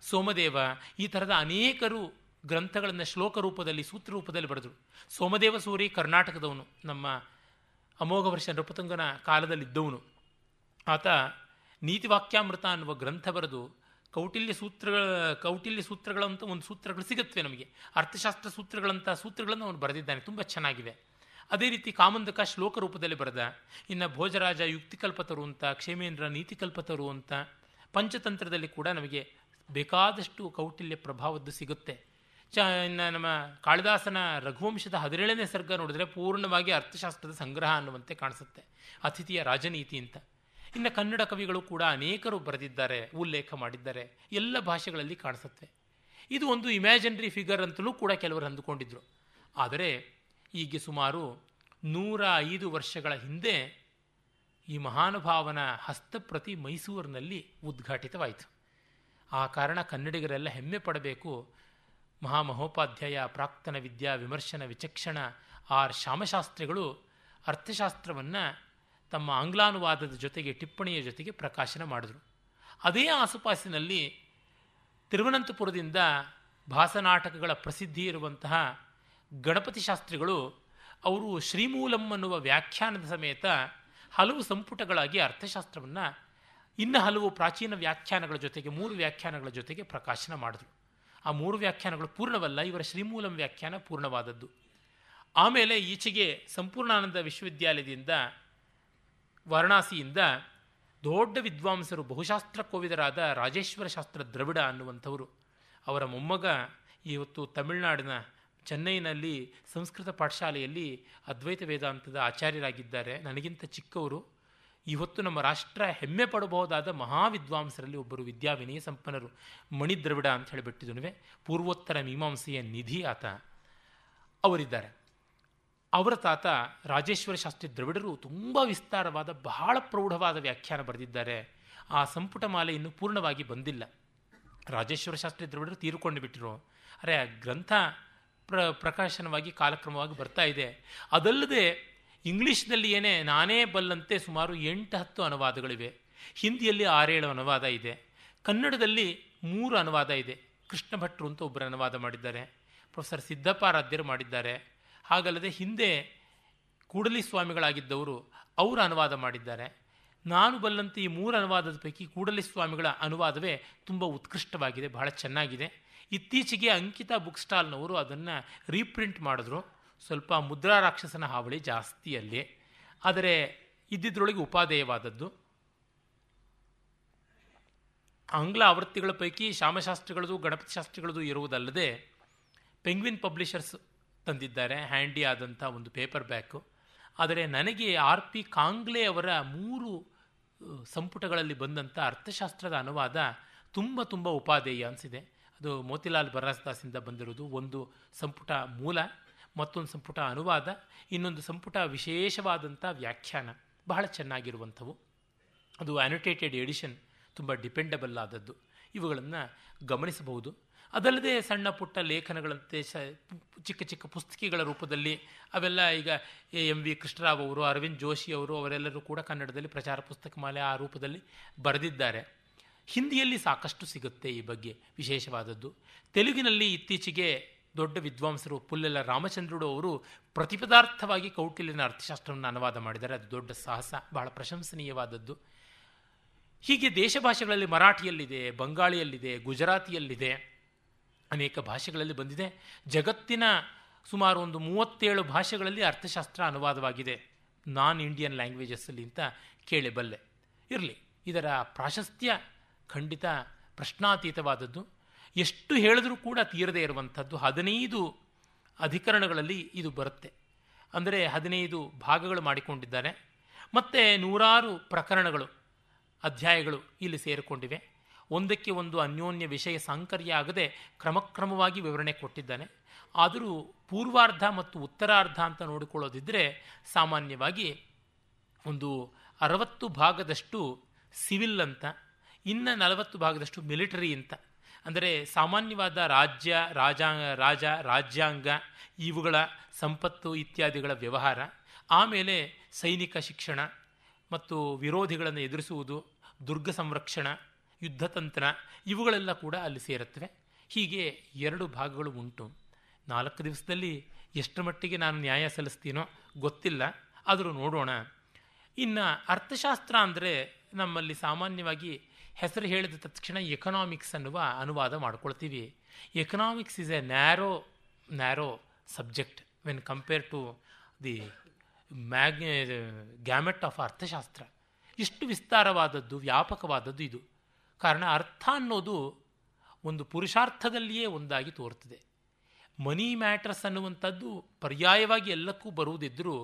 ಸೋಮದೇವ ಈ ಥರದ ಅನೇಕರು ಗ್ರಂಥಗಳನ್ನು ಶ್ಲೋಕ ರೂಪದಲ್ಲಿ, ಸೂತ್ರ ರೂಪದಲ್ಲಿ ಬರೆದರು. ಸೋಮದೇವ ಸೂರಿ ಕರ್ನಾಟಕದವನು, ನಮ್ಮ ಅಮೋಘ ವರ್ಷ ನೃಪತುಂಗನ ಕಾಲದಲ್ಲಿದ್ದವನು. ಆತ ನೀತಿವಾಕ್ಯಾಮೃತ ಅನ್ನುವ ಗ್ರಂಥ ಬರೆದು ಕೌಟಿಲ್ಯ ಸೂತ್ರಗಳ, ಕೌಟಿಲ್ಯ ಸೂತ್ರಗಳಂತ ಒಂದು ಸೂತ್ರಗಳು ಸಿಗುತ್ತವೆ ನಮಗೆ. ಅರ್ಥಶಾಸ್ತ್ರ ಸೂತ್ರಗಳಂಥ ಸೂತ್ರಗಳನ್ನು ಅವನು ಬರೆದಿದ್ದಾನೆ. ತುಂಬ ಚೆನ್ನಾಗಿವೆ ಅದೇ ರೀತಿ ಕಾಮಂದಕ ಶ್ಲೋಕ ರೂಪದಲ್ಲಿ ಬರೆದ, ಇನ್ನು ಭೋಜರಾಜ ಯುಕ್ತಿಕಲ್ಪತರು ಅಂತ, ಕ್ಷೇಮೇಂದ್ರ ನೀತಿಕಲ್ಪತರು ಅಂತ, ಪಂಚತಂತ್ರದಲ್ಲಿ ಕೂಡ ನಮಗೆ ಬೇಕಾದಷ್ಟು ಕೌಟಿಲ್ಯ ಪ್ರಭಾವದ್ದು ಸಿಗುತ್ತೆ. ಚ, ಇನ್ನು ನಮ್ಮ ಕಾಳಿದಾಸನ ರಘುವಂಶದ ಹದಿನೇಳನೇ ಸರ್ಗ ನೋಡಿದ್ರೆ ಪೂರ್ಣವಾಗಿ ಅರ್ಥಶಾಸ್ತ್ರದ ಸಂಗ್ರಹ ಅನ್ನುವಂತೆ ಕಾಣಿಸುತ್ತೆ. ಅತಿಥಿಯ ರಾಜನೀತಿ ಅಂತ. ಇನ್ನು ಕನ್ನಡ ಕವಿಗಳು ಕೂಡ ಅನೇಕರು ಬರೆದಿದ್ದಾರೆ, ಉಲ್ಲೇಖ ಮಾಡಿದ್ದಾರೆ. ಎಲ್ಲ ಭಾಷೆಗಳಲ್ಲಿ ಕಾಣಿಸುತ್ತೆ. ಇದು ಒಂದು ಇಮ್ಯಾಜಿನರಿ ಫಿಗರ್ ಅಂತಲೂ ಕೂಡ ಕೆಲವರು ಅಂದುಕೊಂಡಿದ್ರು. ಆದರೆ ಈಗ ಸುಮಾರು ನೂರ ಐದು ವರ್ಷಗಳ ಹಿಂದೆ ಈ ಮಹಾನುಭಾವನ ಹಸ್ತಪ್ರತಿ ಮೈಸೂರಿನಲ್ಲಿ ಉದ್ಘಾಟಿತವಾಯಿತು. ಆ ಕಾರಣ ಕನ್ನಡಿಗರೆಲ್ಲ ಹೆಮ್ಮೆ ಪಡಬೇಕು. ಮಹಾಮಹೋಪಾಧ್ಯಾಯ ಪ್ರಾಕ್ತನ ವಿದ್ಯಾ ವಿಮರ್ಶನ ವಿಚಕ್ಷಣ ಆರ್ ಶ್ಯಾಮಶಾಸ್ತ್ರಿಗಳು ಅರ್ಥಶಾಸ್ತ್ರವನ್ನು ತಮ್ಮ ಆಂಗ್ಲಾನುವಾದದ ಜೊತೆಗೆ, ಟಿಪ್ಪಣಿಯ ಜೊತೆಗೆ ಪ್ರಕಾಶನ ಮಾಡಿದರು. ಅದೇ ಆಸುಪಾಸಿನಲ್ಲಿ ತಿರುವನಂತಪುರದಿಂದ ಭಾಸನಾಟಕಗಳ ಪ್ರಸಿದ್ಧಿ ಇರುವಂತಹ ಗಣಪತಿ ಶಾಸ್ತ್ರಿಗಳು ಅವರು ಶ್ರೀಮೂಲಂ ಅನ್ನುವ ವ್ಯಾಖ್ಯಾನದ ಸಮೇತ ಹಲವು ಸಂಪುಟಗಳಾಗಿ ಅರ್ಥಶಾಸ್ತ್ರವನ್ನು ಇನ್ನು ಹಲವು ಪ್ರಾಚೀನ ವ್ಯಾಖ್ಯಾನಗಳ ಜೊತೆಗೆ, ಮೂರು ವ್ಯಾಖ್ಯಾನಗಳ ಜೊತೆಗೆ ಪ್ರಕಾಶನ ಮಾಡಿದ್ರು. ಆ ಮೂರು ವ್ಯಾಖ್ಯಾನಗಳು ಪೂರ್ಣವಲ್ಲ, ಇವರ ಶ್ರೀಮೂಲಂ ವ್ಯಾಖ್ಯಾನ ಪೂರ್ಣವಾದದ್ದು. ಆಮೇಲೆ ಈಚೆಗೆ ಸಂಪೂರ್ಣಾನಂದ ವಿಶ್ವವಿದ್ಯಾಲಯದಿಂದ ವಾರಣಾಸಿಯಿಂದ ದೊಡ್ಡ ವಿದ್ವಾಂಸರು, ಬಹುಶಾಸ್ತ್ರ ಕೋವಿದರಾದ ರಾಜೇಶ್ವರ ಶಾಸ್ತ್ರ ದ್ರವಿಡ ಅನ್ನುವಂಥವರು. ಅವರ ಮೊಮ್ಮಗ ಇವತ್ತು ತಮಿಳುನಾಡಿನ ಚೆನ್ನೈನಲ್ಲಿ ಸಂಸ್ಕೃತ ಪಾಠಶಾಲೆಯಲ್ಲಿ ಅದ್ವೈತ ವೇದಾಂತದ ಆಚಾರ್ಯರಾಗಿದ್ದಾರೆ. ನನಗಿಂತ ಚಿಕ್ಕವರು. ಇವತ್ತು ನಮ್ಮ ರಾಷ್ಟ್ರ ಹೆಮ್ಮೆ ಪಡಬಹುದಾದ ಮಹಾವಿದ್ವಾಂಸರಲ್ಲಿ ಒಬ್ಬರು ವಿದ್ಯಾವಿನಯ ಸಂಪನ್ನರು ಮಣಿದ್ರವಿಡ ಅಂತ ಹೇಳಿಬಿಟ್ಟಿದ್ನುವೆ ಪೂರ್ವೋತ್ತರ ಮೀಮಾಂಸೆಯ ನಿಧಿ ಆತ. ಅವರಿದ್ದಾರೆ. ಅವರ ತಾತ ರಾಜೇಶ್ವರ ಶಾಸ್ತ್ರಿ ದ್ರವಿಡರು ತುಂಬ ವಿಸ್ತಾರವಾದ, ಬಹಳ ಪ್ರೌಢವಾದ ವ್ಯಾಖ್ಯಾನ ಬರೆದಿದ್ದಾರೆ. ಆ ಸಂಪುಟ ಮಾಲೆ ಇನ್ನೂ ಪೂರ್ಣವಾಗಿ ಬಂದಿಲ್ಲ. ರಾಜೇಶ್ವರ ಶಾಸ್ತ್ರಿ ದ್ರವಿಡರು ತೀರಿಕೊಂಡು ಬಿಟ್ಟರು ಅರೆ, ಗ್ರಂಥ ಪ್ರ, ಪ್ರಕಾಶನವಾಗಿ ಕಾಲಕ್ರಮವಾಗಿ ಬರ್ತಾ ಇದೆ. ಅದಲ್ಲದೆ ಇಂಗ್ಲೀಷ್ನಲ್ಲಿ ಏನೇ, ನಾನೇ ಬಲ್ಲಂತೆ ಸುಮಾರು ಎಂಟು ಹತ್ತು ಅನುವಾದಗಳಿವೆ. ಹಿಂದಿಯಲ್ಲಿ ಆರೇಳು ಅನುವಾದ ಇದೆ. ಕನ್ನಡದಲ್ಲಿ ಮೂರು ಅನುವಾದ ಇದೆ. ಕೃಷ್ಣ ಭಟ್ರು ಅಂತ ಒಬ್ಬರು ಅನುವಾದ ಮಾಡಿದ್ದಾರೆ. ಪ್ರೊಫೆಸರ್ ಸಿದ್ದಪ್ಪಾರಾಧ್ಯರು ಮಾಡಿದ್ದಾರೆ. ಹಾಗಲ್ಲದೆ ಹಿಂದೆ ಕೂಡಲಿ ಸ್ವಾಮಿಗಳಾಗಿದ್ದವರು ಅವರು ಅನುವಾದ ಮಾಡಿದ್ದಾರೆ. ನಾನು ಬಲ್ಲಂತೆ ಈ ಮೂರು ಅನುವಾದದ ಪೈಕಿ ಕೂಡಲಿ ಸ್ವಾಮಿಗಳ ಅನುವಾದವೇ ತುಂಬ ಉತ್ಕೃಷ್ಟವಾಗಿದೆ, ಬಹಳ ಚೆನ್ನಾಗಿದೆ. ಇತ್ತೀಚೆಗೆ ಅಂಕಿತ ಬುಕ್ ಸ್ಟಾಲ್ನವರು ಅದನ್ನು ರೀಪ್ರಿಂಟ್ ಮಾಡಿದ್ರು. ಸ್ವಲ್ಪ ಮುದ್ರಾ ರಾಕ್ಷಸನ ಹಾವಳಿ ಜಾಸ್ತಿ ಅಲ್ಲಿ. ಆದರೆ ಇದ್ದಿದ್ರೊಳಗೆ ಉಪಾದೇಯವಾದದ್ದು. ಆಂಗ್ಲ ಆವೃತ್ತಿಗಳ ಪೈಕಿ ಶ್ಯಾಮಶಾಸ್ತ್ರಿಗಳದು, ಗಣಪತಿ ಶಾಸ್ತ್ರಿಗಳದು ಇರುವುದಲ್ಲದೆ, ಪೆಂಗ್ವಿನ್ ಪಬ್ಲಿಷರ್ಸ್ ತಂದಿದ್ದಾರೆ, ಹ್ಯಾಂಡಿ ಆದಂಥ ಒಂದು ಪೇಪರ್ ಬ್ಯಾಕು ಆದರೆ ನನಗೆ ಆರ್ ಪಿ ಕಾಂಗ್ಲೆ ಅವರ ಮೂರು ಸಂಪುಟಗಳಲ್ಲಿ ಬಂದಂಥ ಅರ್ಥಶಾಸ್ತ್ರದ ಅನುವಾದ ತುಂಬ ತುಂಬ ಉಪಾದೇಯ ಅನಿಸಿದೆ. ಅದು ಮೋತಿಲಾಲ್ ಬರಾಸ್ದಾಸಿಂದ ಬಂದಿರೋದು ಒಂದು ಸಂಪುಟ ಮೂಲ, ಮತ್ತೊಂದು ಸಂಪುಟ ಅನುವಾದ, ಇನ್ನೊಂದು ಸಂಪುಟ ವಿಶೇಷವಾದಂಥ ವ್ಯಾಖ್ಯಾನ, ಬಹಳ ಚೆನ್ನಾಗಿರುವಂಥವು. ಅದು ಆ್ಯನೊಟೇಟೆಡ್ ಎಡಿಷನ್ ತುಂಬ ಡಿಪೆಂಡಬಲ್ ಆದದ್ದು. ಇವುಗಳನ್ನು ಗಮನಿಸಬಹುದು. ಅದಲ್ಲದೆ ಸಣ್ಣ ಪುಟ್ಟ ಲೇಖನಗಳಂತೆ ಶ ಚಿಕ್ಕ ಚಿಕ್ಕ ಪುಸ್ತಕಿಗಳ ರೂಪದಲ್ಲಿ ಅವೆಲ್ಲ ಈಗ ಎಂ ವಿ ಕೃಷ್ಣರಾವ್ ಅವರು, ಅರವಿಂದ್ ಜೋಶಿ ಅವರು, ಅವರೆಲ್ಲರೂ ಕೂಡ ಕನ್ನಡದಲ್ಲಿ ಪ್ರಚಾರ ಪುಸ್ತಕ ಮಾಲೆ ಆ ರೂಪದಲ್ಲಿ ಬರೆದಿದ್ದಾರೆ. ಹಿಂದಿಯಲ್ಲಿ ಸಾಕಷ್ಟು ಸಿಗುತ್ತೆ ಈ ಬಗ್ಗೆ ವಿಶೇಷವಾದದ್ದು. ತೆಲುಗಿನಲ್ಲಿ ಇತ್ತೀಚೆಗೆ ದೊಡ್ಡ ವಿದ್ವಾಂಸರು ಪುಲ್ಲೆಲ್ಲ ರಾಮಚಂದ್ರುಡು ಅವರು ಪ್ರತಿಪದಾರ್ಥವಾಗಿ ಕೌಟಿಲ್ಯನ ಅರ್ಥಶಾಸ್ತ್ರವನ್ನು ಅನುವಾದ ಮಾಡಿದ್ದಾರೆ. ಅದು ದೊಡ್ಡ ಸಾಹಸ, ಬಹಳ ಪ್ರಶಂಸನೀಯವಾದದ್ದು. ಹೀಗೆ ದೇಶ ಭಾಷೆಗಳಲ್ಲಿ ಮರಾಠಿಯಲ್ಲಿದೆ, ಬಂಗಾಳಿಯಲ್ಲಿದೆ, ಗುಜರಾತಿಯಲ್ಲಿದೆ. ಅನೇಕ ಭಾಷೆಗಳಲ್ಲಿ ಬಂದಿದೆ. ಜಗತ್ತಿನ ಸುಮಾರು ಒಂದು ಮೂವತ್ತೇಳು ಭಾಷೆಗಳಲ್ಲಿ ಅರ್ಥಶಾಸ್ತ್ರ ಅನುವಾದವಾಗಿದೆ. ನಾನ್ ಇಂಡಿಯನ್ ಲ್ಯಾಂಗ್ವೇಜಸ್ಸಲ್ಲಿ ಅಂತ ಕೇಳಿಬಲ್ಲೆ. ಇರಲಿ, ಇದರ ಪ್ರಾಶಸ್ತ್ಯ ಖಂಡಿತ ಪ್ರಶ್ನಾತೀತವಾದದ್ದು. ಎಷ್ಟು ಹೇಳಿದ್ರೂ ಕೂಡ ತೀರದೇ ಇರುವಂಥದ್ದು. ಹದಿನೈದು ಅಧಿಕರಣಗಳಲ್ಲಿ ಇದು ಬರುತ್ತೆ. ಅಂದರೆ ಹದಿನೈದು ಭಾಗಗಳು ಮಾಡಿಕೊಂಡಿದ್ದಾರೆ. ಮತ್ತು ನೂರಾರು ಪ್ರಕರಣಗಳು, ಅಧ್ಯಾಯಗಳು ಇಲ್ಲಿ ಸೇರಿಕೊಂಡಿವೆ. ಒಂದಕ್ಕೆ ಒಂದು ಅನ್ಯೋನ್ಯ ವಿಷಯ ಸಾಂಕರ್ಯ ಆಗದೆ ಕ್ರಮಕ್ರಮವಾಗಿ ವಿವರಣೆ ಕೊಟ್ಟಿದ್ದಾನೆ. ಆದರೂ ಪೂರ್ವಾರ್ಧ ಮತ್ತು ಉತ್ತರಾರ್ಧ ಅಂತ ನೋಡಿಕೊಳ್ಳೋದಿದ್ದರೆ ಸಾಮಾನ್ಯವಾಗಿ ಒಂದು ಅರವತ್ತು ಭಾಗದಷ್ಟು ಸಿವಿಲ್ ಅಂತ, ಇನ್ನು ನಲವತ್ತು ಭಾಗದಷ್ಟು ಮಿಲಿಟರಿ ಅಂತ. ಅಂದರೆ ಸಾಮಾನ್ಯವಾದ ರಾಜ್ಯ ರಾಜಾಂಗ ರಾಜ, ರಾಜ್ಯಾಂಗ, ಇವುಗಳ ಸಂಪತ್ತು ಇತ್ಯಾದಿಗಳ ವ್ಯವಹಾರ, ಆಮೇಲೆ ಸೈನಿಕ ಶಿಕ್ಷಣ ಮತ್ತು ವಿರೋಧಿಗಳನ್ನು ಎದುರಿಸುವುದು, ದುರ್ಗ ಸಂರಕ್ಷಣ ಯುದ್ಧತಂತ್ರ ಇವುಗಳೆಲ್ಲ ಕೂಡ ಅಲ್ಲಿ ಸೇರುತ್ತವೆ. ಹೀಗೆ ಎರಡು ಭಾಗಗಳು ಉಂಟು. ನಾಲ್ಕು ದಿವಸದಲ್ಲಿ ಎಷ್ಟರ ಮಟ್ಟಿಗೆ ನಾನು ನ್ಯಾಯ ಸಲ್ಲಿಸ್ತೀನೋ ಗೊತ್ತಿಲ್ಲ. ಆದರೂ ನೋಡೋಣ. ಇನ್ನು ಅರ್ಥಶಾಸ್ತ್ರ ಅಂದರೆ ನಮ್ಮಲ್ಲಿ ಸಾಮಾನ್ಯವಾಗಿ ಹೆಸರು ಹೇಳಿದ ತಕ್ಷಣ ಎಕನಾಮಿಕ್ಸ್ ಅನ್ನುವ ಅನುವಾದ ಮಾಡ್ಕೊಳ್ತೀವಿ. Economics is a narrow narrow subject when compare to the mag gamut of Arthashastra. ಇಷ್ಟು ವಿಸ್ತಾರವಾದದ್ದು, ವ್ಯಾಪಕವಾದದ್ದು ಇದು. ಕಾರಣ ಅರ್ಥ ಅನ್ನೋದು ಒಂದು ಪುರುಷಾರ್ಥದಲ್ಲಿಯೇ ಒಂದಾಗಿ ತೋರ್ತದೆ ಮನಿ ಮ್ಯಾಟರ್ಸ್ ಅನ್ನುವಂಥದ್ದು ಪರ್ಯಾಯವಾಗಿ ಎಲ್ಲಕ್ಕೂ ಬರುವುದಿದ್ದರೂ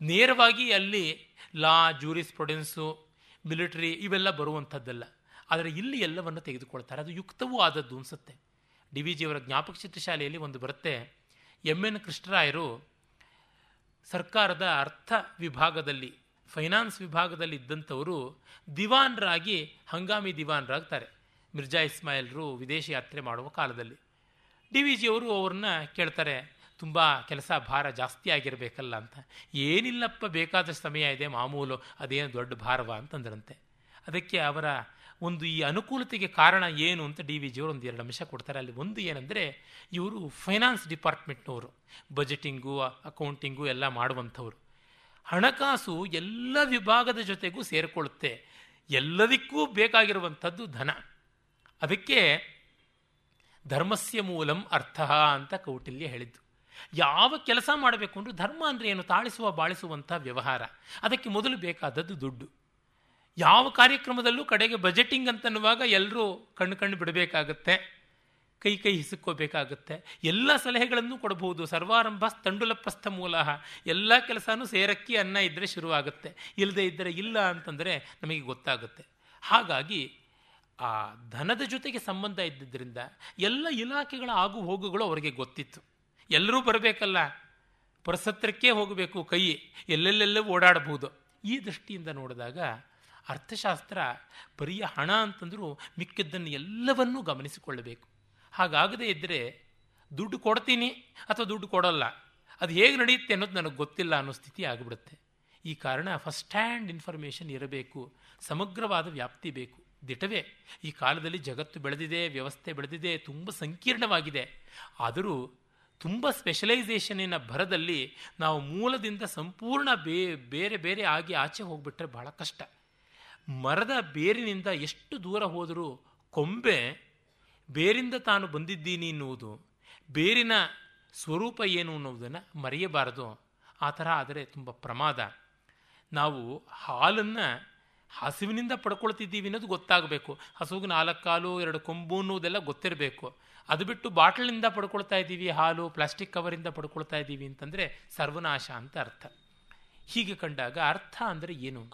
ನೇರವಾಗಿ ಅಲ್ಲಿ ಲಾ ಜೂರಿಸ್ಪ್ರೊಡೆನ್ಸು ಮಿಲಿಟರಿ ಇವೆಲ್ಲ ಬರುವಂಥದ್ದಲ್ಲ. ಆದರೆ ಇಲ್ಲಿ ಎಲ್ಲವನ್ನು ತೆಗೆದುಕೊಳ್ತಾರೆ. ಅದು ಯುಕ್ತವೂ ಆದದ್ದು ಅನಿಸುತ್ತೆ. ಡಿ ವಿ ಜಿಯವರ ಜ್ಞಾಪಕ ಚಿತ್ರಶಾಲೆಯಲ್ಲಿ ಒಂದು ಬರುತ್ತೆ. ಎಂ ಎನ್ ಕೃಷ್ಣರಾಯರು ಸರ್ಕಾರದ ಅರ್ಥ ವಿಭಾಗದಲ್ಲಿ ಫೈನಾನ್ಸ್ ವಿಭಾಗದಲ್ಲಿ ಇದ್ದಂಥವರು ದಿವಾನ್ರಾಗಿ ಹಂಗಾಮಿ ದಿವಾನ್ರಾಗ್ತಾರೆ. ಮಿರ್ಜಾ ಇಸ್ಮಾಯಿಲ್ರು ವಿದೇಶಿ ಯಾತ್ರೆ ಮಾಡುವ ಕಾಲದಲ್ಲಿ. ಡಿ ವಿ ಜಿಯವರು ಅವ್ರನ್ನ ಕೇಳ್ತಾರೆ, ತುಂಬ ಕೆಲಸ ಭಾರ ಜಾಸ್ತಿ ಆಗಿರಬೇಕಲ್ಲ ಅಂತ. ಏನಿಲ್ಲಪ್ಪ ಬೇಕಾದ ಸಮಯ ಇದೆ, ಮಾಮೂಲು ಅದೇನು ದೊಡ್ಡ ಭಾರವ ಅಂತಂದ್ರಂತೆ. ಅದಕ್ಕೆ ಅವರ ಒಂದು ಈ ಅನುಕೂಲತೆಗೆ ಕಾರಣ ಏನು ಅಂತ ಡಿ ವಿ ಜಿಯವರು ಒಂದು ಎರಡು ಅಂಶ ಕೊಡ್ತಾರೆ. ಅಲ್ಲಿ ಒಂದು ಏನಂದರೆ, ಇವರು ಫೈನಾನ್ಸ್ ಡಿಪಾರ್ಟ್ಮೆಂಟ್ನವರು. ಬಜೆಟಿಂಗು, ಅಕೌಂಟಿಂಗು ಎಲ್ಲ ಮಾಡುವಂಥವ್ರು. ಹಣಕಾಸು ಎಲ್ಲ ವಿಭಾಗದ ಜೊತೆಗೂ ಸೇರಿಕೊಳ್ಳುತ್ತೆ. ಎಲ್ಲದಕ್ಕೂ ಬೇಕಾಗಿರುವಂಥದ್ದು ಧನ. ಅದಕ್ಕೆ ಧರ್ಮಸ್ಯ ಮೂಲಂ ಅರ್ಥ ಅಂತ ಕೌಟಿಲ್ಯ ಹೇಳಿದ್ದು. ಯಾವ ಕೆಲಸ ಮಾಡಬೇಕು ಅಂದರೂ ಧರ್ಮ ಅಂದರೆ ಏನು? ತಾಳಿಸುವ, ಬಾಳಿಸುವಂಥ ವ್ಯವಹಾರ. ಅದಕ್ಕೆ ಮೊದಲು ಬೇಕಾದದ್ದು ದುಡ್ಡು. ಯಾವ ಕಾರ್ಯಕ್ರಮದಲ್ಲೂ ಕಡೆಗೆ ಬಜೆಟಿಂಗ್ ಅಂತನ್ನುವಾಗ ಎಲ್ಲರೂ ಕಣ್ಣು ಕಣ್ಣು ಬಿಡಬೇಕಾಗತ್ತೆ. ಕೈ ಕೈ ಹಿಸುಕೋಬೇಕಾಗುತ್ತೆ ಎಲ್ಲ ಸಲಹೆಗಳನ್ನು ಕೊಡಬಹುದು. ಸರ್ವಾರಂಭ ತಂಡುಲಪ್ರಸ್ಥ ಮೂಲ. ಎಲ್ಲ ಕೆಲಸನೂ ಸೇರಕ್ಕಿ ಅನ್ನ ಇದ್ದರೆ ಶುರುವಾಗುತ್ತೆ. ಇಲ್ಲದೆ ಇದ್ದರೆ ಇಲ್ಲ ಅಂತಂದರೆ ನಮಗೆ ಗೊತ್ತಾಗುತ್ತೆ. ಹಾಗಾಗಿ ಆ ಧನದ ಜೊತೆಗೆ ಸಂಬಂಧ ಇದ್ದಿದ್ದರಿಂದ ಎಲ್ಲ ಇಲಾಖೆಗಳ ಆಗು ಹೋಗುಗಳು ಅವರಿಗೆ ಗೊತ್ತಿತ್ತು. ಎಲ್ಲರೂ ಬರಬೇಕಲ್ಲ. ಪರಸತ್ರಕ್ಕೆ ಹೋಗಬೇಕು ಕೈ. ಎಲ್ಲೆಲ್ಲೆಲ್ಲೂ ಓಡಾಡಬಹುದು. ಈ ದೃಷ್ಟಿಯಿಂದ ನೋಡಿದಾಗ ಅರ್ಥಶಾಸ್ತ್ರ ಬರಿಯ ಹಣ ಅಂತಂದರೂ ಮಿಕ್ಕಿದ್ದನ್ನು ಎಲ್ಲವನ್ನೂ ಗಮನಿಸಿಕೊಳ್ಳಬೇಕು. ಹಾಗಾಗದೇ ಇದ್ದರೆ ದುಡ್ಡು ಕೊಡ್ತೀನಿ ಅಥವಾ ದುಡ್ಡು ಕೊಡಲ್ಲ? ಅದು ಹೇಗೆ ನಡೆಯುತ್ತೆ ಅನ್ನೋದು ನನಗೆ ಗೊತ್ತಿಲ್ಲ ಅನ್ನೋ ಸ್ಥಿತಿ ಆಗಿಬಿಡುತ್ತೆ. ಈ ಕಾರಣ ಫಸ್ಟ್ ಹ್ಯಾಂಡ್ ಇನ್ಫಾರ್ಮೇಷನ್ ಇರಬೇಕು, ಸಮಗ್ರವಾದ ವ್ಯಾಪ್ತಿ ಬೇಕು. ದಿಟವೇ, ಈ ಕಾಲದಲ್ಲಿ ಜಗತ್ತು ಬೆಳೆದಿದೆ, ವ್ಯವಸ್ಥೆ ಬೆಳೆದಿದೆ, ತುಂಬ ಸಂಕೀರ್ಣವಾಗಿದೆ. ಆದರೂ ತುಂಬ ಸ್ಪೆಷಲೈಸೇಷನಿನ ಭರದಲ್ಲಿ ನಾವು ಮೂಲದಿಂದ ಸಂಪೂರ್ಣ ಬೇ, ಬೇರೆ ಬೇರೆ ಆಗಿ ಆಚೆ ಹೋಗ್ಬಿಟ್ರೆ ಬಹಳ ಕಷ್ಟ. ಮರದ ಬೇರಿನಿಂದ ಎಷ್ಟು ದೂರ ಹೋದರೂ ಕೊಂಬೆ ಬೇರಿಂದ ತಾನು ಬಂದಿದ್ದೀನಿ ಎನ್ನುವುದು ಬೇರಿನ ಸ್ವರೂಪ ಏನು ಅನ್ನುವುದನ್ನು ಮರೆಯಬಾರದು. ಆ ಥರ ಆದರೆ ತುಂಬ ಪ್ರಮಾದ. ನಾವು ಹಾಲನ್ನು ಹಸುವಿನಿಂದ ಪಡ್ಕೊಳ್ತಿದ್ದೀವಿ ಅನ್ನೋದು ಗೊತ್ತಾಗಬೇಕು. ಹಸುವಿಗೆ ನಾಲ್ಕು ಕಾಲು ಎರಡು ಕೊಂಬು ಅನ್ನೋದೆಲ್ಲ ಗೊತ್ತಿರಬೇಕು. ಅದು ಬಿಟ್ಟು ಬಾಟ್ಲಿಂದ ಪಡ್ಕೊಳ್ತಾ ಇದ್ದೀವಿ, ಹಾಲು, ಪ್ಲಾಸ್ಟಿಕ್ ಕವರಿಂದ ಪಡ್ಕೊಳ್ತಾ ಇದ್ದೀವಿ ಅಂತಂದರೆ ಸರ್ವನಾಶ ಅಂತ ಅರ್ಥ. ಹೀಗೆ ಕಂಡಾಗ ಅರ್ಥ ಅಂದರೆ ಏನು?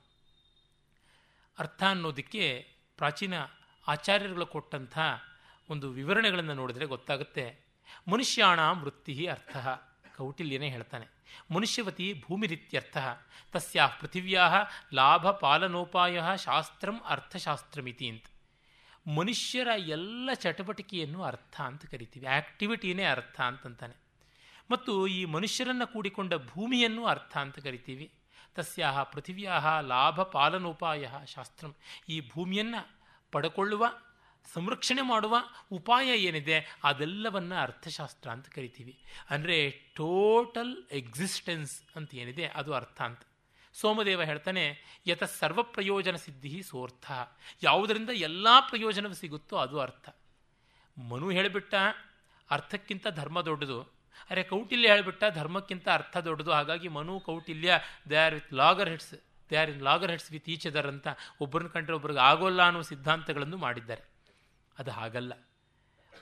ಅರ್ಥ ಅನ್ನೋದಕ್ಕೆ ಪ್ರಾಚೀನ ಆಚಾರ್ಯರುಗಳು ಕೊಟ್ಟಂಥ ಒಂದು ವಿವರಣೆಗಳನ್ನು ನೋಡಿದರೆ ಗೊತ್ತಾಗುತ್ತೆ. ಮನುಷ್ಯಾಣ ವೃತ್ತಿ ಅರ್ಥ. ಕೌಟಿಲ್ಯನೇ ಹೇಳ್ತಾನೆ. ಮನುಷ್ಯವತಿ ಭೂಮಿರಿತ್ಯರ್ಥ. ತಸ್ಯಾ ಪೃಥಿವ್ಯಾ ಲಾಭ ಪಾಲನೋಪಾಯ ಶಾಸ್ತ್ರಂ ಅರ್ಥಶಾಸ್ತ್ರಮಿತಿ ಅಂತ. ಮನುಷ್ಯರ ಎಲ್ಲ ಚಟುವಟಿಕೆಯನ್ನು ಅರ್ಥ ಅಂತ ಕರಿತೀವಿ. ಆ್ಯಕ್ಟಿವಿಟಿನೇ ಅರ್ಥ ಅಂತಂತಾನೆ. ಮತ್ತು ಈ ಮನುಷ್ಯರನ್ನು ಕೂಡಿಕೊಂಡ ಭೂಮಿಯನ್ನು ಅರ್ಥ ಅಂತ ಕರಿತೀವಿ. ತಸ್ಯಾ ಪೃಥಿವ್ಯಾ ಲಾಭ ಪಾಲನೋಪಾಯ ಶಾಸ್ತ್ರಂ. ಈ ಭೂಮಿಯನ್ನು ಪಡ್ಕೊಳ್ಳುವ ಸಂರಕ್ಷಣೆ ಮಾಡುವ ಉಪಾಯ ಏನಿದೆ? ಅದೆಲ್ಲವನ್ನ ಅರ್ಥಶಾಸ್ತ್ರ ಅಂತ ಕರಿತೀವಿ. ಅಂದರೆ ಟೋಟಲ್ ಎಕ್ಸಿಸ್ಟೆನ್ಸ್ ಅಂತ ಏನಿದೆ, ಅದು ಅರ್ಥ ಅಂತ. ಸೋಮದೇವ ಹೇಳ್ತಾನೆ, ಯತ ಸರ್ವ ಪ್ರಯೋಜನ ಸಿದ್ಧಿ ಸೋರ್ಥ. ಯಾವುದರಿಂದ ಎಲ್ಲ ಪ್ರಯೋಜನವೂ ಸಿಗುತ್ತೋ ಅದು ಅರ್ಥ. ಮನು ಹೇಳಿಬಿಟ್ಟ ಅರ್ಥಕ್ಕಿಂತ ಧರ್ಮ ದೊಡ್ಡದು. ಅರೆ ಕೌಟಿಲ್ಯ ಹೇಳಿಬಿಟ್ಟ ಧರ್ಮಕ್ಕಿಂತ ಅರ್ಥ ದೊಡ್ಡದು. ಹಾಗಾಗಿ Manu, Kautilya they are with loggerheads they are in loggerheads with each other ಅಂತ ಒಬ್ಬರನ್ನ ಕಂಡ್ರೆ ಒಬ್ರಿಗೆ ಆಗೋಲ್ಲ ಅನ್ನೋ ಸಿದ್ಧಾಂತಗಳನ್ನು ಮಾಡಿದ್ದಾರೆ. ಅದು ಹಾಗಲ್ಲ.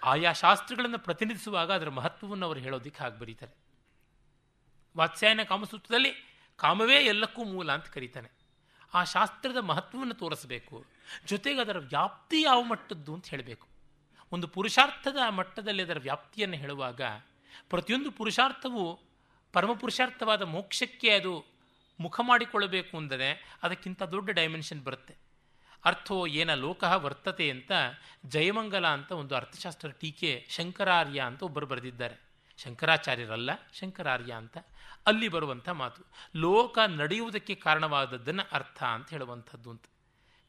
ಆಯಾ ಶಾಸ್ತ್ರಗಳನ್ನು ಪ್ರತಿನಿಧಿಸುವಾಗ ಅದರ ಮಹತ್ವವನ್ನು ಅವರು ಹೇಳೋದಕ್ಕೆ ಹಾಗೆ ಬರೀತಾರೆ. ವಾತ್ಸಾಯನ ಕಾಮಸೂತ್ರದಲ್ಲಿ ಕಾಮವೇ ಎಲ್ಲಕ್ಕೂ ಮೂಲ ಅಂತ ಕರೀತಾನೆ. ಆ ಶಾಸ್ತ್ರದ ಮಹತ್ವವನ್ನು ತೋರಿಸಬೇಕು. ಜೊತೆಗೆ ಅದರ ವ್ಯಾಪ್ತಿ ಯಾವ ಮಟ್ಟದ್ದು ಅಂತ ಹೇಳಬೇಕು. ಒಂದು ಪುರುಷಾರ್ಥದ ಮಟ್ಟದಲ್ಲಿ ಅದರ ವ್ಯಾಪ್ತಿಯನ್ನು ಹೇಳುವಾಗ ಪ್ರತಿಯೊಂದು ಪುರುಷಾರ್ಥವು ಪರಮಪುರುಷಾರ್ಥವಾದ ಮೋಕ್ಷಕ್ಕೆ ಅದು ಮುಖ ಮಾಡಿಕೊಳ್ಳಬೇಕು ಅಂದರೆ ಅದಕ್ಕಿಂತ ದೊಡ್ಡ ಡೈಮೆನ್ಷನ್ ಬರುತ್ತೆ. ಅರ್ಥೋ ಏನ ಲೋಕ ವರ್ತತೆ ಅಂತ ಜಯಮಂಗಲ ಅಂತ ಒಂದು ಅರ್ಥಶಾಸ್ತ್ರ ಟೀಕೆ ಶಂಕರಾರ್ಯ ಅಂತ ಒಬ್ಬರು ಬರೆದಿದ್ದಾರೆ. ಶಂಕರಾಚಾರ್ಯರಲ್ಲ, ಶಂಕರಾರ್ಯ ಅಂತ. ಅಲ್ಲಿ ಬರುವಂಥ ಮಾತು, ಲೋಕ ನಡೆಯುವುದಕ್ಕೆ ಕಾರಣವಾದದ್ದನ್ನು ಅರ್ಥ ಅಂತ ಹೇಳುವಂಥದ್ದು ಅಂತ.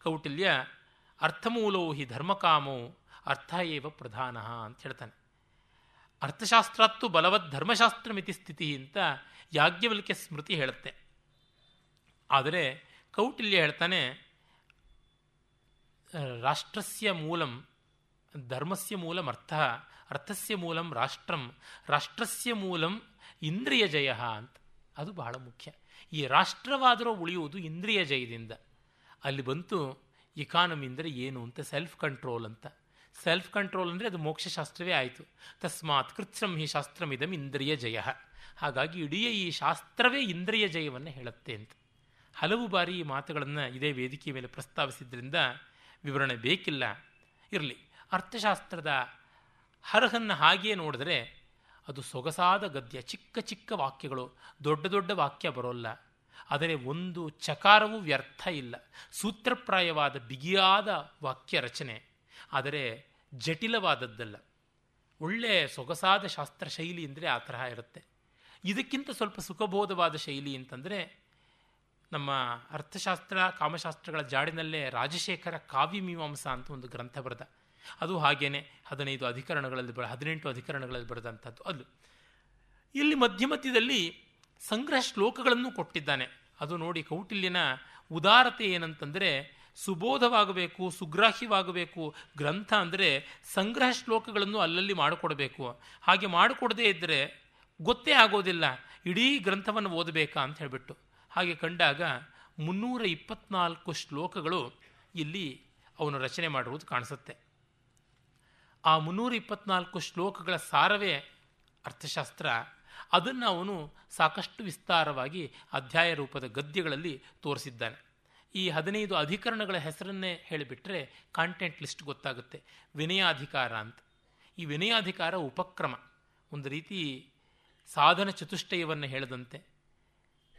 ಕೌಟಿಲ್ಯ, ಅರ್ಥಮೂಲೋ ಹಿ ಧರ್ಮಕಾಮೋ, ಅರ್ಥ ಏವ ಪ್ರಧಾನ ಅಂತ ಹೇಳ್ತಾನೆ. ಅರ್ಥಶಾಸ್ತ್ರತ್ತು ಬಲವದ್ ಧರ್ಮಶಾಸ್ತ್ರಮಿತಿ ಸ್ಥಿತಿ ಅಂತ ಯಾಜ್ಞವಲ್ಕೆ ಸ್ಮೃತಿ ಹೇಳುತ್ತೆ. ಆದರೆ ಕೌಟಿಲ್ಯ ಹೇಳ್ತಾನೆ ರಾಷ್ಟ್ರಸ್ಯ ಮೂಲಂ, ಧರ್ಮಸ್ಯ ಮೂಲಂ ಅರ್ಥ, ಅರ್ಥಸ್ಯ ಮೂಲಂ ರಾಷ್ಟ್ರಂ, ರಾಷ್ಟ್ರಸ್ಯ ಮೂಲಂ ಇಂದ್ರಿಯ ಜಯ ಅಂತ. ಅದು ಬಹಳ ಮುಖ್ಯ. ಈ ರಾಷ್ಟ್ರವಾದರೂ ಉಳಿಯುವುದು ಇಂದ್ರಿಯ ಜಯದಿಂದ ಅಲ್ಲಿ ಬಂತು ಇಕಾನಮಿ ಅಂದರೆ ಏನು ಅಂತ? ಸೆಲ್ಫ್ ಕಂಟ್ರೋಲ್ ಅಂತ. ಸೆಲ್ಫ್ ಕಂಟ್ರೋಲ್ ಅಂದರೆ ಅದು ಮೋಕ್ಷಶಾಸ್ತ್ರವೇ ಆಯಿತು. ತಸ್ಮಾತ್ ಕೃತ್ಸಂ ಹಿ ಶಾಸ್ತ್ರಮಿದಂ ಇಂದ್ರಿಯ ಜಯ ಹಾಗಾಗಿ ಇಡೀ ಈ ಶಾಸ್ತ್ರವೇ ಇಂದ್ರಿಯ ಜಯವನ್ನು ಹೇಳುತ್ತೆ ಅಂತ. ಹಲವು ಬಾರಿ ಈ ಮಾತುಗಳನ್ನು ಇದೇ ವೇದಿಕೆಯ ಮೇಲೆ ಪ್ರಸ್ತಾವಿಸಿದ್ರಿಂದ ವಿವರಣೆ ಬೇಕಿಲ್ಲ. ಇರಲಿ, ಅರ್ಥಶಾಸ್ತ್ರದ ಹರಹನ್ನು ಹಾಗೆಯೇ ನೋಡಿದ್ರೆ ಅದು ಸೊಗಸಾದ ಗದ್ಯ, ಚಿಕ್ಕ ಚಿಕ್ಕ ವಾಕ್ಯಗಳು, ದೊಡ್ಡ ದೊಡ್ಡ ವಾಕ್ಯ ಬರೋಲ್ಲ. ಆದರೆ ಒಂದು ಚಕಾರವೂ ವ್ಯರ್ಥ ಇಲ್ಲ. ಸೂತ್ರಪ್ರಾಯವಾದ ಬಿಗಿಯಾದ ವಾಕ್ಯ ರಚನೆ, ಆದರೆ ಜಟಿಲವಾದದ್ದಲ್ಲ. ಒಳ್ಳೆ ಸೊಗಸಾದ ಶಾಸ್ತ್ರ ಶೈಲಿ ಅಂದರೆ ಆ ತರಹ ಇರುತ್ತೆ. ಇದಕ್ಕಿಂತ ಸ್ವಲ್ಪ ಸುಖಬೋಧವಾದ ಶೈಲಿ ಅಂತಂದರೆ ನಮ್ಮ ಅರ್ಥಶಾಸ್ತ್ರ, ಕಾಮಶಾಸ್ತ್ರಗಳ ಜಾಡಿನಲ್ಲೇ ರಾಜಶೇಖರ ಕಾವ್ಯ ಮೀಮಾಂಸ ಅಂತ ಒಂದು ಗ್ರಂಥ ಬರೆದ. ಅದು ಹಾಗೇನೆ ಹದಿನೈದು ಅಧಿಕರಣಗಳಲ್ಲಿ ಬರ ಹದಿನೆಂಟು ಅಧಿಕರಣಗಳಲ್ಲಿ ಬರೆದಂಥದ್ದು ಅದು. ಇಲ್ಲಿ ಮಧ್ಯ ಮಧ್ಯದಲ್ಲಿ ಸಂಗ್ರಹ ಶ್ಲೋಕಗಳನ್ನು ಕೊಟ್ಟಿದ್ದಾನೆ. ಅದು ನೋಡಿ ಕೌಟಿಲ್ಯನ ಉದಾರತೆ ಏನಂತಂದರೆ, ಸುಬೋಧವಾಗಬೇಕು, ಸುಗ್ರಾಹ್ಯವಾಗಬೇಕು, ಗ್ರಂಥ ಅಂದರೆ ಸಂಗ್ರಹ ಶ್ಲೋಕಗಳನ್ನು ಅಲ್ಲಲ್ಲಿ ಮಾಡಿಕೊಡಬೇಕು. ಹಾಗೆ ಮಾಡಿಕೊಡದೇ ಇದ್ದರೆ ಗೊತ್ತೇ ಆಗೋದಿಲ್ಲ. ಇಡೀ ಗ್ರಂಥವನ್ನು ಓದಬೇಕಾ ಅಂತ ಹೇಳಿಬಿಟ್ಟು. ಹಾಗೆ ಕಂಡಾಗ ಮುನ್ನೂರ ಇಪ್ಪತ್ನಾಲ್ಕು ಶ್ಲೋಕಗಳು ಇಲ್ಲಿ ಅವನು ರಚನೆ ಮಾಡಿರುವುದು ಕಾಣಿಸುತ್ತೆ. ಆ ಮುನ್ನೂರ ಇಪ್ಪತ್ನಾಲ್ಕು ಶ್ಲೋಕಗಳ ಸಾರವೇ ಅರ್ಥಶಾಸ್ತ್ರ. ಅದನ್ನು ಅವನು ಸಾಕಷ್ಟು ವಿಸ್ತಾರವಾಗಿ ಅಧ್ಯಾಯ ರೂಪದ ಗದ್ಯಗಳಲ್ಲಿ ತೋರಿಸಿದ್ದಾನೆ. ಈ ಹದಿನೈದು ಅಧಿಕರಣಗಳ ಹೆಸರನ್ನೇ ಹೇಳಿಬಿಟ್ರೆ ಕಾಂಟೆಂಟ್ ಲಿಸ್ಟ್ ಗೊತ್ತಾಗುತ್ತೆ. ವಿನಯಾಧಿಕಾರ ಅಂತ. ಈ ವಿನಯಾಧಿಕಾರ ಉಪಕ್ರಮ. ಒಂದು ರೀತಿ ಸಾಧನ ಚತುಷ್ಟಯವನ್ನು ಹೇಳದಂತೆ.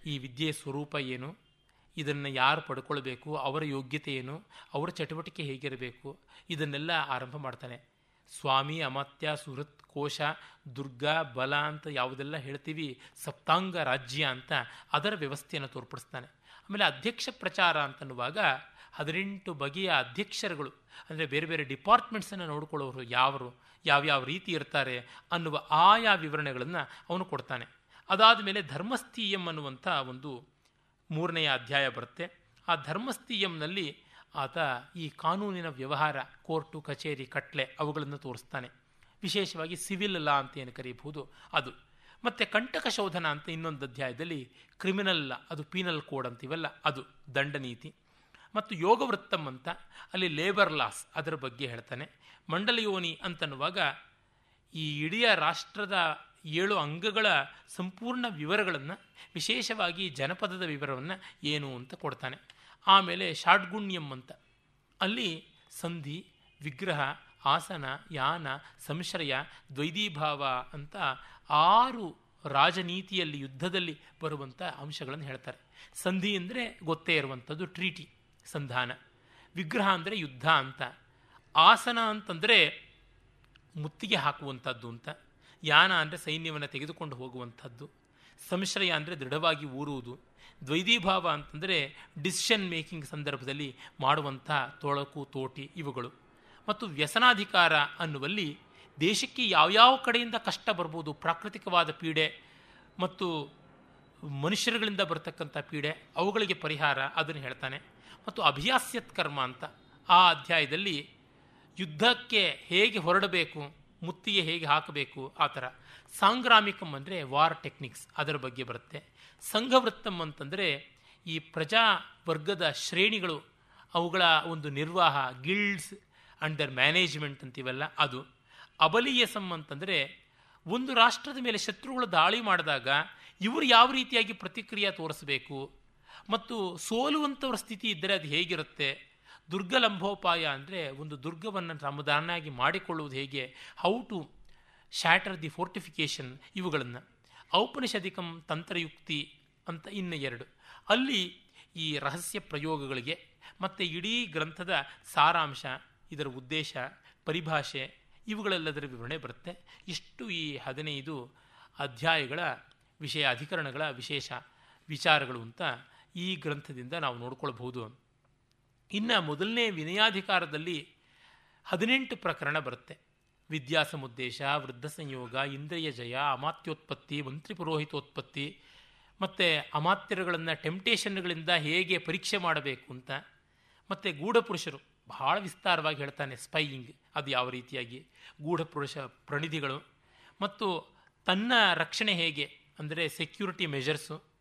ಈ ವಿದ್ಯೆಯ ಸ್ವರೂಪ ಏನು? ಇದನ್ನು ಯಾರು ಪಡ್ಕೊಳ್ಬೇಕು? ಅವರ ಯೋಗ್ಯತೆ ಏನು? ಅವರ ಚಟುವಟಿಕೆ ಹೇಗಿರಬೇಕು? ಇದನ್ನೆಲ್ಲ ಆರಂಭ ಮಾಡ್ತಾನೆ. ಸ್ವಾಮಿ ಅಮಾತ್ಯ ಸುಹೃತ್ ಕೋಶ ದುರ್ಗಾ ಬಲ ಅಂತ ಯಾವುದೆಲ್ಲ ಹೇಳ್ತೀವಿ? ಸಪ್ತಾಂಗ ರಾಜ್ಯ ಅಂತ ಅದರ ವ್ಯವಸ್ಥೆಯನ್ನು ತೋರ್ಪಡಿಸ್ತಾನೆ. ಆಮೇಲೆ ಅಧ್ಯಕ್ಷ ಪ್ರಚಾರ ಅಂತನ್ನುವಾಗ ಹದಿನೆಂಟು ಬಗೆಯ ಅಧ್ಯಕ್ಷರುಗಳು, ಅಂದರೆ ಬೇರೆ ಬೇರೆ ಡಿಪಾರ್ಟ್ಮೆಂಟ್ಸನ್ನು ನೋಡಿಕೊಳ್ಳೋರು ಯಾವರು ಯಾವ್ಯಾವ ರೀತಿ ಇರ್ತಾರೆ ಅನ್ನುವ ಆಯಾ ವಿವರಣೆಗಳನ್ನು ಅವನು ಕೊಡ್ತಾನೆ. ಅದಾದ ಮೇಲೆ ಧರ್ಮಸ್ಥೀಯಂ ಅನ್ನುವಂಥ ಒಂದು ಮೂರನೆಯ ಅಧ್ಯಾಯ ಬರುತ್ತೆ. ಆ ಧರ್ಮಸ್ಥೀಯಂನಲ್ಲಿ ಆತ ಈ ಕಾನೂನಿನ ವ್ಯವಹಾರ, ಕೋರ್ಟು, ಕಚೇರಿ, ಕಟ್ಲೆ ಅವುಗಳನ್ನು ತೋರಿಸ್ತಾನೆ. ವಿಶೇಷವಾಗಿ ಸಿವಿಲ್ ಲಾ ಅಂತ ಏನು ಕರೀಬಹುದು ಅದು. ಮತ್ತು ಕಂಟಕ ಶೋಧನ ಅಂತ ಇನ್ನೊಂದು ಅಧ್ಯಾಯದಲ್ಲಿ ಕ್ರಿಮಿನಲ್ ಲಾ, ಅದು ಪೀನಲ್ ಕೋಡ್ ಅಂತ ಇವೆಲ್ಲ ಅದು ದಂಡನೀತಿ. ಮತ್ತು ಯೋಗವೃತ್ತಂ ಅಂತ ಅಲ್ಲಿ ಲೇಬರ್ ಲಾಸ್ ಅದರ ಬಗ್ಗೆ ಹೇಳ್ತಾನೆ. ಮಂಡಲಯೋನಿ ಅಂತನ್ನುವಾಗ ಈ ಇಡೀ ರಾಷ್ಟ್ರದ ಏಳು ಅಂಗಗಳ ಸಂಪೂರ್ಣ ವಿವರಗಳನ್ನು, ವಿಶೇಷವಾಗಿ ಜನಪದದ ವಿವರವನ್ನು ಏನು ಅಂತ ಕೊಡ್ತಾನೆ. ಆಮೇಲೆ ಷಾಡ್ಗುಣ್ಯಂ ಅಂತ. ಅಲ್ಲಿ ಸಂಧಿ, ವಿಗ್ರಹ, ಆಸನ, ಯಾನ, ಸಂಶ್ರಯ, ದ್ವೈದೀಭಾವ ಅಂತ ಆರು ರಾಜನೀತಿಯಲ್ಲಿ ಯುದ್ಧದಲ್ಲಿ ಬರುವಂಥ ಅಂಶಗಳನ್ನು ಹೇಳ್ತಾರೆ. ಸಂಧಿ ಅಂದರೆ ಗೊತ್ತೇ ಇರುವಂಥದ್ದು, ಟ್ರೀಟಿ, ಸಂಧಾನ. ವಿಗ್ರಹ ಅಂದರೆ ಯುದ್ಧ ಅಂತ. ಆಸನ ಅಂತಂದರೆ ಮುತ್ತಿಗೆ ಹಾಕುವಂಥದ್ದು ಅಂತ. ಯಾನ ಅಂದರೆ ಸೈನ್ಯವನ್ನು ತೆಗೆದುಕೊಂಡು ಹೋಗುವಂಥದ್ದು. ಸಂಶ್ರಯ ಅಂದರೆ ದೃಢವಾಗಿ ಊರುವುದು. ದ್ವೈದೀಭಾವ ಅಂತಂದರೆ ಡಿಸಿಷನ್ ಮೇಕಿಂಗ್ ಸಂದರ್ಭದಲ್ಲಿ ಮಾಡುವಂಥ ತೊಳಕು, ತೋಟಿ ಇವುಗಳು. ಮತ್ತು ವ್ಯಸನಾಧಿಕಾರ ಅನ್ನುವಲ್ಲಿ ದೇಶಕ್ಕೆ ಯಾವ್ಯಾವ ಕಡೆಯಿಂದ ಕಷ್ಟ ಬರ್ಬೋದು, ಪ್ರಾಕೃತಿಕವಾದ ಪೀಡೆ ಮತ್ತು ಮನುಷ್ಯರುಗಳಿಂದ ಬರತಕ್ಕಂಥ ಪೀಡೆ, ಅವುಗಳಿಗೆ ಪರಿಹಾರ ಅದನ್ನು ಹೇಳ್ತಾನೆ. ಮತ್ತು ಅಭಿಯಾಸ್ಯತ್ ಕರ್ಮ ಅಂತ ಆ ಅಧ್ಯಾಯದಲ್ಲಿ ಯುದ್ಧಕ್ಕೆ ಹೇಗೆ ಹೊರಡಬೇಕು ಮುತ್ತಿಗೆ ಹೇಗೆ ಹಾಕಬೇಕು ಆ ಥರ. ಸಾಂಗ್ರಾಮಿಕಂ ಅಂದರೆ ವಾರ್ ಟೆಕ್ನಿಕ್ಸ್ ಅದರ ಬಗ್ಗೆ ಬರುತ್ತೆ. ಸಂಘವೃತ್ತಂ ಅಂತಂದರೆ ಈ ಪ್ರಜಾ ವರ್ಗದ ಶ್ರೇಣಿಗಳು ಅವುಗಳ ಒಂದು ನಿರ್ವಾಹ ಗಿಲ್ಡ್ಸ್ ಅಂಡರ್ ಮ್ಯಾನೇಜ್ಮೆಂಟ್ ಅಂತೀವಲ್ಲ ಅದು. ಅಬಲೀಯಸಂ ಅಂತಂದರೆ ಒಂದು ರಾಷ್ಟ್ರದ ಮೇಲೆ ಶತ್ರುಗಳು ದಾಳಿ ಮಾಡಿದಾಗ ಇವರು ಯಾವ ರೀತಿಯಾಗಿ ಪ್ರತಿಕ್ರಿಯೆ ತೋರಿಸಬೇಕು ಮತ್ತು ಸೋಲುವಂಥವ್ರ ಸ್ಥಿತಿ ಇದ್ದರೆ ಅದು ಹೇಗಿರುತ್ತೆ ದುರ್ಗಲಂಭೋಪಾಯ ಅಂದರೆ ಒಂದು ದುರ್ಗವನ್ನು ತಮ್ಮದಾನಾಗಿ ಮಾಡಿಕೊಳ್ಳುವುದು ಹೇಗೆ? How to shatter the fortification ಇವುಗಳನ್ನು. ಔಪನಿಷದಿಕಂ ತಂತ್ರಯುಕ್ತಿ ಅಂತ ಇನ್ನು ಎರಡು. ಅಲ್ಲಿ ಈ ರಹಸ್ಯ ಪ್ರಯೋಗಗಳಿಗೆ ಮತ್ತು ಇಡೀ ಗ್ರಂಥದ ಸಾರಾಂಶ, ಇದರ ಉದ್ದೇಶ, ಪರಿಭಾಷೆ ಇವುಗಳೆಲ್ಲದರ ವಿವರಣೆ ಬರುತ್ತೆ. ಇಷ್ಟು ಈ ಹದಿನೈದು ಅಧ್ಯಾಯಗಳ ವಿಷಯ, ಅಧಿಕರಣಗಳ ವಿಶೇಷ ವಿಚಾರಗಳು ಅಂತ ಈ ಗ್ರಂಥದಿಂದ ನಾವು ನೋಡ್ಕೊಳ್ಬಹುದು. ಇನ್ನು ಮೊದಲನೇ ವಿನಯಾಧಿಕಾರದಲ್ಲಿ ಹದಿನೆಂಟು ಪ್ರಕರಣ ಬರುತ್ತೆ. ವಿದ್ಯಾಸಮುದ್ದೇಶ ವೃದ್ಧ ಸಂಯೋಗ ಇಂದ್ರಿಯ ಜಯ, ಅಮಾತ್ಯೋತ್ಪತ್ತಿ, ಮಂತ್ರಿ ಪುರೋಹಿತೋತ್ಪತ್ತಿ ಮತ್ತು ಅಮಾತ್ಯರುಗಳನ್ನು ಟೆಂಪ್ಟೇಷನ್ಗಳಿಂದ ಹೇಗೆ ಪರೀಕ್ಷೆ ಮಾಡಬೇಕು ಅಂತ. ಮತ್ತು ಗೂಢಪುರುಷರು, ಬಹಳ ವಿಸ್ತಾರವಾಗಿ ಹೇಳ್ತಾನೆ ಸ್ಪೈಯಿಂಗ್, ಅದು ಯಾವ ರೀತಿಯಾಗಿ? ಗೂಢಪುರುಷ ಪ್ರಣಿಧಿಗಳು ಮತ್ತು ತನ್ನ ರಕ್ಷಣೆ ಹೇಗೆ? ಅಂದರೆ ಸೆಕ್ಯೂರಿಟಿ ಮೆಷರ್ಸು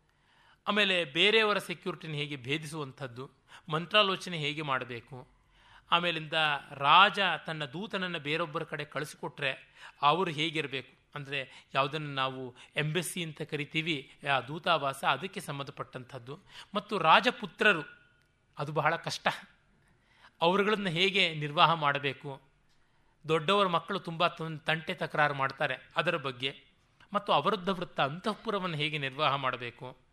ಆಮೇಲೆ ಬೇರೆಯವರ ಸೆಕ್ಯೂರಿಟಿನ ಹೇಗೆ ಭೇದಿಸುವಂಥದ್ದು, ಮಂತ್ರಾಲೋಚನೆ ಹೇಗೆ ಮಾಡಬೇಕು, ಆಮೇಲಿಂದ ರಾಜ ತನ್ನ ದೂತನನ್ನು ಬೇರೊಬ್ಬರ ಕಡೆ ಕಳಿಸಿಕೊಟ್ರೆ ಅವರು ಹೇಗಿರಬೇಕು? ಅಂದರೆ ಯಾವುದನ್ನು ನಾವು ಎಂಬೆಸ್ಸಿ ಅಂತ ಕರಿತೀವಿ, ಆ ದೂತಾವಾಸ ಅದಕ್ಕೆ ಸಂಬಂಧಪಟ್ಟಂಥದ್ದು. ಮತ್ತು ರಾಜಪುತ್ರರು, ಅದು ಬಹಳ ಕಷ್ಟ. ಅವರುಗಳನ್ನು ಹೇಗೆ ನಿರ್ವಾಹ ಮಾಡಬೇಕು? ದೊಡ್ಡವರ ಮಕ್ಕಳು ತುಂಬ ತಂಟೆ ತಕರಾರು ಮಾಡ್ತಾರೆ ಅದರ ಬಗ್ಗೆ. ಮತ್ತು ಅವರುದ್ಧ ವೃತ್ತ ಅಂತಃಪುರವನ್ನು ಹೇಗೆ ನಿರ್ವಾಹ ಮಾಡಬೇಕು?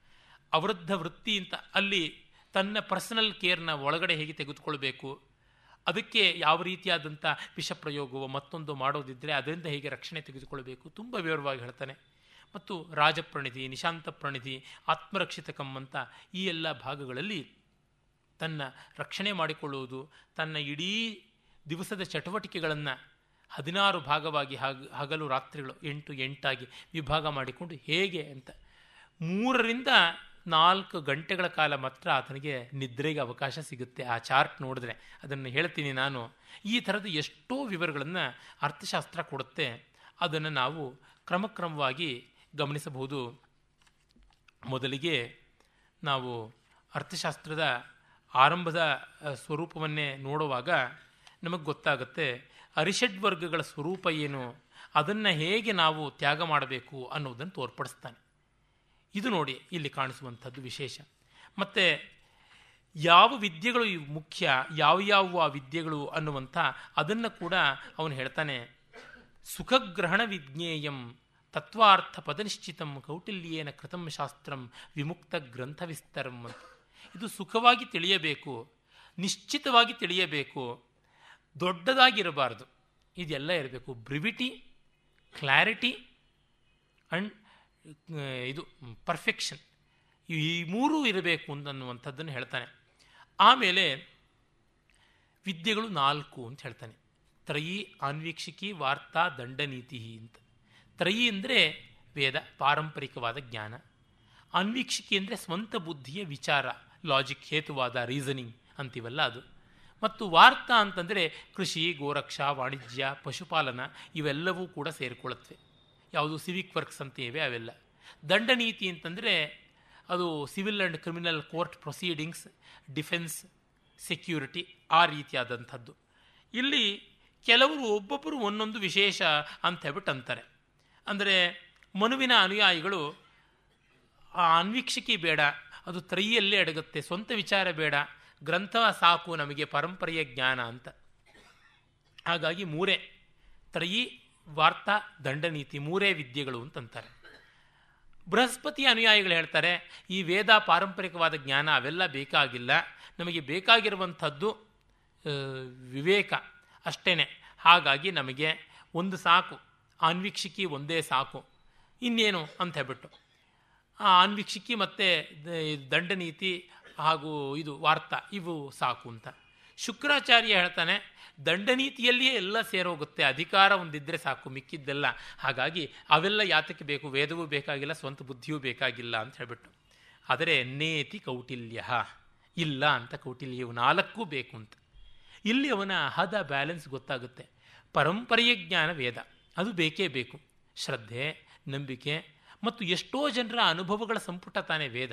ಅವೃದ್ಧ ವೃತ್ತಿ ಅಂತ ಅಲ್ಲಿ ತನ್ನ ಪರ್ಸನಲ್ ಕೇರ್ನ ಒಳಗಡೆ ಹೇಗೆ ತೆಗೆದುಕೊಳ್ಬೇಕು? ಅದಕ್ಕೆ ಯಾವ ರೀತಿಯಾದಂಥ ವಿಷ ಪ್ರಯೋಗವು ಮತ್ತೊಂದು ಮಾಡೋದಿದ್ದರೆ ಅದರಿಂದ ಹೇಗೆ ರಕ್ಷಣೆ ತೆಗೆದುಕೊಳ್ಬೇಕು? ತುಂಬ ವಿವರವಾಗಿ ಹೇಳ್ತಾನೆ. ಮತ್ತು ರಾಜಪ್ರಣಿಧಿ ನಿಶಾಂತ ಪ್ರಣಿಧಿ ಆತ್ಮರಕ್ಷಿತಕಂ ಅಂತ ಈ ಎಲ್ಲ ಭಾಗಗಳಲ್ಲಿ ತನ್ನ ರಕ್ಷಣೆ ಮಾಡಿಕೊಳ್ಳುವುದು, ತನ್ನ ಇಡೀ ದಿವಸದ ಚಟುವಟಿಕೆಗಳನ್ನು ಹದಿನಾರು ಭಾಗವಾಗಿ ಹಾಗ, ಹಗಲು ರಾತ್ರಿಗಳು ಎಂಟು ಎಂಟಾಗಿ ವಿಭಾಗ ಮಾಡಿಕೊಂಡು ಹೇಗೆ ಅಂತ ಮೂರರಿಂದ ನಾಲ್ಕು ಗಂಟೆಗಳ ಕಾಲ ಮಾತ್ರ ಆತನಿಗೆ ನಿದ್ರೆಗೆ ಅವಕಾಶ ಸಿಗುತ್ತೆ. ಆ ಚಾರ್ಟ್ ನೋಡಿದ್ರೆ ಅದನ್ನು ಹೇಳ್ತೀನಿ ನಾನು. ಈ ಥರದ ಎಷ್ಟೋ ವಿವರಗಳನ್ನು ಅರ್ಥಶಾಸ್ತ್ರ ಕೊಡುತ್ತೆ. ಅದನ್ನು ನಾವು ಕ್ರಮಕ್ರಮವಾಗಿ ಗಮನಿಸಬಹುದು. ಮೊದಲಿಗೆ ನಾವು ಅರ್ಥಶಾಸ್ತ್ರದ ಆರಂಭದ ಸ್ವರೂಪವನ್ನೇ ನೋಡುವಾಗ ನಮಗೆ ಗೊತ್ತಾಗುತ್ತೆ ಅರಿಷಡ್ ವರ್ಗಗಳ ಸ್ವರೂಪ ಏನು, ಅದನ್ನು ಹೇಗೆ ನಾವು ತ್ಯಾಗ ಮಾಡಬೇಕು ಅನ್ನೋದನ್ನು ತೋರ್ಪಡಿಸ್ತಾನೆ. ಇದು ನೋಡಿ ಇಲ್ಲಿ ಕಾಣಿಸುವಂಥದ್ದು ವಿಶೇಷ. ಮತ್ತು ಯಾವ ವಿದ್ಯೆಗಳು ಮುಖ್ಯ, ಯಾವ ಯಾವ ಆ ವಿದ್ಯೆಗಳು ಅನ್ನುವಂಥ ಅದನ್ನು ಕೂಡ ಅವನು ಹೇಳ್ತಾನೆ. ಸುಖಗ್ರಹಣ ವಿಜ್ಞೇಯಂ ತತ್ವಾರ್ಥ ಪದನಿಶ್ಚಿತಂ ಕೌಟಿಲ್ಯೇನ ಕೃತಂ ಶಾಸ್ತ್ರಂ ವಿಮುಕ್ತ ಗ್ರಂಥ ವಿಸ್ತರಂ ಇದು ಸುಖವಾಗಿ ತಿಳಿಯಬೇಕು, ನಿಶ್ಚಿತವಾಗಿ ತಿಳಿಯಬೇಕು, ದೊಡ್ಡದಾಗಿರಬಾರ್ದು. ಇದೆಲ್ಲ ಇರಬೇಕು. ಬ್ರಿವಿಟಿ, ಕ್ಲಾರಿಟಿ, ಅಂಡ್ ಇದು ಪರ್ಫೆಕ್ಷನ್ ಈ ಮೂರೂ ಇರಬೇಕು ಅಂತನ್ನುವಂಥದ್ದನ್ನು ಹೇಳ್ತಾನೆ. ಆಮೇಲೆ ವಿದ್ಯೆಗಳು ನಾಲ್ಕು ಅಂತ ಹೇಳ್ತಾನೆ. ತ್ರಯಿ ಆನ್ವೀಕ್ಷಿಕಿ ವಾರ್ತಾ ದಂಡನೀತಿ ಅಂತ. ತ್ರಯಿ ಅಂದರೆ ವೇದ, ಪಾರಂಪರಿಕವಾದ ಜ್ಞಾನ. ಅನ್ವೀಕ್ಷಿಕೆ ಅಂದರೆ ಸ್ವಂತ ಬುದ್ಧಿಯ ವಿಚಾರ ಲಾಜಿಕ್ ಹೇತುವಾದ ರೀಸನಿಂಗ್ ಅಂತೀವಲ್ಲ ಅದು. ಮತ್ತು ವಾರ್ತಾ ಅಂತಂದರೆ ಕೃಷಿ, ಗೋರಕ್ಷಾ, ವಾಣಿಜ್ಯ, ಪಶುಪಾಲನ ಇವೆಲ್ಲವೂ ಕೂಡ ಸೇರಿಕೊಳ್ಳುತ್ತವೆ. ಯಾವುದು ಸಿವಿಕ್ ವರ್ಕ್ಸ್ ಅಂತ ಇವೆ ಅವೆಲ್ಲ. ದಂಡನೀತಿ ಅಂತಂದರೆ ಅದು civil and criminal court proceedings defence security ಆ ರೀತಿಯಾದಂಥದ್ದು. ಇಲ್ಲಿ ಕೆಲವರು ಒಬ್ಬೊಬ್ಬರು ಒಂದೊಂದು ವಿಶೇಷ ಅಂತ ಹೇಳ್ಬಿಟ್ಟು ಅಂತಾರೆ. ಅಂದರೆ ಮನುವಿನ ಅನುಯಾಯಿಗಳು, ಆ ಅನ್ವೀಕ್ಷಕಿ ಬೇಡ, ಅದು ತ್ರೈಯಲ್ಲೇ ಅಡಗುತ್ತೆ, ಸ್ವಂತ ವಿಚಾರ ಬೇಡ ಗ್ರಂಥ ಸಾಕು ನಮಗೆ ಪರಂಪರೆಯ ಜ್ಞಾನ ಅಂತ. ಹಾಗಾಗಿ ಮೂರೇ ತ್ರಯಿ ವಾರ್ತಾ ದಂಡನೀತಿ ಮೂರೇ ವಿದ್ಯೆಗಳು ಅಂತಂತಾರೆ. ಬೃಹಸ್ಪತಿ ಅನುಯಾಯಿಗಳು ಹೇಳ್ತಾರೆ, ಈ ವೇದ ಪಾರಂಪರಿಕವಾದ ಜ್ಞಾನ ಅವೆಲ್ಲ ಬೇಕಾಗಿಲ್ಲ. ನಮಗೆ ಬೇಕಾಗಿರುವಂಥದ್ದು ವಿವೇಕ ಅಷ್ಟೇ ಹಾಗಾಗಿ ನಮಗೆ ಒಂದು ಸಾಕು, ಆನ್ವೀಕ್ಷಿಕಿ ಒಂದೇ ಸಾಕು. ಇನ್ನೇನು ಅಂತ ಹೇಳ್ಬಿಟ್ಟು. ಆ ಆನ್ವೀಕ್ಷಿಕಿ ಮತ್ತು ದಂಡನೀತಿ ಹಾಗೂ ಇದು ವಾರ್ತಾ, ಇವು ಸಾಕು ಅಂತ. ಶುಕ್ರಾಚಾರ್ಯ ಹೇಳ್ತಾನೆ ದಂಡನೀತಿಯಲ್ಲಿಯೇ ಎಲ್ಲ ಸೇರೋಗುತ್ತೆ, ಅಧಿಕಾರ ಒಂದಿದ್ದರೆ ಸಾಕು, ಮಿಕ್ಕಿದ್ದೆಲ್ಲ. ಹಾಗಾಗಿ ಅವೆಲ್ಲ ಯಾತಕ್ಕೆ ಬೇಕು? ವೇದವೂ ಬೇಕಾಗಿಲ್ಲ, ಸ್ವಂತ ಬುದ್ಧಿಯೂ ಬೇಕಾಗಿಲ್ಲ ಅಂತ ಹೇಳ್ಬಿಟ್ಟು. ಆದರೆ ನೇತಿ ಕೌಟಿಲ್ಯ. ಇಲ್ಲ ಅಂತ ಕೌಟಿಲ್ಯವು ನಾಲ್ಕೂ ಬೇಕು ಅಂತ. ಇಲ್ಲಿ ಅವನ ಹದ ಬ್ಯಾಲೆನ್ಸ್ ಗೊತ್ತಾಗುತ್ತೆ. ಪರಂಪರೆಯ ಜ್ಞಾನ ವೇದ. ಅದು ಬೇಕೇ ಬೇಕು. ಶ್ರದ್ಧೆ, ನಂಬಿಕೆ ಮತ್ತು ಎಷ್ಟೋ ಜನರ ಅನುಭವಗಳ ಸಂಪುಟ ತಾನೇ ವೇದ.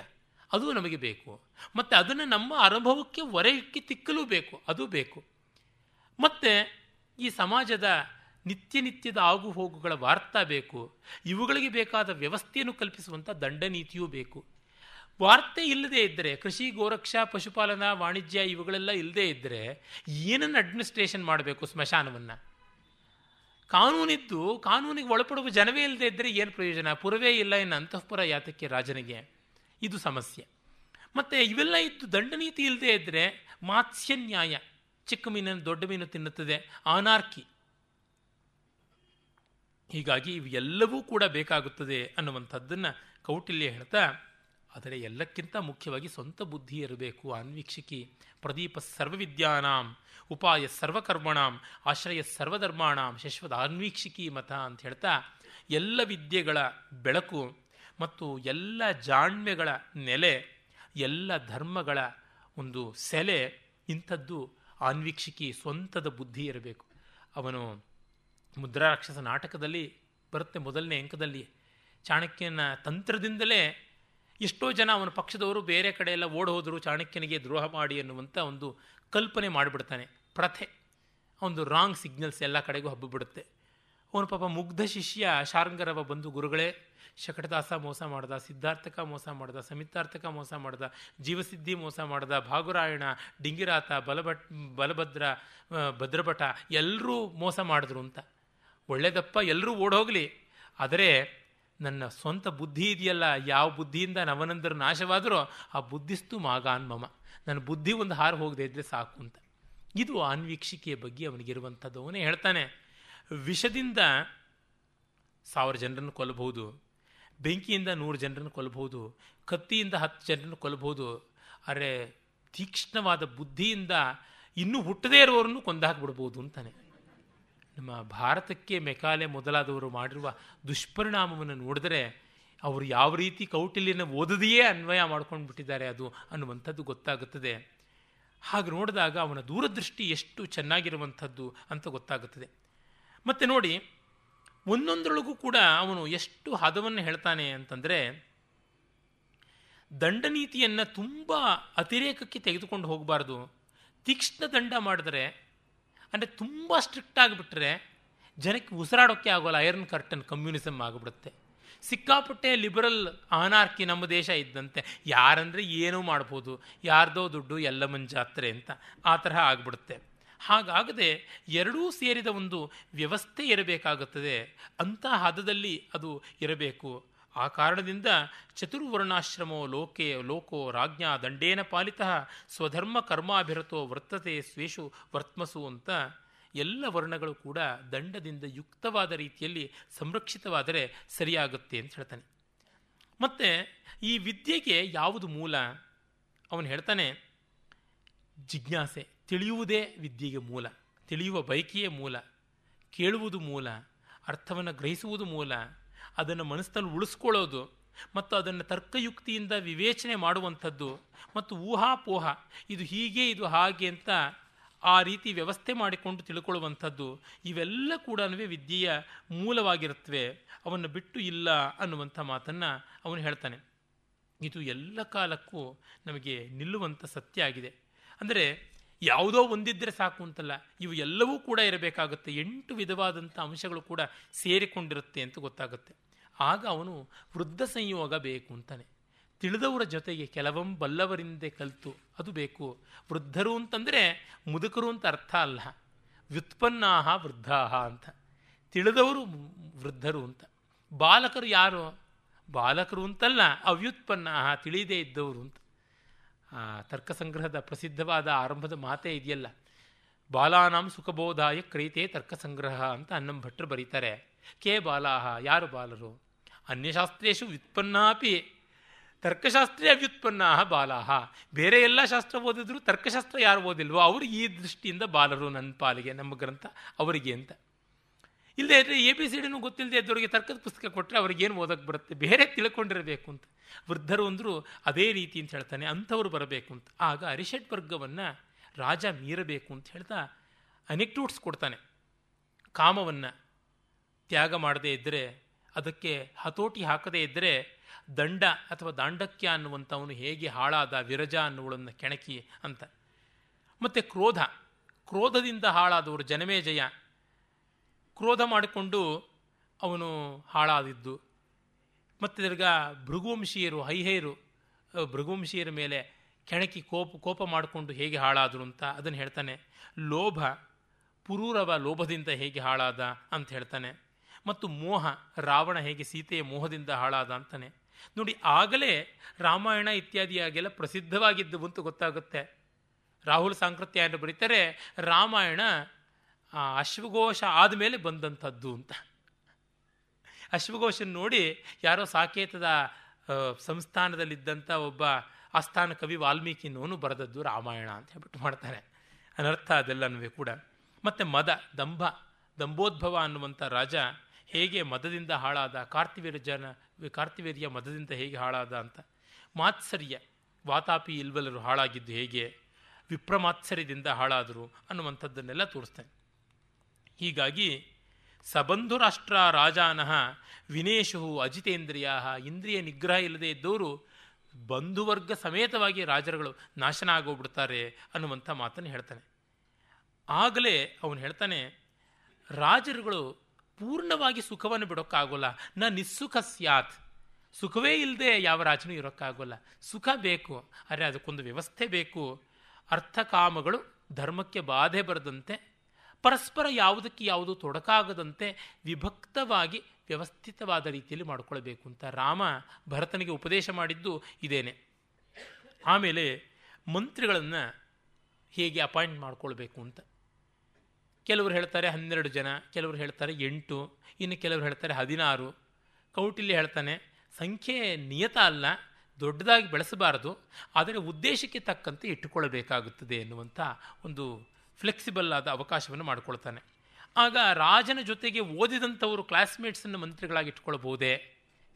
ಅದು ನಮಗೆ ಬೇಕು. ಮತ್ತು ಅದನ್ನು ನಮ್ಮ ಅನುಭವಕ್ಕೆ ಹೊರಕ್ಕೆ ತಿಕ್ಕಲೂ ಬೇಕು. ಅದು ಬೇಕು. ಮತ್ತು ಈ ಸಮಾಜದ ನಿತ್ಯ ನಿತ್ಯದ ಆಗು ಹೋಗುಗಳ ವಾರ್ತಾ ಬೇಕು. ಇವುಗಳಿಗೆ ಬೇಕಾದ ವ್ಯವಸ್ಥೆಯನ್ನು ಕಲ್ಪಿಸುವಂಥ ದಂಡನೀತಿಯೂ ಬೇಕು. ವಾರ್ತೆ ಇಲ್ಲದೇ ಇದ್ದರೆ, ಕೃಷಿ, ಗೋರಕ್ಷಾ, ಪಶುಪಾಲನಾ, ವಾಣಿಜ್ಯ ಇವುಗಳೆಲ್ಲ ಇಲ್ಲದೇ ಇದ್ದರೆ ಏನನ್ನು ಅಡ್ಮಿನಿಸ್ಟ್ರೇಷನ್ ಮಾಡಬೇಕು ಸ್ಮಶಾನವನ್ನು? ಕಾನೂನಿದ್ದು, ಕಾನೂನಿಗೆ ಒಳಪಡುವ ಜನವೇ ಇಲ್ಲದೆ ಇದ್ದರೆ ಏನು ಪ್ರಯೋಜನ? ಪುರವೇ ಇಲ್ಲ ಇನ್ನು ಅಂತಃಪುರ ಯಾತಕ್ಕೆ ರಾಜನಿಗೆ? ಇದು ಸಮಸ್ಯೆ. ಮತ್ತು ಇವೆಲ್ಲ ಇದ್ದು ದಂಡನೀತಿ ಇಲ್ಲದೆ ಇದ್ದರೆ ಮಾತ್ಸ್ಯ ನ್ಯಾಯ ಚಿಕ್ಕ ಮೀನನ್ನು ದೊಡ್ಡ ಮೀನು ತಿನ್ನುತ್ತದೆ, ಆನಾರ್ಕಿ. ಹೀಗಾಗಿ ಇವೆಲ್ಲವೂ ಕೂಡ ಬೇಕಾಗುತ್ತದೆ ಅನ್ನುವಂಥದ್ದನ್ನು ಕೌಟಿಲ್ಯ ಹೇಳ್ತಾ, ಆದರೆ ಎಲ್ಲಕ್ಕಿಂತ ಮುಖ್ಯವಾಗಿ ಸ್ವಂತ ಬುದ್ಧಿ ಇರಬೇಕು. ಅನ್ವೀಕ್ಷಿಕಿ ಪ್ರದೀಪ ಸರ್ವವಿದ್ಯಾನಾಂ, ಉಪಾಯ ಸರ್ವಕರ್ಮಣಾಂ, ಆಶ್ರಯ ಸರ್ವಧರ್ಮಾಣಾಂ, ಶಶ್ವತ ಅನ್ವೀಕ್ಷಿಕಿ ಮತ ಅಂತ ಹೇಳ್ತಾ, ಎಲ್ಲ ವಿದ್ಯೆಗಳ ಬೆಳಕು ಮತ್ತು ಎಲ್ಲ ಜಾಣ್ಮೆಗಳ ನೆಲೆ, ಎಲ್ಲ ಧರ್ಮಗಳ ಒಂದು ಸೆಲೆ, ಇಂಥದ್ದು ಆನ್ವೀಕ್ಷಿಕಿ ಸ್ವಂತದ ಬುದ್ಧಿ ಇರಬೇಕು. ಅವನು ಮುದ್ರಾರಾಕ್ಷಸ ನಾಟಕದಲ್ಲಿ ಬರುತ್ತೆ ಮೊದಲನೇ ಅಂಕದಲ್ಲಿ. ಚಾಣಕ್ಯನ ತಂತ್ರದಿಂದಲೇ ಎಷ್ಟೋ ಜನ ಅವನ ಪಕ್ಷದವರು ಬೇರೆ ಕಡೆ ಎಲ್ಲ ಓಡ್ ಚಾಣಕ್ಯನಿಗೆ ದ್ರೋಹ ಮಾಡಿ ಅನ್ನುವಂಥ ಒಂದು ಕಲ್ಪನೆ ಮಾಡಿಬಿಡ್ತಾನೆ. ಪ್ರಥೆ. ಒಂದು ರಾಂಗ್ ಸಿಗ್ನಲ್ಸ್ ಎಲ್ಲ ಕಡೆಗೂ ಹಬ್ಬಿಬಿಡುತ್ತೆ. ಅವನು ಪಾಪ ಮುಗ್ಧ ಶಿಷ್ಯ, ಶಾರಂಗರವ ಬಂದು ಗುರುಗಳೇ. ಶಕಟದಾಸ ಮೋಸ ಮಾಡ್ದ, ಸಿದ್ಧಾರ್ಥಕ ಮೋಸ ಮಾಡ್ದ ಸಮಿತಾರ್ಥಕ ಮೋಸ ಮಾಡ್ದ, ಜೀವಸಿದ್ಧಿ ಮೋಸ ಮಾಡ್ದ, ಭಾಗುರಾಯಣ, ಡಿಂಗಿರಾತ, ಬಲಭಟ್, ಬಲಭದ್ರ ಭದ್ರಭಟ ಎಲ್ಲರೂ ಮೋಸ ಮಾಡಿದ್ರು ಅಂತ. ಒಳ್ಳೇದಪ್ಪ, ಎಲ್ಲರೂ ಓಡೋಗಲಿ ಆದರೆ ನನ್ನ ಸ್ವಂತ ಬುದ್ಧಿ ಇದೆಯಲ್ಲ, ಯಾವ ಬುದ್ಧಿಯಿಂದ ನವನಂದರು ನಾಶವಾದರೂ ಆ ಬುದ್ಧಿಸ್ತು ಮಾಗಾನ್ ಮಮ ನನ್ನ ಬುದ್ಧಿ ಒಂದು ಹಾರು ಹೋಗದೆ ಇದ್ದರೆ ಸಾಕು ಅಂತ. ಇದು ಆನ್ವೀಕ್ಷಿಕೆಯ ಬಗ್ಗೆ ಅವನಿಗಿರುವಂಥದ್ದು. ಅವನೇ ಹೇಳ್ತಾನೆ, ವಿಷದಿಂದ ಸಾವಿರ ಜನರನ್ನು ಕೊಲ್ಲಬಹುದು. ಬೆಂಕಿಯಿಂದ ನೂರು ಜನರನ್ನು ಕೊಲ್ಲಬಹುದು, ಕತ್ತಿಯಿಂದ ಹತ್ತು ಜನರನ್ನು ಕೊಲ್ಲಬಹುದು ಆದರೆ ತೀಕ್ಷ್ಣವಾದ ಬುದ್ಧಿಯಿಂದ ಇನ್ನೂ ಹುಟ್ಟದೇ ಇರುವವರನ್ನು ಕೊಂದಾಕ್ಬಿಡ್ಬೋದು ಅಂತಾನೆ. ನಮ್ಮ ಭಾರತಕ್ಕೆ ಮೆಕಾಲೆ ಮೊದಲಾದವರು ಮಾಡಿರುವ ದುಷ್ಪರಿಣಾಮವನ್ನು ನೋಡಿದರೆ ಅವರು ಯಾವ ರೀತಿ ಕೌಟಿಲ್ಯನ ಓದದೆಯೇ ಅನ್ವಯ ಮಾಡ್ಕೊಂಡು ಬಿಟ್ಟಿದ್ದಾರೆ ಅದು ಅನ್ನುವಂಥದ್ದು ಗೊತ್ತಾಗುತ್ತದೆ. ಹಾಗೆ ನೋಡಿದಾಗ ಅವನ ದೂರದೃಷ್ಟಿ ಎಷ್ಟು ಚೆನ್ನಾಗಿರುವಂಥದ್ದು ಅಂತ ಗೊತ್ತಾಗುತ್ತದೆ. ಮತ್ತು ನೋಡಿ ಒಂದೊಂದರೊಳಗೂ ಕೂಡ ಅವನು ಎಷ್ಟು ಹದವನ್ನು ಹೇಳ್ತಾನೆ ಅಂತಂದರೆ, ದಂಡನೀತಿಯನ್ನು ತುಂಬ ಅತಿರೇಕಕ್ಕೆ ತೆಗೆದುಕೊಂಡು ಹೋಗಬಾರ್ದು. ತೀಕ್ಷ್ಣ ದಂಡ ಮಾಡಿದ್ರೆ, ಅಂದರೆ ತುಂಬ ಸ್ಟ್ರಿಕ್ಟ್ ಆಗಿಬಿಟ್ರೆ ಜನಕ್ಕೆ ಉಸಿರಾಡೋಕ್ಕೆ ಆಗೋಲ್ಲ ಐರನ್ ಕರ್ಟನ್ ಕಮ್ಯುನಿಸಮ್ ಆಗಿಬಿಡುತ್ತೆ. ಸಿಕ್ಕಾಪಟ್ಟೆ ಲಿಬರಲ್ ಅನಾರ್ಕಿ ನಮ್ಮ ದೇಶ ಇದ್ದಂತೆ, ಯಾರಂದರೆ ಏನೂ ಮಾಡ್ಬೋದು, ಯಾರ್ದೋ ದುಡ್ಡು ಎಲ್ಲ ಮಂಜಾತ್ರೆ ಅಂತ ಆ ತರಹ ಆಗಿಬಿಡುತ್ತೆ. ಹಾಗಾಗದೆ ಎರಡೂ ಸೇರಿದ ಒಂದು ವ್ಯವಸ್ಥೆ ಇರಬೇಕಾಗುತ್ತದೆ. ಅಂಥ ಹದದಲ್ಲಿ ಅದು ಇರಬೇಕು. ಆ ಕಾರಣದಿಂದ ಚತುರ್ವರ್ಣಾಶ್ರಮೋ ಲೋಕೆ, ಲೋಕೋ ರಾಜ್ಞಾ ದಂಡೇನ ಪಾಲಿತ ಸ್ವಧರ್ಮ ಕರ್ಮಾಭಿರತೋ ವರ್ತತೆ ಸ್ವೇಷು ವರ್ತ್ಮಸು ಅಂತ ಎಲ್ಲ ವರ್ಣಗಳು ಕೂಡ ದಂಡದಿಂದ ಯುಕ್ತವಾದ ರೀತಿಯಲ್ಲಿ ಸಂರಕ್ಷಿತವಾದರೆ ಸರಿಯಾಗುತ್ತೆ ಅಂತ ಹೇಳ್ತಾನೆ. ಮತ್ತು ಈ ವಿದ್ಯೆಗೆ ಯಾವುದು ಮೂಲ? ಅವನು ಹೇಳ್ತಾನೆ, ಜಿಜ್ಞಾಸೆ. ತಿಳಿಯುವುದೇ ವಿದ್ಯೆಗೆ ಮೂಲ, ತಿಳಿಯುವ ಬಯಕೆಯೇ ಮೂಲ, ಕೇಳುವುದು ಮೂಲ, ಅರ್ಥವನ್ನು ಗ್ರಹಿಸುವುದು ಮೂಲ, ಅದನ್ನು ಮನಸ್ಸಿನಲ್ಲಿ ಉಳಿಸ್ಕೊಳ್ಳೋದು ಮತ್ತು ಅದನ್ನು ತರ್ಕಯುಕ್ತಿಯಿಂದ ವಿವೇಚನೆ ಮಾಡುವಂಥದ್ದು ಮತ್ತು ಊಹಾಪೋಹ, ಇದು ಹೀಗೆ, ಇದು ಹಾಗೆ ಅಂತ ಆ ರೀತಿ ವ್ಯವಸ್ಥೆ ಮಾಡಿಕೊಂಡು ತಿಳ್ಕೊಳ್ಳುವಂಥದ್ದು, ಇವೆಲ್ಲ ಕೂಡ ವಿದ್ಯೆಯ ಮೂಲವಾಗಿರುತ್ತವೆ. ಅವನ್ನು ಬಿಟ್ಟು ಇಲ್ಲ ಅನ್ನುವಂಥ ಮಾತನ್ನು ಅವನು ಹೇಳ್ತಾನೆ. ಇದು ಎಲ್ಲ ಕಾಲಕ್ಕೂ ನಮಗೆ ನಿಲ್ಲುವಂಥ ಸತ್ಯ ಆಗಿದೆ. ಅಂದರೆ ಯಾವುದೋ ಒಂದಿದ್ದರೆ ಸಾಕು ಅಂತಲ್ಲ, ಇವು ಎಲ್ಲವೂ ಕೂಡ ಇರಬೇಕಾಗುತ್ತೆ. ಎಂಟು ವಿಧವಾದಂಥ ಅಂಶಗಳು ಕೂಡ ಸೇರಿಕೊಂಡಿರುತ್ತೆ ಅಂತ ಗೊತ್ತಾಗುತ್ತೆ. ಆಗ ಅವನು ವೃದ್ಧ ಸಂಯೋಗ ಬೇಕು ಅಂತಾನೆ. ತಿಳಿದವರ ಜೊತೆಗೆ ಕೆಲವಂ ಬಲ್ಲವರಿಂದೆ ಕಲಿತು, ಅದು ಬೇಕು. ವೃದ್ಧರು ಅಂತಂದರೆ ಮುದುಕರು ಅಂತ ಅರ್ಥ ಅಲ್ಲ. ವ್ಯುತ್ಪನ್ನಾಹ ವೃದ್ಧಾಹ ಅಂತ. ತಿಳಿದವರು ವೃದ್ಧರು ಅಂತ. ಬಾಲಕರು ಯಾರು? ಬಾಲಕರು ಅಂತಲ್ಲ, ಅವ್ಯುತ್ಪನ್ನಾಹ, ತಿಳಿದೇ ಇದ್ದವರು ಅಂತ. ತರ್ಕಸಂಗ್ರಹದ ಪ್ರಸಿದ್ಧವಾದ ಆರಂಭದ ಮಾತೇ ಇದೆಯಲ್ಲ. ಬಾಲಾನಾಂ ಸುಖಬೋಧಾಯ ಕ್ರೈತೆ ತರ್ಕಸಂಗ್ರಹ ಅಂತ ಅನ್ನಂ ಭಟ್ರು ಬರೀತಾರೆ. ಕೇ ಬಾಲಾಹ, ಯಾರು ಬಾಲರು? ಅನ್ಯಶಾಸ್ತ್ರೇಶು ವ್ಯುತ್ಪನ್ನಾಪಿ. ತರ್ಕಶಾಸ್ತ್ರೇ ವ್ಯುತ್ಪನ್ನ ಬಾಲಾಹ. ಬೇರೆ ಎಲ್ಲ ಶಾಸ್ತ್ರ ಓದಿದ್ರು ತರ್ಕಶಾಸ್ತ್ರ ಯಾರು ಓದಿಲ್ವೋ ಅವರು ಈ ದೃಷ್ಟಿಯಿಂದ ಬಾಲರು ನನ್ನ ಪಾಲಿಗೆ, ನಮ್ಮ ಗ್ರಂಥ ಅವರಿಗೆ ಅಂತ. ಇಲ್ಲದೆ ಎ ಬಿ ಸಿ ಡಿನೂ ಗೊತ್ತಿಲ್ಲದೆ ಇದ್ದವರಿಗೆ ತರ್ಕದ ಪುಸ್ತಕ ಕೊಟ್ಟರೆ ಅವ್ರಿಗೇನು ಓದಕ್ಕೆ ಬರುತ್ತೆ? ಬೇರೆ ತಿಳ್ಕೊಂಡಿರಬೇಕು ಅಂತ. ವೃದ್ಧರು ಅಂದರೂ ಅದೇ ರೀತಿ ಅಂತ ಹೇಳ್ತಾನೆ, ಅಂಥವ್ರು ಬರಬೇಕು ಅಂತ. ಆಗ ಅರಿಷಡ್ ವರ್ಗವನ್ನು ರಾಜ ಮೀರಬೇಕು ಅಂತ ಹೇಳ್ತಾ ಅನೆಕ್ಟೂಟ್ಸ್ ಕೊಡ್ತಾನೆ. ಕಾಮವನ್ನು ತ್ಯಾಗ ಮಾಡದೇ ಇದ್ದರೆ ಅದಕ್ಕೆ ಹತೋಟಿ ಹಾಕದೇ ಇದ್ದರೆ ದಂಡ ಅಥವಾ ದಾಂಡಕ್ಯ ಅನ್ನುವಂಥವನು ಹೇಗೆ ಹಾಳಾದ ವಿರಜ ಅನ್ನುವಳನ್ನು ಕೆಣಕಿ ಅಂತ. ಮತ್ತು ಕ್ರೋಧ. ಕ್ರೋಧದಿಂದ ಹಾಳಾದವರು ಜನಮೇಜಯ. ಕ್ರೋಧ ಮಾಡಿಕೊಂಡು ಅವನು ಹಾಳಾದಿದ್ದು. ಮತ್ತು ತಿರ್ಗಾ ಭೃಗುವಂಶೀಯರು, ಹೈಹೈರು ಭೃಗುವಂಶೀಯರ ಮೇಲೆ ಕೆಣಕಿ ಕೋಪ ಕೋಪ ಮಾಡಿಕೊಂಡು ಹೇಗೆ ಹಾಳಾದರು ಅಂತ ಅದನ್ನು ಹೇಳ್ತಾನೆ. ಲೋಭ, ಪುರೂರವ ಲೋಭದಿಂದ ಹೇಗೆ ಹಾಳಾದ ಅಂತ ಹೇಳ್ತಾನೆ. ಮತ್ತು ಮೋಹ, ರಾವಣ ಹೇಗೆ ಸೀತೆಯ ಮೋಹದಿಂದ ಹಾಳಾದ ಅಂತಾನೆ. ನೋಡಿ, ಆಗಲೇ ರಾಮಾಯಣ ಇತ್ಯಾದಿಯಾಗೆಲ್ಲ ಪ್ರಸಿದ್ಧವಾಗಿದ್ದವು ಅಂತ ಗೊತ್ತಾಗುತ್ತೆ. ರಾಹುಲ್ ಸಾಂಕೃತ್ಯ ಬರೀತಾರೆ, ರಾಮಾಯಣ ಅಶ್ವಘೋಷ ಆದಮೇಲೆ ಬಂದಂಥದ್ದು ಅಂತ. ಅಶ್ವಘೋಷನ್ ನೋಡಿ ಯಾರೋ ಸಾಕೇತದ ಸಂಸ್ಥಾನದಲ್ಲಿದ್ದಂಥ ಒಬ್ಬ ಆಸ್ಥಾನ ಕವಿ ವಾಲ್ಮೀಕಿನವನು ಬರೆದದ್ದು ರಾಮಾಯಣ ಅಂತ ಹೇಳ್ಬಿಟ್ಟು ಮಾಡ್ತಾನೆ ಅನರ್ಥ ಅದೆಲ್ಲನೂ ಕೂಡ. ಮತ್ತು ಮದ, ದಂಭ ದಂಭೋದ್ಭವ ಅನ್ನುವಂಥ ರಾಜ ಹೇಗೆ ಮದದಿಂದ ಹಾಳಾದ ಕಾರ್ತಿವೀರ್ಯನ ಕಾರ್ತಿವೀರ್ಯ ಮದದಿಂದ ಹೇಗೆ ಹಾಳಾದ ಅಂತ. ಮಾತ್ಸರ್ಯ, ವಾತಾಪಿ ಇಲ್ವಲರು ಹಾಳಾಗಿದ್ದು ಹೇಗೆ, ವಿಪ್ರಮಾತ್ಸರ್ಯದಿಂದ ಹಾಳಾದರು ಅನ್ನುವಂಥದ್ದನ್ನೆಲ್ಲ ತೋರಿಸ್ತೇನೆ. ಹೀಗಾಗಿ ಸಬಂಧು ರಾಷ್ಟ್ರ ರಾಜಾನಃ ವಿನೇಶು ಅಜಿತೇಂದ್ರಿಯ ಇಂದ್ರಿಯ ನಿಗ್ರಹ ಇಲ್ಲದೆ ಇದ್ದವರು ಬಂಧುವರ್ಗ ಸಮೇತವಾಗಿ ರಾಜರುಗಳು ನಾಶನ ಆಗೋಗ್ಬಿಡ್ತಾರೆ ಅನ್ನುವಂಥ ಮಾತನ್ನು ಹೇಳ್ತಾನೆ. ಆಗಲೇ ಅವನು ಹೇಳ್ತಾನೆ, ರಾಜರುಗಳು ಪೂರ್ಣವಾಗಿ ಸುಖವನ್ನು ಬಿಡೋಕ್ಕಾಗೋಲ್ಲ. ನ ನಿಸ್ಸುಖ ಸ್ಯಾತ್. ಸುಖವೇ ಇಲ್ಲದೆ ಯಾವ ರಾಜನೂ ಇರೋಕ್ಕಾಗೋಲ್ಲ. ಸುಖ ಬೇಕು, ಆದರೆ ಅದಕ್ಕೊಂದು ವ್ಯವಸ್ಥೆ ಬೇಕು. ಅರ್ಥಕಾಮಗಳು ಧರ್ಮಕ್ಕೆ ಬಾಧೆ ಬರದಂತೆ ಪರಸ್ಪರ ಯಾವುದಕ್ಕೆ ಯಾವುದು ತೊಡಕಾಗದಂತೆ ವಿಭಕ್ತವಾಗಿ ವ್ಯವಸ್ಥಿತವಾದ ರೀತಿಯಲ್ಲಿ ಮಾಡಿಕೊಳ್ಬೇಕು ಅಂತ ರಾಮ ಭರತನಿಗೆ ಉಪದೇಶ ಮಾಡಿದ್ದು ಇದೇನೆ. ಆಮೇಲೆ ಮಂತ್ರಿಗಳನ್ನು ಹೇಗೆ ಅಪಾಯಿಂಟ್ ಮಾಡಿಕೊಳ್ಬೇಕು ಅಂತ. ಕೆಲವರು ಹೇಳ್ತಾರೆ ಹನ್ನೆರಡು ಜನ, ಕೆಲವರು ಹೇಳ್ತಾರೆ ಎಂಟು, ಇನ್ನು ಕೆಲವರು ಹೇಳ್ತಾರೆ ಹದಿನಾರು. ಕೌಟಿಲ್ಯ ಹೇಳ್ತಾನೆ, ಸಂಖ್ಯೆ ನಿಯತ ಅಲ್ಲ, ದೊಡ್ಡದಾಗಿ ಬೆಳೆಸಬಾರದು, ಆದರೆ ಉದ್ದೇಶಕ್ಕೆ ತಕ್ಕಂತೆ ಇಟ್ಟುಕೊಳ್ಳಬೇಕಾಗುತ್ತದೆ ಎನ್ನುವಂಥ ಒಂದು ಫ್ಲೆಕ್ಸಿಬಲ್ ಆದ ಅವಕಾಶವನ್ನು ಮಾಡಿಕೊಳ್ತಾನೆ. ಆಗ ರಾಜನ ಜೊತೆಗೆ ಓದಿದಂಥವರು ಕ್ಲಾಸ್ಮೇಟ್ಸನ್ನು ಮಂತ್ರಿಗಳಾಗಿ ಇಟ್ಕೊಳ್ಬೋದೇ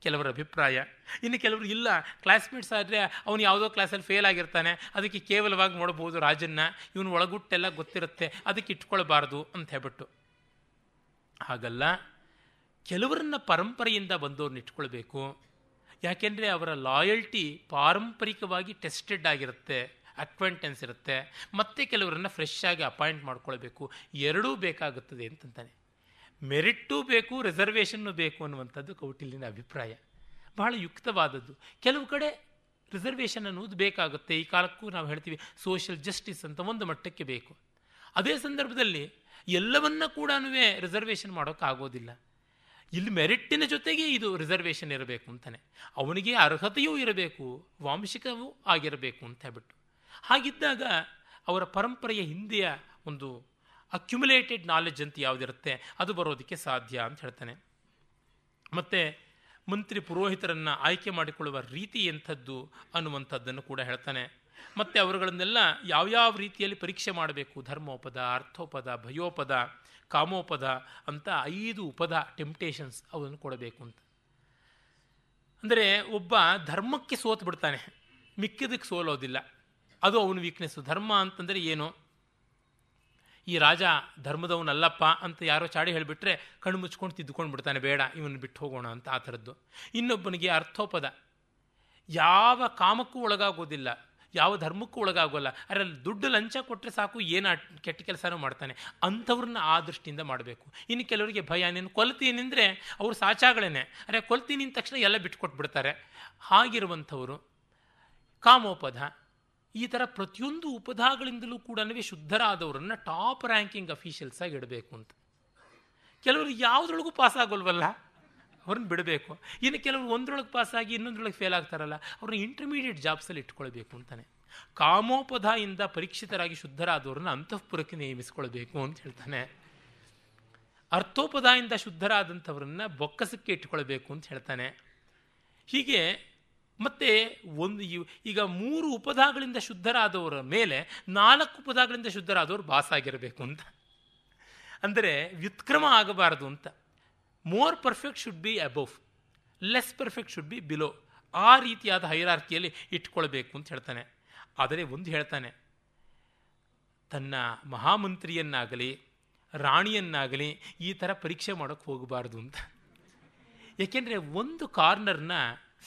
ಕೆಲವರ ಅಭಿಪ್ರಾಯ. ಇನ್ನು ಕೆಲವರು ಇಲ್ಲ ಕ್ಲಾಸ್ಮೇಟ್ಸ್ ಆದರೆ ಅವನು ಯಾವುದೋ ಕ್ಲಾಸಲ್ಲಿ ಫೇಲ್ ಆಗಿರ್ತಾನೆ, ಅದಕ್ಕೆ ಕೇವಲವಾಗಿ ನೋಡ್ಬೋದು ರಾಜನ್ನ, ಇವನು ಒಳಗುಟ್ಟೆಲ್ಲ ಗೊತ್ತಿರುತ್ತೆ, ಅದಕ್ಕೆ ಇಟ್ಕೊಳ್ಬಾರ್ದು ಅಂತ ಹೇಳ್ಬಿಟ್ಟು. ಹಾಗಲ್ಲ, ಕೆಲವರನ್ನ ಪರಂಪರೆಯಿಂದ ಬಂದವ್ರನ್ನ ಇಟ್ಕೊಳ್ಬೇಕು. ಯಾಕೆಂದರೆ ಅವರ ಲಾಯಲ್ಟಿ ಪಾರಂಪರಿಕವಾಗಿ ಟೆಸ್ಟೆಡ್ ಆಗಿರುತ್ತೆ. ಅಕ್ವೆಂಟೆನ್ಸ್ ಇರುತ್ತೆ. ಮತ್ತೆ ಕೆಲವರನ್ನು ಫ್ರೆಶ್ ಆಗಿ ಅಪಾಯಿಂಟ್ ಮಾಡ್ಕೊಳ್ಬೇಕು. ಎರಡೂ ಬೇಕಾಗುತ್ತದೆ ಅಂತಂತಾನೆ. ಮೆರಿಟ್ಟೂ ಬೇಕು ರಿಸರ್ವೇಷನ್ನು ಬೇಕು ಅನ್ನುವಂಥದ್ದು ಕೌಟಿಲ್ಯನ ಅಭಿಪ್ರಾಯ. ಬಹಳ ಯುಕ್ತವಾದದ್ದು. ಕೆಲವು ಕಡೆ ರಿಸರ್ವೇಷನ್ ಅನ್ನೋದು ಬೇಕಾಗುತ್ತೆ. ಈ ಕಾಲಕ್ಕೂ ನಾವು ಹೇಳ್ತೀವಿ ಸೋಷಿಯಲ್ ಜಸ್ಟಿಸ್ ಅಂತ ಒಂದು ಮಟ್ಟಕ್ಕೆ ಬೇಕು. ಅದೇ ಸಂದರ್ಭದಲ್ಲಿ ಎಲ್ಲವನ್ನ ಕೂಡ ರಿಸರ್ವೇಷನ್ ಮಾಡೋಕ್ಕಾಗೋದಿಲ್ಲ. ಇಲ್ಲಿ ಮೆರಿಟ್ಟಿನ ಜೊತೆಗೆ ಇದು ರಿಸರ್ವೇಷನ್ ಇರಬೇಕು ಅಂತಾನೆ. ಅವನಿಗೆ ಅರ್ಹತೆಯೂ ಇರಬೇಕು, ವಾಂಶಿಕವೂ ಆಗಿರಬೇಕು ಅಂತ ಹೇಳ್ಬಿಟ್ಟು. ಹಾಗಿದ್ದಾಗ ಅವರ ಪರಂಪರೆಯ ಹಿಂದೆಯ ಒಂದು ಅಕ್ಯುಮುಲೇಟೆಡ್ ನಾಲೆಡ್ಜ್ ಅಂತ ಯಾವುದಿರುತ್ತೆ, ಅದು ಬರೋದಕ್ಕೆ ಸಾಧ್ಯ ಅಂತ ಹೇಳ್ತಾನೆ. ಮತ್ತು ಮಂತ್ರಿ ಪುರೋಹಿತರನ್ನು ಆಯ್ಕೆ ಮಾಡಿಕೊಳ್ಳುವ ರೀತಿ ಎಂಥದ್ದು ಅನ್ನುವಂಥದ್ದನ್ನು ಕೂಡ ಹೇಳ್ತಾನೆ. ಮತ್ತು ಅವರುಗಳನ್ನೆಲ್ಲ ಯಾವ್ಯಾವ ರೀತಿಯಲ್ಲಿ ಪರೀಕ್ಷೆ ಮಾಡಬೇಕು? ಧರ್ಮೋಪದ, ಅರ್ಥೋಪದ, ಭಯೋಪದ, ಕಾಮೋಪದ ಅಂತ ಐದು ಉಪದ ಟೆಂಪ್ಟೇಷನ್ಸ್ ಅವನ್ನು ಕೊಡಬೇಕು ಅಂತ. ಅಂದರೆ ಒಬ್ಬ ಧರ್ಮಕ್ಕೆ ಸೋತು ಬಿಡ್ತಾನೆ ಮಿಕ್ಕಿದಕ್ಕೆ ಸೋಲೋದಿಲ್ಲ. ಅದು ಅವನ ವೀಕ್ನೆಸ್ಸು ಧರ್ಮ ಅಂತಂದರೆ ಏನು? ಈ ರಾಜ ಧರ್ಮದವನಲ್ಲಪ್ಪ ಅಂತ ಯಾರೋ ಚಾಡಿ ಹೇಳಿಬಿಟ್ರೆ ಕಣ್ಣು ಮುಚ್ಕೊಂಡು ತಿದ್ದುಕೊಂಡು ಬಿಡ್ತಾನೆ, ಬೇಡ, ಇವನು ಬಿಟ್ಟು ಹೋಗೋಣ ಅಂತ ಆ ಥರದ್ದು. ಇನ್ನೊಬ್ಬನಿಗೆ ಅರ್ಥೋಪದ. ಯಾವ ಕಾಮಕ್ಕೂ ಒಳಗಾಗೋದಿಲ್ಲ, ಯಾವ ಧರ್ಮಕ್ಕೂ ಒಳಗಾಗೋಲ್ಲ ಅದರಲ್ಲಿ ದುಡ್ಡು ಲಂಚ ಕೊಟ್ಟರೆ ಸಾಕು, ಏನು ಕೆಟ್ಟ ಕೆಲಸನೂ ಮಾಡ್ತಾನೆ. ಅಂಥವ್ರನ್ನ ಆ ದೃಷ್ಟಿಯಿಂದ ಮಾಡಬೇಕು. ಇನ್ನು ಕೆಲವರಿಗೆ ಭಯ, ನೀನು ಕೊಲ್ತೀನಿ ಅಂದರೆ ಅವರು ಸಾಚಾಗಳೇನೆ. ಅರೆ ಕೊಲ್ತೀನಿ ತಕ್ಷಣ ಎಲ್ಲ ಬಿಟ್ಟುಕೊಟ್ಬಿಡ್ತಾರೆ ಹಾಗಿರುವಂಥವರು ಕಾಮೋಪದ. ಈ ಥರ ಪ್ರತಿಯೊಂದು ಉಪಧಾಗಳಿಂದಲೂ ಕೂಡ ಶುದ್ಧರಾದವರನ್ನು ಟಾಪ್ ರ್ಯಾಂಕಿಂಗ್ ಅಫೀಷಿಯಲ್ಸ್ ಆಗಿ ಇಡಬೇಕು ಅಂತ. ಕೆಲವರು ಯಾವುದ್ರೊಳಗೂ ಪಾಸ್ ಆಗೋಲ್ವಲ್ಲ? ಅವ್ರನ್ನ ಬಿಡಬೇಕು. ಇನ್ನು ಕೆಲವರು ಒಂದರೊಳಗೆ ಪಾಸಾಗಿ ಇನ್ನೊಂದ್ರೊಳಗೆ ಫೇಲ್ ಆಗ್ತಾರಲ್ಲ, ಅವ್ರನ್ನ ಇಂಟರ್ಮೀಡಿಯೇಟ್ ಜಾಬ್ಸಲ್ಲಿ ಇಟ್ಕೊಳ್ಬೇಕು ಅಂತಾನೆ. ಕಾಮೋಪದದಿಂದ ಪರೀಕ್ಷಿತರಾಗಿ ಶುದ್ಧರಾದವ್ರನ್ನ ಅಂತಃಪುರಕ್ಕೆ ನೇಮಿಸ್ಕೊಳ್ಬೇಕು ಅಂತ ಹೇಳ್ತಾನೆ. ಅರ್ಥೋಪದದಿಂದ ಶುದ್ಧರಾದಂಥವ್ರನ್ನ ಬೊಕ್ಕಸಕ್ಕೆ ಇಟ್ಕೊಳ್ಬೇಕು ಅಂತ ಹೇಳ್ತಾನೆ. ಹೀಗೆ ಮತ್ತು ಒಂದು ಈಗ ಮೂರು ಉಪದಾಗಳಿಂದ ಶುದ್ಧರಾದವರ ಮೇಲೆ ನಾಲ್ಕು ಉಪಧಾಗಳಿಂದ ಶುದ್ಧರಾದವರು ಬಾಸಾಗಿರಬೇಕು ಅಂತ. ಅಂದರೆ ವ್ಯುತ್ಕ್ರಮ ಆಗಬಾರದು ಅಂತ. More perfect should be above. Less perfect should be below. ಆ ರೀತಿಯಾದ ಹೈರಾರ್ಕಿಯಲ್ಲಿ ಇಟ್ಕೊಳ್ಬೇಕು ಅಂತ ಹೇಳ್ತಾನೆ. ಆದರೆ ಒಂದು ಹೇಳ್ತಾನೆ, ತನ್ನ ಮಹಾಮಂತ್ರಿಯನ್ನಾಗಲಿ, ರಾಣಿಯನ್ನಾಗಲಿ ಈ ಥರ ಪರೀಕ್ಷೆ ಮಾಡೋಕ್ಕೆ ಹೋಗಬಾರ್ದು ಅಂತ. ಏಕೆಂದರೆ ಒಂದು ಕಾರ್ನರ್ನ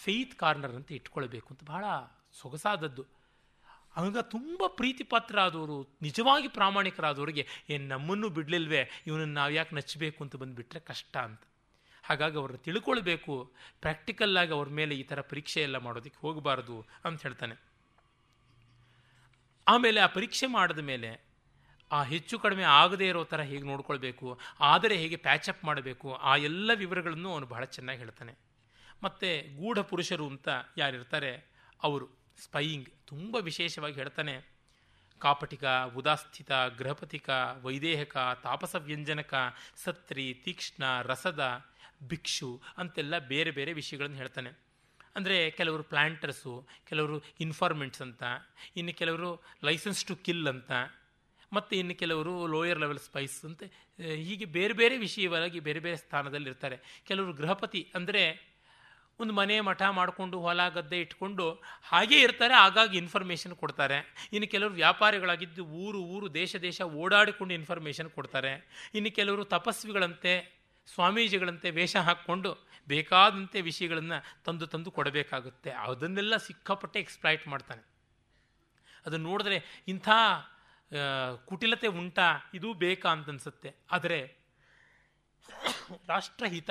ಫೇತ್ ಕಾರ್ನರ್ ಅಂತ ಇಟ್ಕೊಳ್ಬೇಕು ಅಂತ ಬಹಳ ಸೊಗಸಾದದ್ದು. ಆಗ ತುಂಬ ಪ್ರೀತಿ ಪಾತ್ರ ಆದವರು ನಿಜವಾಗಿ ಪ್ರಾಮಾಣಿಕರಾದವರಿಗೆ ಏನು ನಮ್ಮನ್ನು ಬಿಡಲಿಲ್ವೇ? ಇವನನ್ನು ನಾವು ಯಾಕೆ ನಚ್ಚಬೇಕು ಅಂತ ಬಂದುಬಿಟ್ರೆ ಕಷ್ಟ ಅಂತ. ಹಾಗಾಗಿ ಅವ್ರನ್ನ ತಿಳ್ಕೊಳ್ಬೇಕು. ಪ್ರಾಕ್ಟಿಕಲ್ಲಾಗಿ ಅವ್ರ ಮೇಲೆ ಈ ಥರ ಪರೀಕ್ಷೆ ಎಲ್ಲ ಮಾಡೋದಕ್ಕೆ ಹೋಗಬಾರ್ದು ಅಂತ ಹೇಳ್ತಾನೆ. ಆಮೇಲೆ ಆ ಪರೀಕ್ಷೆ ಮಾಡಿದ ಮೇಲೆ ಆ ಹೆಚ್ಚು ಕಡಿಮೆ ಆಗದೇ ಇರೋ ಥರ ಹೇಗೆ ನೋಡ್ಕೊಳ್ಬೇಕು, ಆದರೆ ಹೇಗೆ ಪ್ಯಾಚಪ್ ಮಾಡಬೇಕು, ಆ ಎಲ್ಲ ವಿವರಗಳನ್ನು ಅವನು ಬಹಳ ಚೆನ್ನಾಗಿ ಹೇಳ್ತಾನೆ. ಮತ್ತು ಗೂಢ ಪುರುಷರು ಅಂತ ಯಾರಿರ್ತಾರೆ? ಅವರು ಸ್ಪೈಯಿಂಗ್ ತುಂಬ ವಿಶೇಷವಾಗಿ ಹೇಳ್ತಾನೆ. ಕಾಪಟಿಕ, ಉದಾಸ್ಥಿತ, ಗೃಹಪತಿಕ, ವೈದೇಹಕ ತಾಪಸ ವ್ಯಂಜನಕ ಸತ್ರಿ, ತೀಕ್ಷ್ಣ, ರಸದ ಭಿಕ್ಷು ಅಂತೆಲ್ಲ ಬೇರೆ ಬೇರೆ ವಿಷಯಗಳನ್ನು ಹೇಳ್ತಾನೆ. ಅಂದರೆ ಕೆಲವರು ಪ್ಲ್ಯಾಂಟರ್ಸು ಕೆಲವರು ಇನ್ಫಾರ್ಮೆಂಟ್ಸ್ ಅಂತ, ಇನ್ನು ಕೆಲವರು ಲೈಸೆನ್ಸ್ ಟು ಕಿಲ್ ಅಂತ, ಮತ್ತು ಇನ್ನು ಕೆಲವರು ಲೋಯರ್ ಲೆವೆಲ್ ಸ್ಪೈಸ್ ಅಂತ, ಹೀಗೆ ಬೇರೆ ಬೇರೆ ವಿಷಯವಾಗಿ ಬೇರೆ ಬೇರೆ ಸ್ಥಾನದಲ್ಲಿ ಇರ್ತಾರೆ ಕೆಲವರು ಗೃಹಪತಿ ಅಂದರೆ ಒಂದು ಮನೆ ಮಠ ಮಾಡಿಕೊಂಡು ಹೊಲ ಗದ್ದೆ ಇಟ್ಕೊಂಡು ಹಾಗೇ ಇರ್ತಾರೆ, ಆಗಾಗ ಇನ್ಫಾರ್ಮೇಷನ್ ಕೊಡ್ತಾರೆ. ಇನ್ನು ಕೆಲವರು ವ್ಯಾಪಾರಿಗಳಾಗಿದ್ದು ಊರು ಊರು, ದೇಶ ದೇಶ ಓಡಾಡಿಕೊಂಡು ಇನ್ಫಾರ್ಮೇಷನ್ ಕೊಡ್ತಾರೆ. ಇನ್ನು ಕೆಲವರು ತಪಸ್ವಿಗಳಂತೆ, ಸ್ವಾಮೀಜಿಗಳಂತೆ ವೇಷ ಹಾಕ್ಕೊಂಡು ಬೇಕಾದಂತೆ ವಿಷಯಗಳನ್ನು ತಂದು ತಂದು ಕೊಡಬೇಕಾಗುತ್ತೆ. ಅದನ್ನೆಲ್ಲ ಸಿಕ್ಕಾಪಟ್ಟೆ ಎಕ್ಸ್ಪ್ಲೈಟ್ ಮಾಡ್ತಾನೆ. ಅದನ್ನು ನೋಡಿದ್ರೆ ಇಂಥ ಕುಟಿಲತೆ ಉಂಟಾ, ಇದು ಬೇಕಾ ಅಂತ ಅನ್ಸುತ್ತೆ. ಆದರೆ, ರಾಷ್ಟ್ರಹಿತ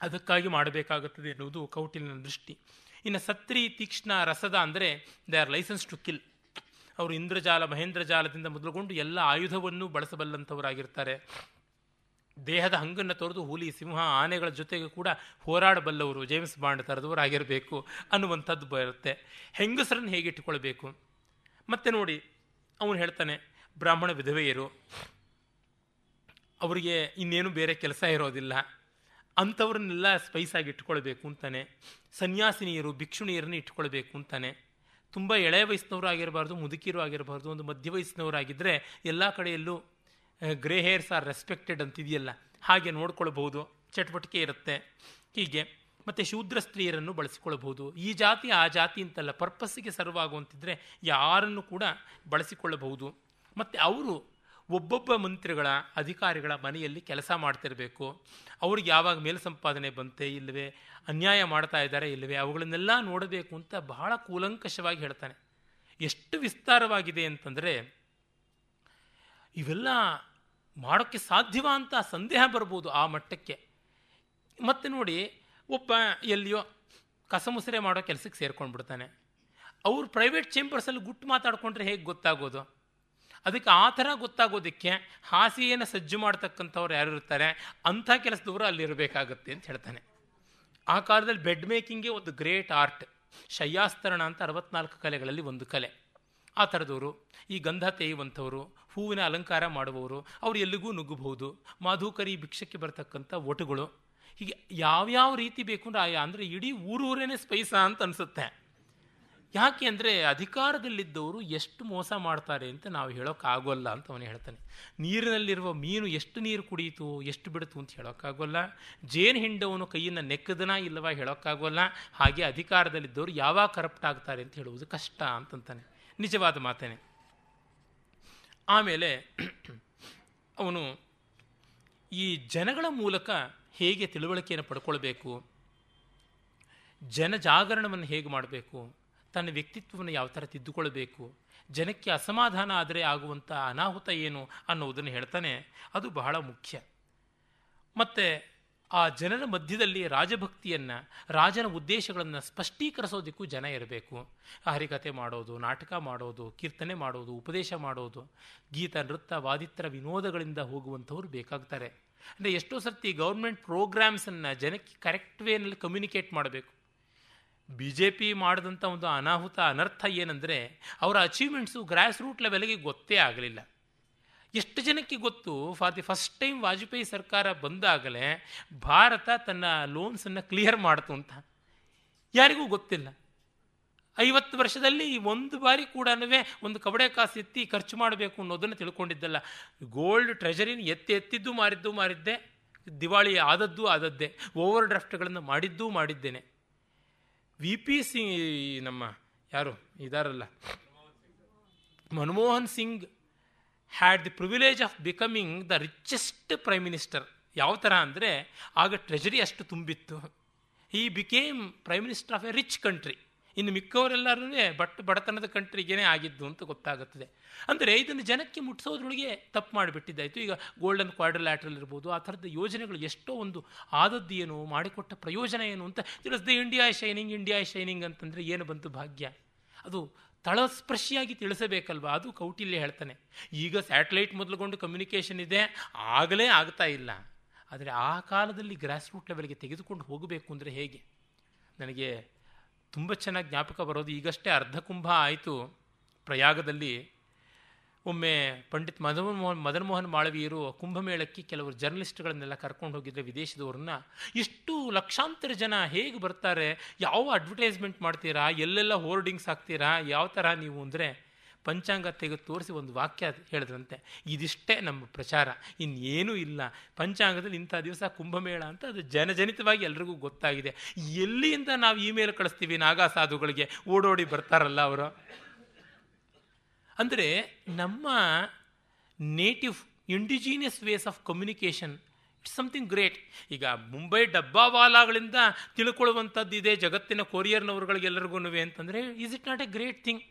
ಅದಕ್ಕಾಗಿ ಮಾಡಬೇಕಾಗುತ್ತದೆ ಎನ್ನುವುದು ಕೌಟಿಲ್ಯನ ದೃಷ್ಟಿ. ಇನ್ನು ಸತ್ರಿ ತೀಕ್ಷ್ಣ ರಸದ ಅಂದರೆ they are licence to kill ಅವರು ಇಂದ್ರಜಾಲ, ಮಹೇಂದ್ರಜಾಲದಿಂದ ಮೊದಲುಗೊಂಡು ಎಲ್ಲ ಆಯುಧವನ್ನು ಬಳಸಬಲ್ಲಂಥವರಾಗಿರ್ತಾರೆ. ದೇಹದ ಹಂಗನ್ನು ತೊರೆದು ಹುಲಿ, ಸಿಂಹ, ಆನೆಗಳ ಜೊತೆಗೆ ಕೂಡ ಹೋರಾಡಬಲ್ಲವರು, ಜೇಮ್ಸ್ ಬಾಂಡ್ ಥರದವರು ಆಗಿರಬೇಕು ಅನ್ನುವಂಥದ್ದು ಬರುತ್ತೆ. ಹೆಂಗಸರನ್ನು ಹೇಗೆ ಇಟ್ಟುಕೊಳ್ಬೇಕು? ಮತ್ತೆ ನೋಡಿ, ಅವನು ಹೇಳ್ತಾನೆ, ಬ್ರಾಹ್ಮಣ ವಿಧವೆಯರು, ಅವರಿಗೆ ಇನ್ನೇನು ಬೇರೆ ಕೆಲಸ ಇರೋದಿಲ್ಲ. ಅಂಥವ್ರನ್ನೆಲ್ಲ ಸ್ಪೈಸಾಗಿ ಇಟ್ಕೊಳ್ಬೇಕು ಅಂತಾನೆ. ಸನ್ಯಾಸಿನಿಯರು, ಭಿಕ್ಷುಣಿಯರನ್ನು ಇಟ್ಕೊಳ್ಬೇಕು ಅಂತಾನೆ. ತುಂಬ ಎಳೆ ವಯಸ್ಸಿನವರು ಆಗಿರಬಾರ್ದು, ಮುದುಕಿರು ಆಗಿರಬಾರ್ದು, ಒಂದು ಮಧ್ಯ ವಯಸ್ಸಿನವರಾಗಿದ್ದರೆ ಎಲ್ಲ ಕಡೆಯಲ್ಲೂ ಗ್ರೇ ಹೇರ್ಸ್ ಆರ್ ರೆಸ್ಪೆಕ್ಟೆಡ್ ಅಂತಿದೆಯಲ್ಲ. ಹಾಗೆ ನೋಡ್ಕೊಳ್ಬಹುದು, ಚಟುವಟಿಕೆ ಇರುತ್ತೆ. ಹೀಗೆ, ಮತ್ತು ಶೂದ್ರ ಸ್ತ್ರೀಯರನ್ನು ಬಳಸಿಕೊಳ್ಳಬಹುದು ಈ ಜಾತಿ, ಆ ಜಾತಿ ಅಂತಲ್ಲ ಪರ್ಪಸ್ಸಿಗೆ ಸರ್ವ್ ಆಗುವಂತಿದ್ರೆ ಯಾರನ್ನು ಕೂಡ ಬಳಸಿಕೊಳ್ಳಬಹುದು. ಮತ್ತು ಅವರು ಒಬ್ಬೊಬ್ಬ ಮಂತ್ರಿಗಳ ಅಧಿಕಾರಿಗಳ ಮನೆಯಲ್ಲಿ ಕೆಲಸ ಮಾಡ್ತಿರಬೇಕು. ಅವ್ರಿಗೆ ಯಾವಾಗ ಮೇಲ್ ಸಂಪಾದನೆ ಬಂತೆ ಇಲ್ಲವೇ ಅನ್ಯಾಯ ಮಾಡ್ತಾ ಇದ್ದಾರೆ ಇಲ್ಲವೇ ಅವುಗಳನ್ನೆಲ್ಲ ನೋಡಬೇಕು ಅಂತ ಬಹಳ ಕೂಲಂಕಷವಾಗಿ ಹೇಳ್ತಾನೆ. ಎಷ್ಟು ವಿಸ್ತಾರವಾಗಿದೆ ಅಂತಂದರೆ, ಇವೆಲ್ಲ ಮಾಡೋಕ್ಕೆ ಸಾಧ್ಯವ ಅಂತ ಸಂದೇಹ ಬರ್ಬೋದು ಆ ಮಟ್ಟಕ್ಕೆ. ಮತ್ತು ನೋಡಿ, ಒಬ್ಬ ಎಲ್ಲಿಯೋ ಕಸಮುಸರೆ ಮಾಡೋ ಕೆಲಸಕ್ಕೆ ಸೇರ್ಕೊಂಡ್ಬಿಡ್ತಾನೆ. ಅವ್ರು ಪ್ರೈವೇಟ್ ಚೇಂಬರ್ಸಲ್ಲಿ ಗುಟ್ಟು ಮಾತಾಡ್ಕೊಂಡ್ರೆ ಹೇಗೆ ಗೊತ್ತಾಗೋದು? ಅದಕ್ಕೆ ಆ ಥರ ಗೊತ್ತಾಗೋದಕ್ಕೆ ಹಾಸಿಗೆಯನ್ನು ಸಜ್ಜು ಮಾಡ್ತಕ್ಕಂಥವ್ರು ಯಾರು ಇರ್ತಾರೆ, ಅಂಥ ಕೆಲಸದವರು ಅಲ್ಲಿರಬೇಕಾಗತ್ತೆ ಅಂತ ಹೇಳ್ತಾನೆ. ಆ ಕಾಲದಲ್ಲಿ ಬೆಡ್ ಮೇಕಿಂಗೇ ಒಂದು ಗ್ರೇಟ್ ಆರ್ಟ್ ಶಯ್ಯಾಸ್ತರಣ ಅಂತ ಅರವತ್ನಾಲ್ಕು ಕಲೆಗಳಲ್ಲಿ ಒಂದು ಕಲೆ. ಆ ಥರದವರು, ಈ ಗಂಧ ತೇಯುವಂಥವರು ಹೂವಿನ ಅಲಂಕಾರ ಮಾಡುವವರು, ಅವರು ಎಲ್ಲಿಗೂ ನುಗ್ಗಬಹುದು, ಮಾಧುಕರಿ ಭಿಕ್ಷಕ್ಕೆ ಬರ್ತಕ್ಕಂಥ ಒಟುಗಳು ಹೀಗೆ ಯಾವ್ಯಾವ ರೀತಿ ಬೇಕು ಅಂದ್ರೆ, ಆಯಾ ಅಂದರೆ ಇಡೀ ಊರೂರೇನೆ ಸ್ಪೈಸ ಅಂತ ಅನಿಸುತ್ತೆ. ಯಾಕೆ ಅಂದರೆ ಅಧಿಕಾರದಲ್ಲಿದ್ದವರು ಎಷ್ಟು ಮೋಸ ಮಾಡ್ತಾರೆ ಅಂತ ನಾವು ಹೇಳೋಕ್ಕಾಗೋಲ್ಲ ಅಂತ ಅವನು ಹೇಳ್ತಾನೆ. ನೀರಿನಲ್ಲಿರುವ ಮೀನು ಎಷ್ಟು ನೀರು ಕುಡಿಯಿತು, ಎಷ್ಟು ಬಿಡ್ತು ಅಂತ ಹೇಳೋಕ್ಕಾಗೋಲ್ಲ. ಜೇನು ಹಿಂಡವನು ಕೈಯನ್ನು ನೆಕ್ಕದನ ಇಲ್ಲವಾ ಹೇಳೋಕ್ಕಾಗೋಲ್ಲ. ಹಾಗೆ ಅಧಿಕಾರದಲ್ಲಿದ್ದವರು ಯಾವಾಗ ಕರಪ್ಟ್ ಆಗ್ತಾರೆ ಅಂತ ಹೇಳುವುದು ಕಷ್ಟ ಅಂತಂತಾನೆ. ನಿಜವಾದ ಮಾತೇನೆ. ಆಮೇಲೆ ಅವನು ಈ ಜನಗಳ ಮೂಲಕ ಹೇಗೆ ತಿಳುವಳಿಕೆಯನ್ನು ಪಡ್ಕೊಳ್ಬೇಕು, ಜನಜಾಗರಣವನ್ನು ಹೇಗೆ ಮಾಡಬೇಕು ತನ್ನ ವ್ಯಕ್ತಿತ್ವವನ್ನು ಯಾವ ಥರ ತಿದ್ದುಕೊಳ್ಬೇಕು ಜನಕ್ಕೆ ಅಸಮಾಧಾನ ಆದರೆ ಆಗುವಂಥ ಅನಾಹುತ ಏನು ಅನ್ನೋದನ್ನು ಹೇಳ್ತಾನೆ, ಅದು ಬಹಳ ಮುಖ್ಯ. ಮತ್ತು ಆ ಜನರ ಮಧ್ಯದಲ್ಲಿ ರಾಜಭಕ್ತಿಯನ್ನು, ರಾಜನ ಉದ್ದೇಶಗಳನ್ನು ಸ್ಪಷ್ಟೀಕರಿಸೋದಕ್ಕೂ ಜನ ಇರಬೇಕು. ಹರಿಕತೆ ಮಾಡೋದು, ನಾಟಕ ಮಾಡೋದು, ಕೀರ್ತನೆ ಮಾಡೋದು, ಉಪದೇಶ ಮಾಡೋದು, ಗೀತ, ನೃತ್ಯ, ವಾದಿತ್ರ, ವಿನೋದಗಳಿಂದ ಹೋಗುವಂಥವ್ರು ಬೇಕಾಗ್ತಾರೆ. ಅಂದರೆ ಎಷ್ಟೋ ಸರ್ತಿ ಗೌರ್ಮೆಂಟ್ ಪ್ರೋಗ್ರಾಮ್ಸನ್ನು ಜನಕ್ಕೆ ಕರೆಕ್ಟ್ ವೇನಲ್ಲಿ ಕಮ್ಯುನಿಕೇಟ್ ಮಾಡಬೇಕು. ಬಿ ಜೆ ಪಿ ಮಾಡಿದಂಥ ಒಂದು ಅನಾಹುತ, ಅನರ್ಥ ಏನಂದರೆ ಅವರ ಅಚೀವ್ಮೆಂಟ್ಸು ಗ್ರಾಸ್ ರೂಟ್ ಲೆವೆಲ್ಗೆ ಗೊತ್ತೇ ಆಗಲಿಲ್ಲ. ಎಷ್ಟು ಜನಕ್ಕೆ ಗೊತ್ತು? For the first time Vajpayee ಸರ್ಕಾರ ಬಂದಾಗಲೇ ಭಾರತ ತನ್ನ ಲೋನ್ಸನ್ನು ಕ್ಲಿಯರ್ ಮಾಡ್ತು ಅಂತ. ಯಾರಿಗೂ ಗೊತ್ತಿಲ್ಲ. ಐವತ್ತು ವರ್ಷದಲ್ಲಿ ಒಂದು ಬಾರಿ ಕೂಡ ಒಂದು ಕಬಡೆ ಕಾಸು ಎತ್ತಿ ಖರ್ಚು ಮಾಡಬೇಕು ಅನ್ನೋದನ್ನು ತಿಳ್ಕೊಂಡಿದ್ದಲ್ಲ. ಗೋಲ್ಡ್ ಟ್ರೆಜರಿನ ಎತ್ತಿ ಎತ್ತಿದ್ದು ಮಾರಿದ್ದು ಮಾರಿದ್ದೆ. ದಿವಾಳಿ ಆದದ್ದು ಆದದ್ದೇ. ಓವರ್ ಡ್ರಾಫ್ಟ್ಗಳನ್ನು ಮಾಡಿದ್ದೂ ಮಾಡಿದ್ದೇನೆ. ವಿ ಪಿ ಸಿಂಗ್ ನಮ್ಮ ಯಾರು? ಇದಾರಲ್ಲ. Manmohan Singh had the privilege of becoming the richest prime minister ಯಾವ ಥರ ಅಂದರೆ, ಆಗ ಟ್ರೆಜರಿ ಅಷ್ಟು ತುಂಬಿತ್ತು. ಈ became prime minister of a rich country ಇನ್ನು ಮಿಕ್ಕವರೆಲ್ಲರೂ ಬಟ್, ಬಡತನದ ಕಂಟ್ರಿಗೇನೆ ಆಗಿದ್ದು ಅಂತ ಗೊತ್ತಾಗುತ್ತದೆ. ಅಂದರೆ ಇದನ್ನು ಜನಕ್ಕೆ ಮುಟ್ಟಿಸೋದ್ರೊಳಗೆ ತಪ್ಪು ಮಾಡಿಬಿಟ್ಟಿದ್ದಾಯಿತು. ಈಗ ಗೋಲ್ಡನ್ ಕ್ವಾಡ್ರಲ್ಯಾಟ್ರಲ್ ಇರ್ಬೋದು, ಆ ಥರದ ಯೋಜನೆಗಳು ಎಷ್ಟೋ ಒಂದು ಆದದ್ದು ಏನು, ಮಾಡಿಕೊಟ್ಟ ಪ್ರಯೋಜನ ಏನು ಅಂತ ತಿಳಿಸ್ದೆ ಇಂಡಿಯಾ ಶೈನಿಂಗ್ ಇಂಡಿಯಾ ಶೈನಿಂಗ್ ಅಂತಂದರೆ ಏನು ಬಂತು ಭಾಗ್ಯ? ಅದು ತಳಸ್ಪರ್ಶಿಯಾಗಿ ತಿಳಿಸಬೇಕಲ್ವಾ? ಅದು ಕೌಟಿಲ್ಯ ಹೇಳ್ತಾನೆ. ಈಗ ಸ್ಯಾಟಲೈಟ್ ಮೊದಲುಗೊಂಡು ಕಮ್ಯುನಿಕೇಷನ್ ಇದೆ, ಆಗಲೇ ಆಗ್ತಾ ಇಲ್ಲ. ಆದರೆ ಆ ಕಾಲದಲ್ಲಿ ಗ್ರಾಸ್ ರೂಟ್ ಲೆವೆಲ್ಗೆ ತೆಗೆದುಕೊಂಡು ಹೋಗಬೇಕು ಅಂದರೆ ಹೇಗೆ? ನನಗೆ ತುಂಬ ಚೆನ್ನಾಗಿ ಜ್ಞಾಪಕ ಬರೋದು. ಈಗಷ್ಟೇ ಅರ್ಧ ಕುಂಭ ಆಯಿತು ಪ್ರಯಾಗದಲ್ಲಿ. ಒಮ್ಮೆ ಪಂಡಿತ್ ಮದನ್ ಮೋಹನ್ ಮದನ್ ಮೋಹನ್ ಮಾಳವೀಯರು ಕುಂಭಮೇಳಕ್ಕೆ ಕೆಲವರು ಜರ್ನಲಿಸ್ಟ್ಗಳನ್ನೆಲ್ಲ ಕರ್ಕೊಂಡು ಹೋಗಿದ್ದರೆ ವಿದೇಶದವ್ರನ್ನ, ಇಷ್ಟು ಲಕ್ಷಾಂತರ ಜನ ಹೇಗೆ ಬರ್ತಾರೆ? ಯಾವ ಅಡ್ವರ್ಟೈಸ್ಮೆಂಟ್ ಮಾಡ್ತೀರಾ? ಎಲ್ಲೆಲ್ಲ ಹೋರ್ಡಿಂಗ್ಸ್ ಹಾಕ್ತೀರಾ? ಯಾವ ಥರ ನೀವು ಅಂದರೆ ಪಂಚಾಂಗ ತೆಗೆದು ತೋರಿಸಿ ಒಂದು ವಾಕ್ಯ ಹೇಳಿದ್ರಂತೆ. ಇದಿಷ್ಟೇ ನಮ್ಮ ಪ್ರಚಾರ. ಇನ್ನೇನೂ ಇಲ್ಲ. ಪಂಚಾಂಗದಲ್ಲಿ ಇಂಥ ದಿವಸ ಕುಂಭಮೇಳ ಅಂತ ಅದು ಜನಜನಿತವಾಗಿ ಎಲ್ರಿಗೂ ಗೊತ್ತಾಗಿದೆ. ಎಲ್ಲಿಯಿಂದ ನಾವು ಇಮೇಲ್ ಕಳಿಸ್ತೀವಿ ನಾಗಾ ಸಾಧುಗಳಿಗೆ? ಓಡೋಡಿ ಬರ್ತಾರಲ್ಲ ಅವರು. ಅಂದರೆ ನಮ್ಮ native indigenous ways of communication it's something great ಈಗ ಮುಂಬೈ ಡಬ್ಬಾವಾಲಾಗಳಿಂದ ತಿಳ್ಕೊಳ್ಳುವಂಥದ್ದು ಇದೆ ಜಗತ್ತಿನ ಕೊರಿಯರ್ನವ್ರುಗಳಿಗೆಲ್ಲರಿಗೂ ಅಂತಂದರೆ is it not a great thing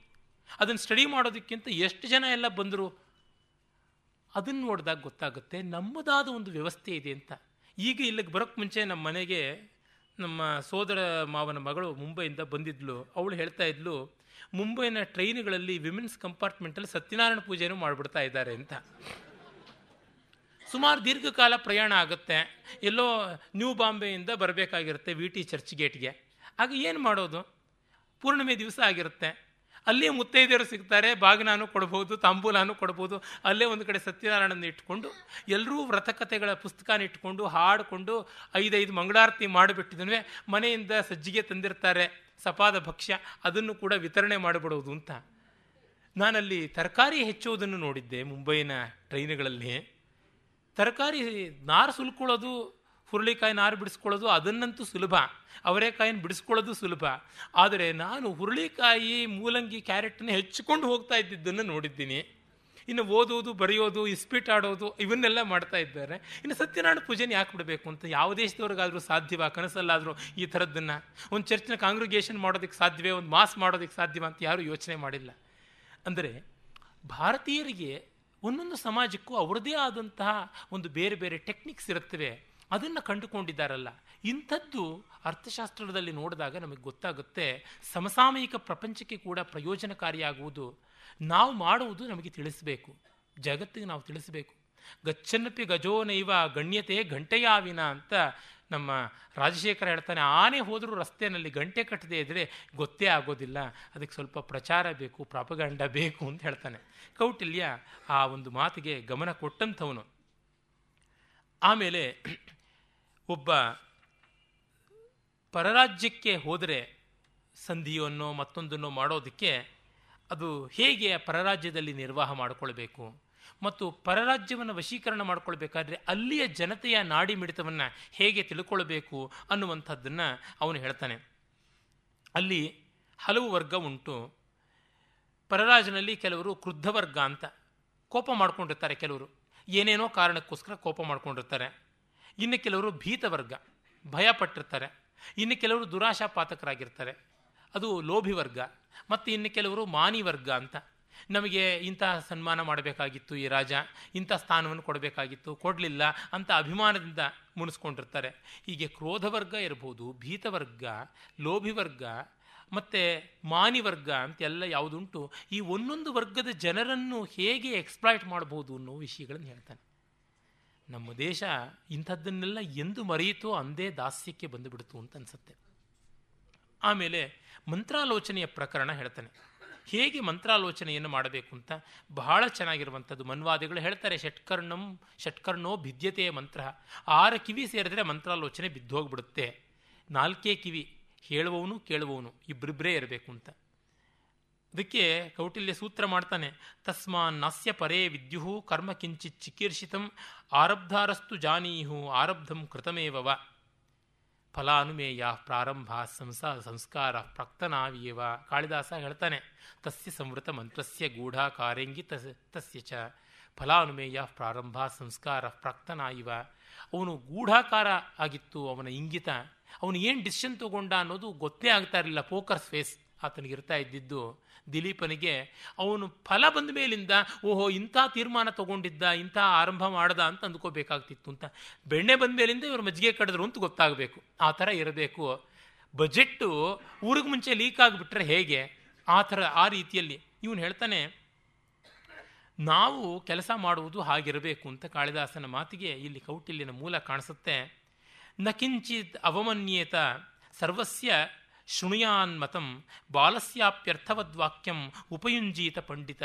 ಅದನ್ನು ಸ್ಟಡಿ ಮಾಡೋದಕ್ಕಿಂತ ಎಷ್ಟು ಜನ ಎಲ್ಲ ಬಂದರು? ಅದನ್ನು ನೋಡಿದಾಗ ಗೊತ್ತಾಗುತ್ತೆ, ನಮ್ಮದಾದ ಒಂದು ವ್ಯವಸ್ಥೆ ಇದೆ ಅಂತ. ಈಗ ಇಲ್ಲಿಗೆ ಬರೋಕ್ಕೆ ಮುಂಚೆ ನಮ್ಮ ಮನೆಗೆ ನಮ್ಮ ಸೋದರ ಮಾವನ ಮಗಳು ಮುಂಬೈಯಿಂದ ಬಂದಿದ್ಲು. ಅವಳು ಹೇಳ್ತಾ ಇದ್ಲು, ಮುಂಬೈನ ಟ್ರೈನ್ಗಳಲ್ಲಿ ವಿಮೆನ್ಸ್ ಕಂಪಾರ್ಟ್ಮೆಂಟಲ್ಲಿ ಸತ್ಯನಾರಾಯಣ ಪೂಜೆನೂ ಮಾಡಿಬಿಡ್ತಾ ಇದ್ದಾರೆ ಅಂತ. ಸುಮಾರು ದೀರ್ಘಕಾಲ ಪ್ರಯಾಣ ಆಗುತ್ತೆ. ಎಲ್ಲೋ ನ್ಯೂ ಬಾಂಬೆಯಿಂದ ಬರಬೇಕಾಗಿರುತ್ತೆ ವಿ ಟಿ ಚರ್ಚ್ ಗೇಟ್ಗೆ ಆಗ ಏನು ಮಾಡೋದು? ಪೂರ್ಣಿಮೆ ದಿವಸ ಆಗಿರುತ್ತೆ. ಅಲ್ಲೇ ಮುತ್ತೈದೆಯರು ಸಿಗ್ತಾರೆ ಬಾಗಿನಾನು ಕೊಡ್ಬೋದು ತಾಂಬೂಲಾನು ಕೊಡ್ಬೋದು, ಅಲ್ಲೇ ಒಂದು ಕಡೆ ಸತ್ಯನಾರಾಯಣನ ಇಟ್ಕೊಂಡು, ಎಲ್ಲರೂ ವ್ರತಕಥೆಗಳ ಪುಸ್ತಕನ ಇಟ್ಕೊಂಡು, ಹಾಡಿಕೊಂಡು, ಐದೈದು ಮಂಗಳಾರತಿ ಮಾಡಿಬಿಟ್ಟಿದ್ವಿ ಮನೆಯಿಂದ ಸಜ್ಜಿಗೆ ತಂದಿರ್ತಾರೆ, ಸಪಾದ ಭಕ್ಷ್ಯ, ಅದನ್ನು ಕೂಡ ವಿತರಣೆ ಮಾಡಿಬಿಡೋದು ಅಂತ. ನಾನಲ್ಲಿ ತರಕಾರಿ ಹೆಚ್ಚುವುದನ್ನು ನೋಡಿದ್ದೆ, ಮುಂಬೈನ ಟ್ರೈನ್ಗಳಲ್ಲಿ. ತರಕಾರಿ ನಾರು ಸುಲ್ಕೊಳ್ಳೋದು ಹುರುಳಿಕಾಯಿ ಆರು ಬಿಡಿಸ್ಕೊಳ್ಳೋದು ಅದನ್ನಂತೂ ಸುಲಭ. ಅವರೆಕಾಯಿನ ಬಿಡಿಸ್ಕೊಳ್ಳೋದು ಸುಲಭ. ಆದರೆ ನಾನು ಹುರುಳಿಕಾಯಿ ಮೂಲಂಗಿ ಕ್ಯಾರೆಟನ್ನು ಹೆಚ್ಚಿಕೊಂಡು ಹೋಗ್ತಾ ಇದ್ದಿದ್ದನ್ನು ನೋಡಿದ್ದೀನಿ. ಇನ್ನು ಓದೋದು, ಬರೆಯೋದು, ಇಸ್ಪೀಟ್ ಆಡೋದು ಇವನ್ನೆಲ್ಲ ಮಾಡ್ತಾ ಇದ್ದಾರೆ. ಇನ್ನು ಸತ್ಯನಾರಾಯಣ ಪೂಜೆನ ಯಾಕೆ ಬಿಡಬೇಕು ಅಂತ ಯಾವ ದೇಶದವ್ರಿಗಾದರೂ ಸಾಧ್ಯವ? ಕನಸಲ್ಲಾದರೂ ಈ ಥರದ್ದನ್ನು? ಒಂದು ಚರ್ಚಿನ ಕಾಂಗ್ರಿಗೇಷನ್ ಮಾಡೋದಕ್ಕೆ ಸಾಧ್ಯವೇ? ಒಂದು ಮಾಸ್ ಮಾಡೋದಕ್ಕೆ ಸಾಧ್ಯವ ಅಂತ ಯಾರೂ ಯೋಚನೆ ಮಾಡಿಲ್ಲ. ಅಂದರೆ ಭಾರತೀಯರಿಗೆ ಒಂದೊಂದು ಸಮಾಜಕ್ಕೂ ಅವರದೇ ಆದಂತಹ ಒಂದು ಬೇರೆ ಬೇರೆ ಟೆಕ್ನಿಕ್ಸ್ ಇರುತ್ತವೆ. ಅದನ್ನು ಕಂಡುಕೊಂಡಿದ್ದಾರಲ್ಲ. ಇಂಥದ್ದು ಅರ್ಥಶಾಸ್ತ್ರದಲ್ಲಿ ನೋಡಿದಾಗ ನಮಗೆ ಗೊತ್ತಾಗುತ್ತೆ, ಸಮಸಾಮಯಿಕ ಪ್ರಪಂಚಕ್ಕೆ ಕೂಡ ಪ್ರಯೋಜನಕಾರಿಯಾಗುವುದು. ನಾವು ಮಾಡುವುದು ನಮಗೆ ತಿಳಿಸಬೇಕು. ಜಗತ್ತಿಗೆ ನಾವು ತಿಳಿಸಬೇಕು. ಗಚ್ಚನ್ನಪಿ ಗಜೋನೈವ ಗಣ್ಯತೆ ಗಂಟೆಯಾವಿನ ಅಂತ ನಮ್ಮ ರಾಜಶೇಖರ ಹೇಳ್ತಾನೆ, ಆನೆ ಹೋದರೂ ರಸ್ತೆಯಲ್ಲಿ ಗಂಟೆ ಕಟ್ಟದೇ ಇದ್ದರೆ ಗೊತ್ತೇ ಆಗೋದಿಲ್ಲ. ಅದಕ್ಕೆ ಸ್ವಲ್ಪ ಪ್ರಚಾರ ಬೇಕು, ಪ್ರಾಪಗಂಡ ಬೇಕು ಅಂತ ಹೇಳ್ತಾನೆ. ಕೌಟಿಲ್ಯ ಆ ಒಂದು ಮಾತಿಗೆ ಗಮನ ಕೊಟ್ಟಂಥವನು. ಆಮೇಲೆ ಒಬ್ಬ ಪರರಾಜ್ಯಕ್ಕೆ ಹೋದರೆ ಸಂಧಿಯನ್ನೋ ಮತ್ತೊಂದನ್ನೋ ಮಾಡೋದಕ್ಕೆ ಅದು ಹೇಗೆ ಪರರಾಜ್ಯದಲ್ಲಿ ನಿರ್ವಾಹ ಮಾಡಿಕೊಳ್ಬೇಕು? ಮತ್ತು ಪರರಾಜ್ಯವನ್ನು ವಶೀಕರಣ ಮಾಡಿಕೊಳ್ಬೇಕಾದ್ರೆ ಅಲ್ಲಿಯ ಜನತೆಯ ನಾಡಿ ಮಿಡಿತವನ್ನು ಹೇಗೆ ತಿಳ್ಕೊಳ್ಬೇಕು ಅನ್ನುವಂಥದ್ದನ್ನು ಅವನು ಹೇಳ್ತಾನೆ. ಅಲ್ಲಿ ಹಲವು ವರ್ಗ ಉಂಟು. ಪರರಾಜನಲ್ಲಿ ಕೆಲವರು ಕ್ರುದ್ಧ ವರ್ಗ ಅಂತ ಕೋಪ ಮಾಡ್ಕೊಂಡಿರ್ತಾರೆ ಕೆಲವರು. ಏನೇನೋ ಕಾರಣಕ್ಕೋಸ್ಕರ ಕೋಪ ಮಾಡ್ಕೊಂಡಿರ್ತಾರೆ. ಇನ್ನು ಕೆಲವರು ಭೀತ ವರ್ಗ ಭಯ ಪಟ್ಟಿರ್ತಾರೆ ಇನ್ನು ಕೆಲವರು ದುರಾಶಾಪಾತಕರಾಗಿರ್ತಾರೆ. ಅದು ಲೋಭಿ ವರ್ಗ. ಮತ್ತು ಇನ್ನು ಕೆಲವರು ಮಾನಿ ವರ್ಗ ಅಂತ. ನಮಗೆ ಇಂಥ ಸನ್ಮಾನ ಮಾಡಬೇಕಾಗಿತ್ತು ಈ ರಾಜ. ಇಂಥ ಸ್ಥಾನವನ್ನು ಕೊಡಬೇಕಾಗಿತ್ತು. ಕೊಡಲಿಲ್ಲ ಅಂತ ಅಭಿಮಾನದಿಂದ ಮುನಿಸ್ಕೊಂಡಿರ್ತಾರೆ. ಹೀಗೆ ಕ್ರೋಧ ವರ್ಗ ಇರ್ಬೋದು, ಭೀತ ವರ್ಗ, ಲೋಭಿ ವರ್ಗ, ಮತ್ತು ಮಾನಿ ವರ್ಗ ಅಂತೆಲ್ಲ ಯಾವುದುಂಟು, ಈ ಒಂದೊಂದು ವರ್ಗದ ಜನರನ್ನು ಹೇಗೆ ಎಕ್ಸ್ಪ್ಲಾಯ್ಟ್ ಮಾಡ್ಬೋದು ಅನ್ನೋ ವಿಷಯಗಳನ್ನು ಹೇಳ್ತಾನೆ. ನಮ್ಮ ದೇಶ ಇಂಥದ್ದನ್ನೆಲ್ಲ ಎಂದು ಮರೆಯಿತೋ ಅಂದೇ ದಾಸ್ಯಕ್ಕೆ ಬಂದುಬಿಡ್ತು ಅಂತ ಅನಿಸುತ್ತೆ. ಆಮೇಲೆ ಮಂತ್ರಾಲೋಚನೆಯ ಪ್ರಕರಣ ಹೇಳ್ತಾನೆ. ಹೇಗೆ ಮಂತ್ರಾಲೋಚನೆಯನ್ನು ಮಾಡಬೇಕು ಅಂತ ಬಹಳ ಚೆನ್ನಾಗಿರುವಂಥದ್ದು ಮನ್ವಾದಿಗಳು ಹೇಳ್ತಾರೆ, ಷಟ್ಕರ್ಣಂ ಷಟ್ಕರ್ಣೋ ಭಿದ್ಯತೆಯ ಮಂತ್ರ. ಆರು ಕಿವಿ ಸೇರಿದ್ರೆ ಮಂತ್ರಾಲೋಚನೆ ಬಿದ್ದೋಗ್ಬಿಡುತ್ತೆ. ನಾಲ್ಕೇ ಕಿವಿ, ಹೇಳುವವನು ಕೇಳುವವನು ಇಬ್ಬರಿಬ್ಬರೇ ಇರಬೇಕು ಅಂತ. ಅದಕ್ಕೆ ಕೌಟಿಲ್ಯ ಸೂತ್ರ ಮಾಡ್ತಾನೆ ತಸ್ಮಾನ್ ನಾಸ್ಯ ಪರೇ ವಿದ್ಯು ಕರ್ಮ ಕಿಂಚಿತ್ ಚಿಕೀರ್ಷಿತಂ ಆರಬ್ಧಾರಸ್ತು ಜಾನೀಹು ಆರಬ್ಧಂ ಕೃತಮೇವವ. ಫಲಾನುಮೇಯ ಪ್ರಾರಂಭ ಸಂಸ ಸಂಸ್ಕಾರ ಪ್ರಕ್ತನಾವಿಯವ. ಕಾಳಿದಾಸ ಹೇಳ್ತಾನೆ, ತಸ್ಯ ಸಂವೃತ ಮಂತ್ರಸ್ಯ ಗೂಢಾಕಾರೇಂಗಿ ತಸ್ ತಸ್ಯ ಚ. ಫಲಾನುಮೇಯ ಪ್ರಾರಂಭ ಸಂಸ್ಕಾರ ಪ್ರಕ್ತನಾಯಿವ. ಅವನು ಗೂಢಾಕಾರ ಆಗಿತ್ತು, ಅವನ ಇಂಗಿತ. ಅವನು ಏನು ಡಿಸಿಷನ್ ತಗೊಂಡ ಅನ್ನೋದು ಗೊತ್ತೇ ಆಗ್ತಾ ಇರಲಿಲ್ಲ, ಪೋಕರ್ ಫೇಸ್ ಆತನಿಗಿರ್ತಾ ಇದ್ದಿದ್ದು. ದಿಲೀಪನಿಗೆ, ಅವನು ಫಲ ಬಂದ ಮೇಲಿಂದ, ಓಹೋ, ಇಂಥ ತೀರ್ಮಾನ ತಗೊಂಡಿದ್ದ, ಇಂಥ ಆರಂಭ ಮಾಡ್ದ ಅಂತ ಅಂದ್ಕೋಬೇಕಾಗ್ತಿತ್ತು ಅಂತ. ಬೆಣ್ಣೆ ಬಂದ ಮೇಲಿಂದ ಇವರು ಮಜ್ಜಿಗೆ ಕಡಿದ್ರು ಅಂತ ಗೊತ್ತಾಗಬೇಕು. ಆ ಥರ ಇರಬೇಕು. ಬಜೆಟ್ಟು ಊರಿಗೆ ಮುಂಚೆ ಲೀಕ್ ಆಗಿಬಿಟ್ರೆ ಹೇಗೆ? ಆ ಥರ, ಆ ರೀತಿಯಲ್ಲಿ. ಇವನು ಹೇಳ್ತಾನೆ, ನಾವು ಕೆಲಸ ಮಾಡುವುದು ಹಾಗಿರಬೇಕು ಅಂತ ಕಾಳಿದಾಸನ ಮಾತಿಗೆ ಇಲ್ಲಿ ಕೌಟಿಲ್ಯನ ಮೂಲ ಕಾಣಿಸುತ್ತೆ. ನ ಕಿಂಚಿತ್ ಅವಮನ್ಯೇತ ಸರ್ವಸ್ಯ ಶೃಣುಯಾನ್ಮತಂ ಬಾಲಸ್ಯಾಪ್ಯರ್ಥವದ್ವಾಕ್ಯಂ ಉಪಯುಂಜೀತ ಪಂಡಿತ.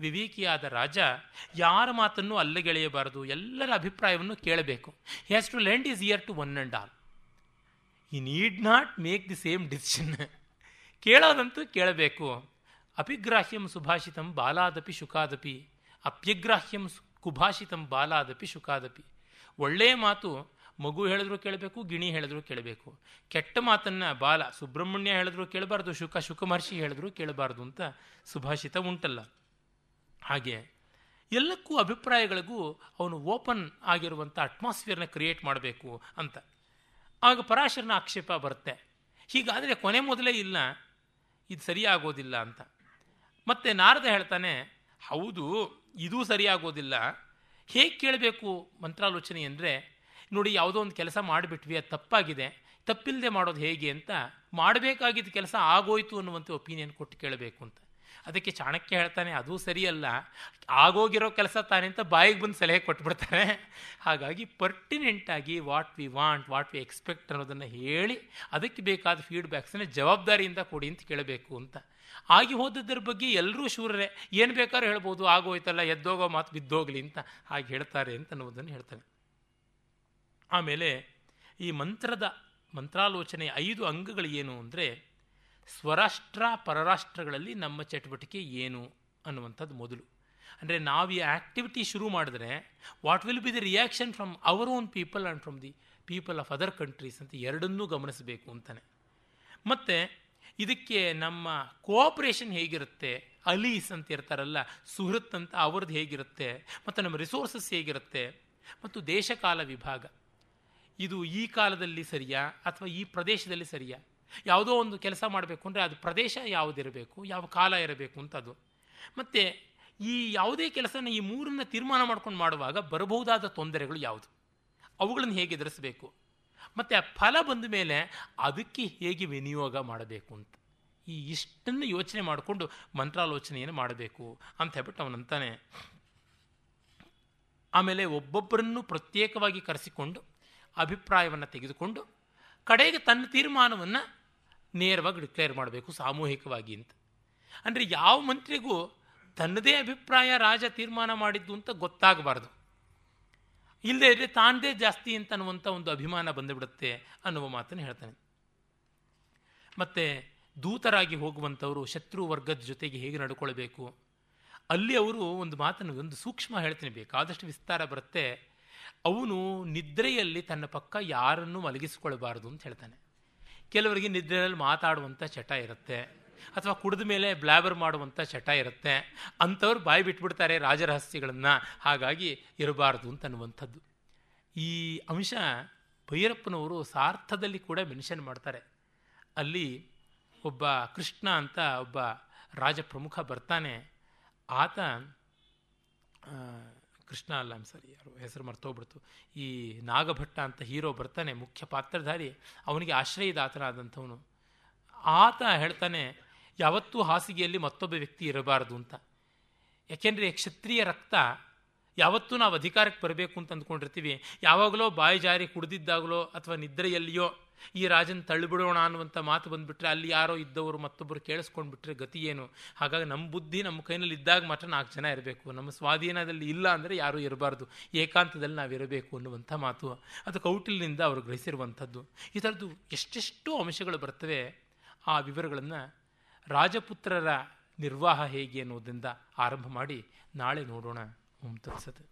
ವಿವೇಕಿಯಾದ ರಾಜ, ಯಾರ ಮಾತನ್ನು ಅಲ್ಲಗೆಳೆಯಬಾರದು ಎಲ್ಲರ ಅಭಿಪ್ರಾಯವನ್ನು ಕೇಳಬೇಕು. He has to lend his ear to one and all he need not make the same decision ಕೇಳೋದಂತೂ ಕೇಳಬೇಕು. ಅಪಿಗ್ರಾಹ್ಯಂ ಸುಭಾಷಿತಂ ಬಾಲಾದಪಿ ಶುಕಾದಪಿ. ಅಪ್ಯಗ್ರಾಹ್ಯಂ ಕುಭಾಷಿತಂ ಬಾಲಾದಪಿ ಶುಕಾದಪಿ. ಒಳ್ಳೆಯ ಮಾತು ಮಗು ಹೇಳಿದ್ರು ಕೇಳಬೇಕು, ಗಿಣಿ ಹೇಳಿದ್ರು ಕೇಳಬೇಕು. ಕೆಟ್ಟ ಮಾತನ್ನು ಬಾಲ ಸುಬ್ರಹ್ಮಣ್ಯ ಹೇಳಿದ್ರು ಕೇಳಬಾರ್ದು, ಶುಕ ಶುಕ ಮಹರ್ಷಿ ಹೇಳಿದ್ರು ಕೇಳಬಾರ್ದು ಅಂತ ಸುಭಾಷಿತ ಉಂಟಲ್ಲ. ಹಾಗೆ ಎಲ್ಲಕ್ಕೂ ಅಭಿಪ್ರಾಯಗಳಿಗೂ ಅವನು ಓಪನ್ ಆಗಿರುವಂಥ ಅಟ್ಮಾಸ್ಫಿಯರ್ನ ಕ್ರಿಯೇಟ್ ಮಾಡಬೇಕು ಅಂತ. ಆಗ ಪರಾಶರನ ಆಕ್ಷೇಪ ಬರುತ್ತೆ. ಹೀಗಾದರೆ ಕೊನೆ ಮೊದಲೇ ಇಲ್ಲ, ಇದು ಸರಿಯಾಗೋದಿಲ್ಲ ಅಂತ. ಮತ್ತೆ ನಾರದ ಹೇಳ್ತಾನೆ, ಹೌದು, ಇದೂ ಸರಿಯಾಗೋದಿಲ್ಲ. ಹೇಗೆ ಕೇಳಬೇಕು ಮಂತ್ರಾಲೋಚನೆ ಅಂದರೆ ನೋಡಿ, ಯಾವುದೋ ಒಂದು ಕೆಲಸ ಮಾಡಿಬಿಟ್ವಿ, ಅದು ತಪ್ಪಾಗಿದೆ. ತಪ್ಪಿಲ್ಲದೆ ಮಾಡೋದು ಹೇಗೆ ಅಂತ ಮಾಡಬೇಕಾಗಿದ್ದ ಕೆಲಸ ಆಗೋಯ್ತು ಅನ್ನುವಂಥ ಒಪಿನಿಯನ್ ಕೊಟ್ಟು ಕೇಳಬೇಕು ಅಂತ. ಅದಕ್ಕೆ ಚಾಣಕ್ಯ ಹೇಳ್ತಾನೆ, ಅದು ಸರಿಯಲ್ಲ. ಆಗೋಗಿರೋ ಕೆಲಸ ತಾನೆ ಅಂತ ಬಾಯಿಗೆ ಬಂದು ಸಲಹೆ ಕೊಟ್ಬಿಡ್ತಾನೆ ಹಾಗಾಗಿ ಪರ್ಟಿನೆಂಟಾಗಿ what we want, what we expect ಅನ್ನೋದನ್ನು ಹೇಳಿ, ಅದಕ್ಕೆ ಬೇಕಾದ ಫೀಡ್ಬ್ಯಾಕ್ಸನ್ನ ಜವಾಬ್ದಾರಿಯಿಂದ ಕೊಡಿ ಅಂತ ಕೇಳಬೇಕು ಅಂತ. ಆಗಿ ಹೋದದ್ರ ಬಗ್ಗೆ ಎಲ್ಲರೂ ಶೂರರೇ. ಏನು ಬೇಕಾದ್ರೂ ಹೇಳ್ಬೋದು, ಆಗೋಯ್ತಲ್ಲ, ಎದ್ದೋಗೋ ಮಾತು ಬಿದ್ದೋಗ್ಲಿ ಅಂತ ಹಾಗೆ ಹೇಳ್ತಾರೆ ಅಂತ ಅನ್ನೋದನ್ನು ಹೇಳ್ತಾನೆ. ಆಮೇಲೆ ಈ ಮಂತ್ರದ ಮಂತ್ರಾಲೋಚನೆ ಐದು ಅಂಗಗಳು ಏನು ಅಂದರೆ ಸ್ವರಾಷ್ಟ್ರ ಪರರಾಷ್ಟ್ರಗಳಲ್ಲಿ ನಮ್ಮ ಚಟುವಟಿಕೆ ಏನು ಅನ್ನುವಂಥದ್ದು ಮೊದಲು. ಅಂದರೆ ನಾವು ಈ ಆ್ಯಕ್ಟಿವಿಟಿ ಶುರು ಮಾಡಿದ್ರೆ what will be the reaction from our own people and from the people of other countries ಅಂತ ಎರಡನ್ನೂ ಗಮನಿಸಬೇಕು ಅಂತಾನೆ. ಮತ್ತು ಇದಕ್ಕೆ ನಮ್ಮ ಕೋಆಪ್ರೇಷನ್ ಹೇಗಿರುತ್ತೆ? ಅಲೀಸ್ ಅಂತ ಇರ್ತಾರಲ್ಲ, ಸುಹೃತ್ ಅಂತ ಅವ್ರದ್ದು ಹೇಗಿರುತ್ತೆ? ಮತ್ತು ನಮ್ಮ ರಿಸೋರ್ಸಸ್ ಹೇಗಿರುತ್ತೆ? ಮತ್ತು ದೇಶಕಾಲ ವಿಭಾಗ. ಇದು ಈ ಕಾಲದಲ್ಲಿ ಸರಿಯಾ ಅಥವಾ ಈ ಪ್ರದೇಶದಲ್ಲಿ ಸರಿಯಾ? ಯಾವುದೋ ಒಂದು ಕೆಲಸ ಮಾಡಬೇಕು ಅಂದರೆ ಅದು ಪ್ರದೇಶ ಯಾವುದಿರಬೇಕು, ಯಾವ ಕಾಲ ಇರಬೇಕು ಅಂತ ಅದು ಮತ್ತು ಈ ಯಾವುದೇ ಕೆಲಸನ ಈ ಮೂರನ್ನು ತೀರ್ಮಾನ ಮಾಡ್ಕೊಂಡು ಮಾಡುವಾಗ ಬರಬಹುದಾದ ತೊಂದರೆಗಳು ಯಾವುದು? ಅವುಗಳನ್ನು ಹೇಗೆ ಎದುರಿಸಬೇಕು? ಮತ್ತು ಆ ಫಲ ಬಂದ ಮೇಲೆ ಅದಕ್ಕೆ ಹೇಗೆ ವಿನಿಯೋಗ ಮಾಡಬೇಕು ಅಂತ. ಈ ಇಷ್ಟನ್ನು ಯೋಚನೆ ಮಾಡಿಕೊಂಡು ಮಂತ್ರಾಲೋಚನೆಯನ್ನು ಮಾಡಬೇಕು ಅಂತ ಹೇಳ್ಬಿಟ್ಟು ಅವನಂತಾನೆ ಆಮೇಲೆ ಒಬ್ಬೊಬ್ಬರನ್ನು ಪ್ರತ್ಯೇಕವಾಗಿ ಕರೆಸಿಕೊಂಡು ಅಭಿಪ್ರಾಯವನ್ನು ತೆಗೆದುಕೊಂಡು ಕಡೆಗೆ ತನ್ನ ತೀರ್ಮಾನವನ್ನು ನೇರವಾಗಿ ಡಿಕ್ಲೇರ್ ಮಾಡಬೇಕು ಸಾಮೂಹಿಕವಾಗಿ ಅಂತ. ಅಂದರೆ ಯಾವ ಮಂತ್ರಿಗೂ ತನ್ನದೇ ಅಭಿಪ್ರಾಯ ರಾಜ ತೀರ್ಮಾನ ಮಾಡಿದ್ದು ಅಂತ ಗೊತ್ತಾಗಬಾರ್ದು. ಇಲ್ಲದೇ ಇದ್ದರೆ ತಾನದೇ ಜಾಸ್ತಿ ಅಂತ ಅನ್ನುವಂಥ ಒಂದು ಅಭಿಮಾನ ಬಂದುಬಿಡುತ್ತೆ ಅನ್ನುವ ಮಾತನ್ನು ಹೇಳ್ತಾನೆ. ಮತ್ತು ದೂತರಾಗಿ ಹೋಗುವಂಥವರು ಶತ್ರು ವರ್ಗದ ಜೊತೆಗೆ ಹೇಗೆ ನಡ್ಕೊಳ್ಬೇಕು, ಅಲ್ಲಿ ಅವರು ಒಂದು ಮಾತನ್ನು, ಒಂದು ಸೂಕ್ಷ್ಮ ಹೇಳ್ತೀನಿ ಬೇಕಾದಷ್ಟು ವಿಸ್ತಾರ ಬರುತ್ತೆ. ಅವನು ನಿದ್ರೆಯಲ್ಲಿ ತನ್ನ ಪಕ್ಕ ಯಾರನ್ನು ಮಲಗಿಸಿಕೊಳ್ಬಾರ್ದು ಅಂತ ಹೇಳ್ತಾನೆ. ಕೆಲವರಿಗೆ ನಿದ್ರೆಯಲ್ಲಿ ಮಾತಾಡುವಂಥ ಚಟ ಇರುತ್ತೆ, ಅಥವಾ ಕುಡಿದ ಮೇಲೆ ಬ್ಲಾಬರ್ ಮಾಡುವಂಥ ಚಟ ಇರುತ್ತೆ, ಅಂಥವ್ರು ಬಾಯಿ ಬಿಟ್ಬಿಡ್ತಾರೆ ರಾಜರಹಸ್ಯಗಳನ್ನು, ಹಾಗಾಗಿ ಇರಬಾರ್ದು ಅಂತ ಅನ್ನುವಂಥದ್ದು. ಈ ಅಂಶ ಭೈರಪ್ಪನವರು ಸಾರ್ಥದಲ್ಲಿ ಕೂಡ ಮೆನ್ಷನ್ ಮಾಡ್ತಾರೆ. ಅಲ್ಲಿ ಒಬ್ಬ ಕೃಷ್ಣ ಅಂತ ಒಬ್ಬ ರಾಜ ಪ್ರಮುಖ ಬರ್ತಾನೆ. ಆತ ಕೃಷ್ಣ ಅಲ್ಲ ಸರಿ ಯಾರು ಹೆಸರು ಮರ್ತೋಗ್ಬಿಡ್ತು. ಈ ನಾಗಭಟ್ಟ ಅಂತ ಹೀರೋ ಬರ್ತಾನೆ, ಮುಖ್ಯ ಪಾತ್ರಧಾರಿ, ಅವನಿಗೆ ಆಶ್ರಯದಾತನಾದಂಥವನು. ಆತ ಹೇಳ್ತಾನೆ, ಯಾವತ್ತೂ ಹಾಸಿಗೆಯಲ್ಲಿ ಮತ್ತೊಬ್ಬ ವ್ಯಕ್ತಿ ಇರಬಾರ್ದು ಅಂತ. ಯಾಕೆಂದರೆ ಕ್ಷತ್ರಿಯ ರಕ್ತ ಯಾವತ್ತೂ ನಾವು ಅಧಿಕಾರಕ್ಕೆ ಬರಬೇಕು ಅಂತ ಅಂದ್ಕೊಂಡಿರ್ತೀವಿ. ಯಾವಾಗಲೋ ಬಾಯಿ ಜಾರಿ ಕುಡಿದಿದ್ದಾಗಲೋ ಅಥವಾ ನಿದ್ರೆಯಲ್ಲಿಯೋ ಈ ರಾಜನ ತಳ್ಳಿಬಿಡೋಣ ಅನ್ನುವಂಥ ಮಾತು ಬಂದುಬಿಟ್ರೆ ಅಲ್ಲಿ ಯಾರೋ ಇದ್ದವರು ಮತ್ತೊಬ್ಬರು ಕೇಳಿಸ್ಕೊಂಡ್ಬಿಟ್ರೆ ಗತಿ ಏನು? ಹಾಗಾಗಿ ನಮ್ಮ ಬುದ್ಧಿ ನಮ್ಮ ಕೈನಲ್ಲಿ ಇದ್ದಾಗ ಮಾತ್ರ ನಾಲ್ಕು ಜನ ಇರಬೇಕು. ನಮ್ಮ ಸ್ವಾಧೀನದಲ್ಲಿ ಇಲ್ಲ ಅಂದರೆ ಯಾರೂ ಇರಬಾರ್ದು. ಏಕಾಂತದಲ್ಲಿ ನಾವಿರಬೇಕು ಅನ್ನುವಂಥ ಮಾತು. ಅದು ಕೌಟಿಲ್ಯದಿಂದ ಅವರು ಗ್ರಹಿಸಿರುವಂಥದ್ದು. ಈ ಥರದ್ದು ಎಷ್ಟೆಷ್ಟು ಅಂಶಗಳು ಬರ್ತವೆ. ಆ ವಿವರಗಳನ್ನು ರಾಜಪುತ್ರರ ನಿರ್ವಾಹ ಹೇಗೆ ಅನ್ನೋದರಿಂದ ಆರಂಭ ಮಾಡಿ ನಾಳೆ ನೋಡೋಣ. ಓಂ ತತ್ಸತ್.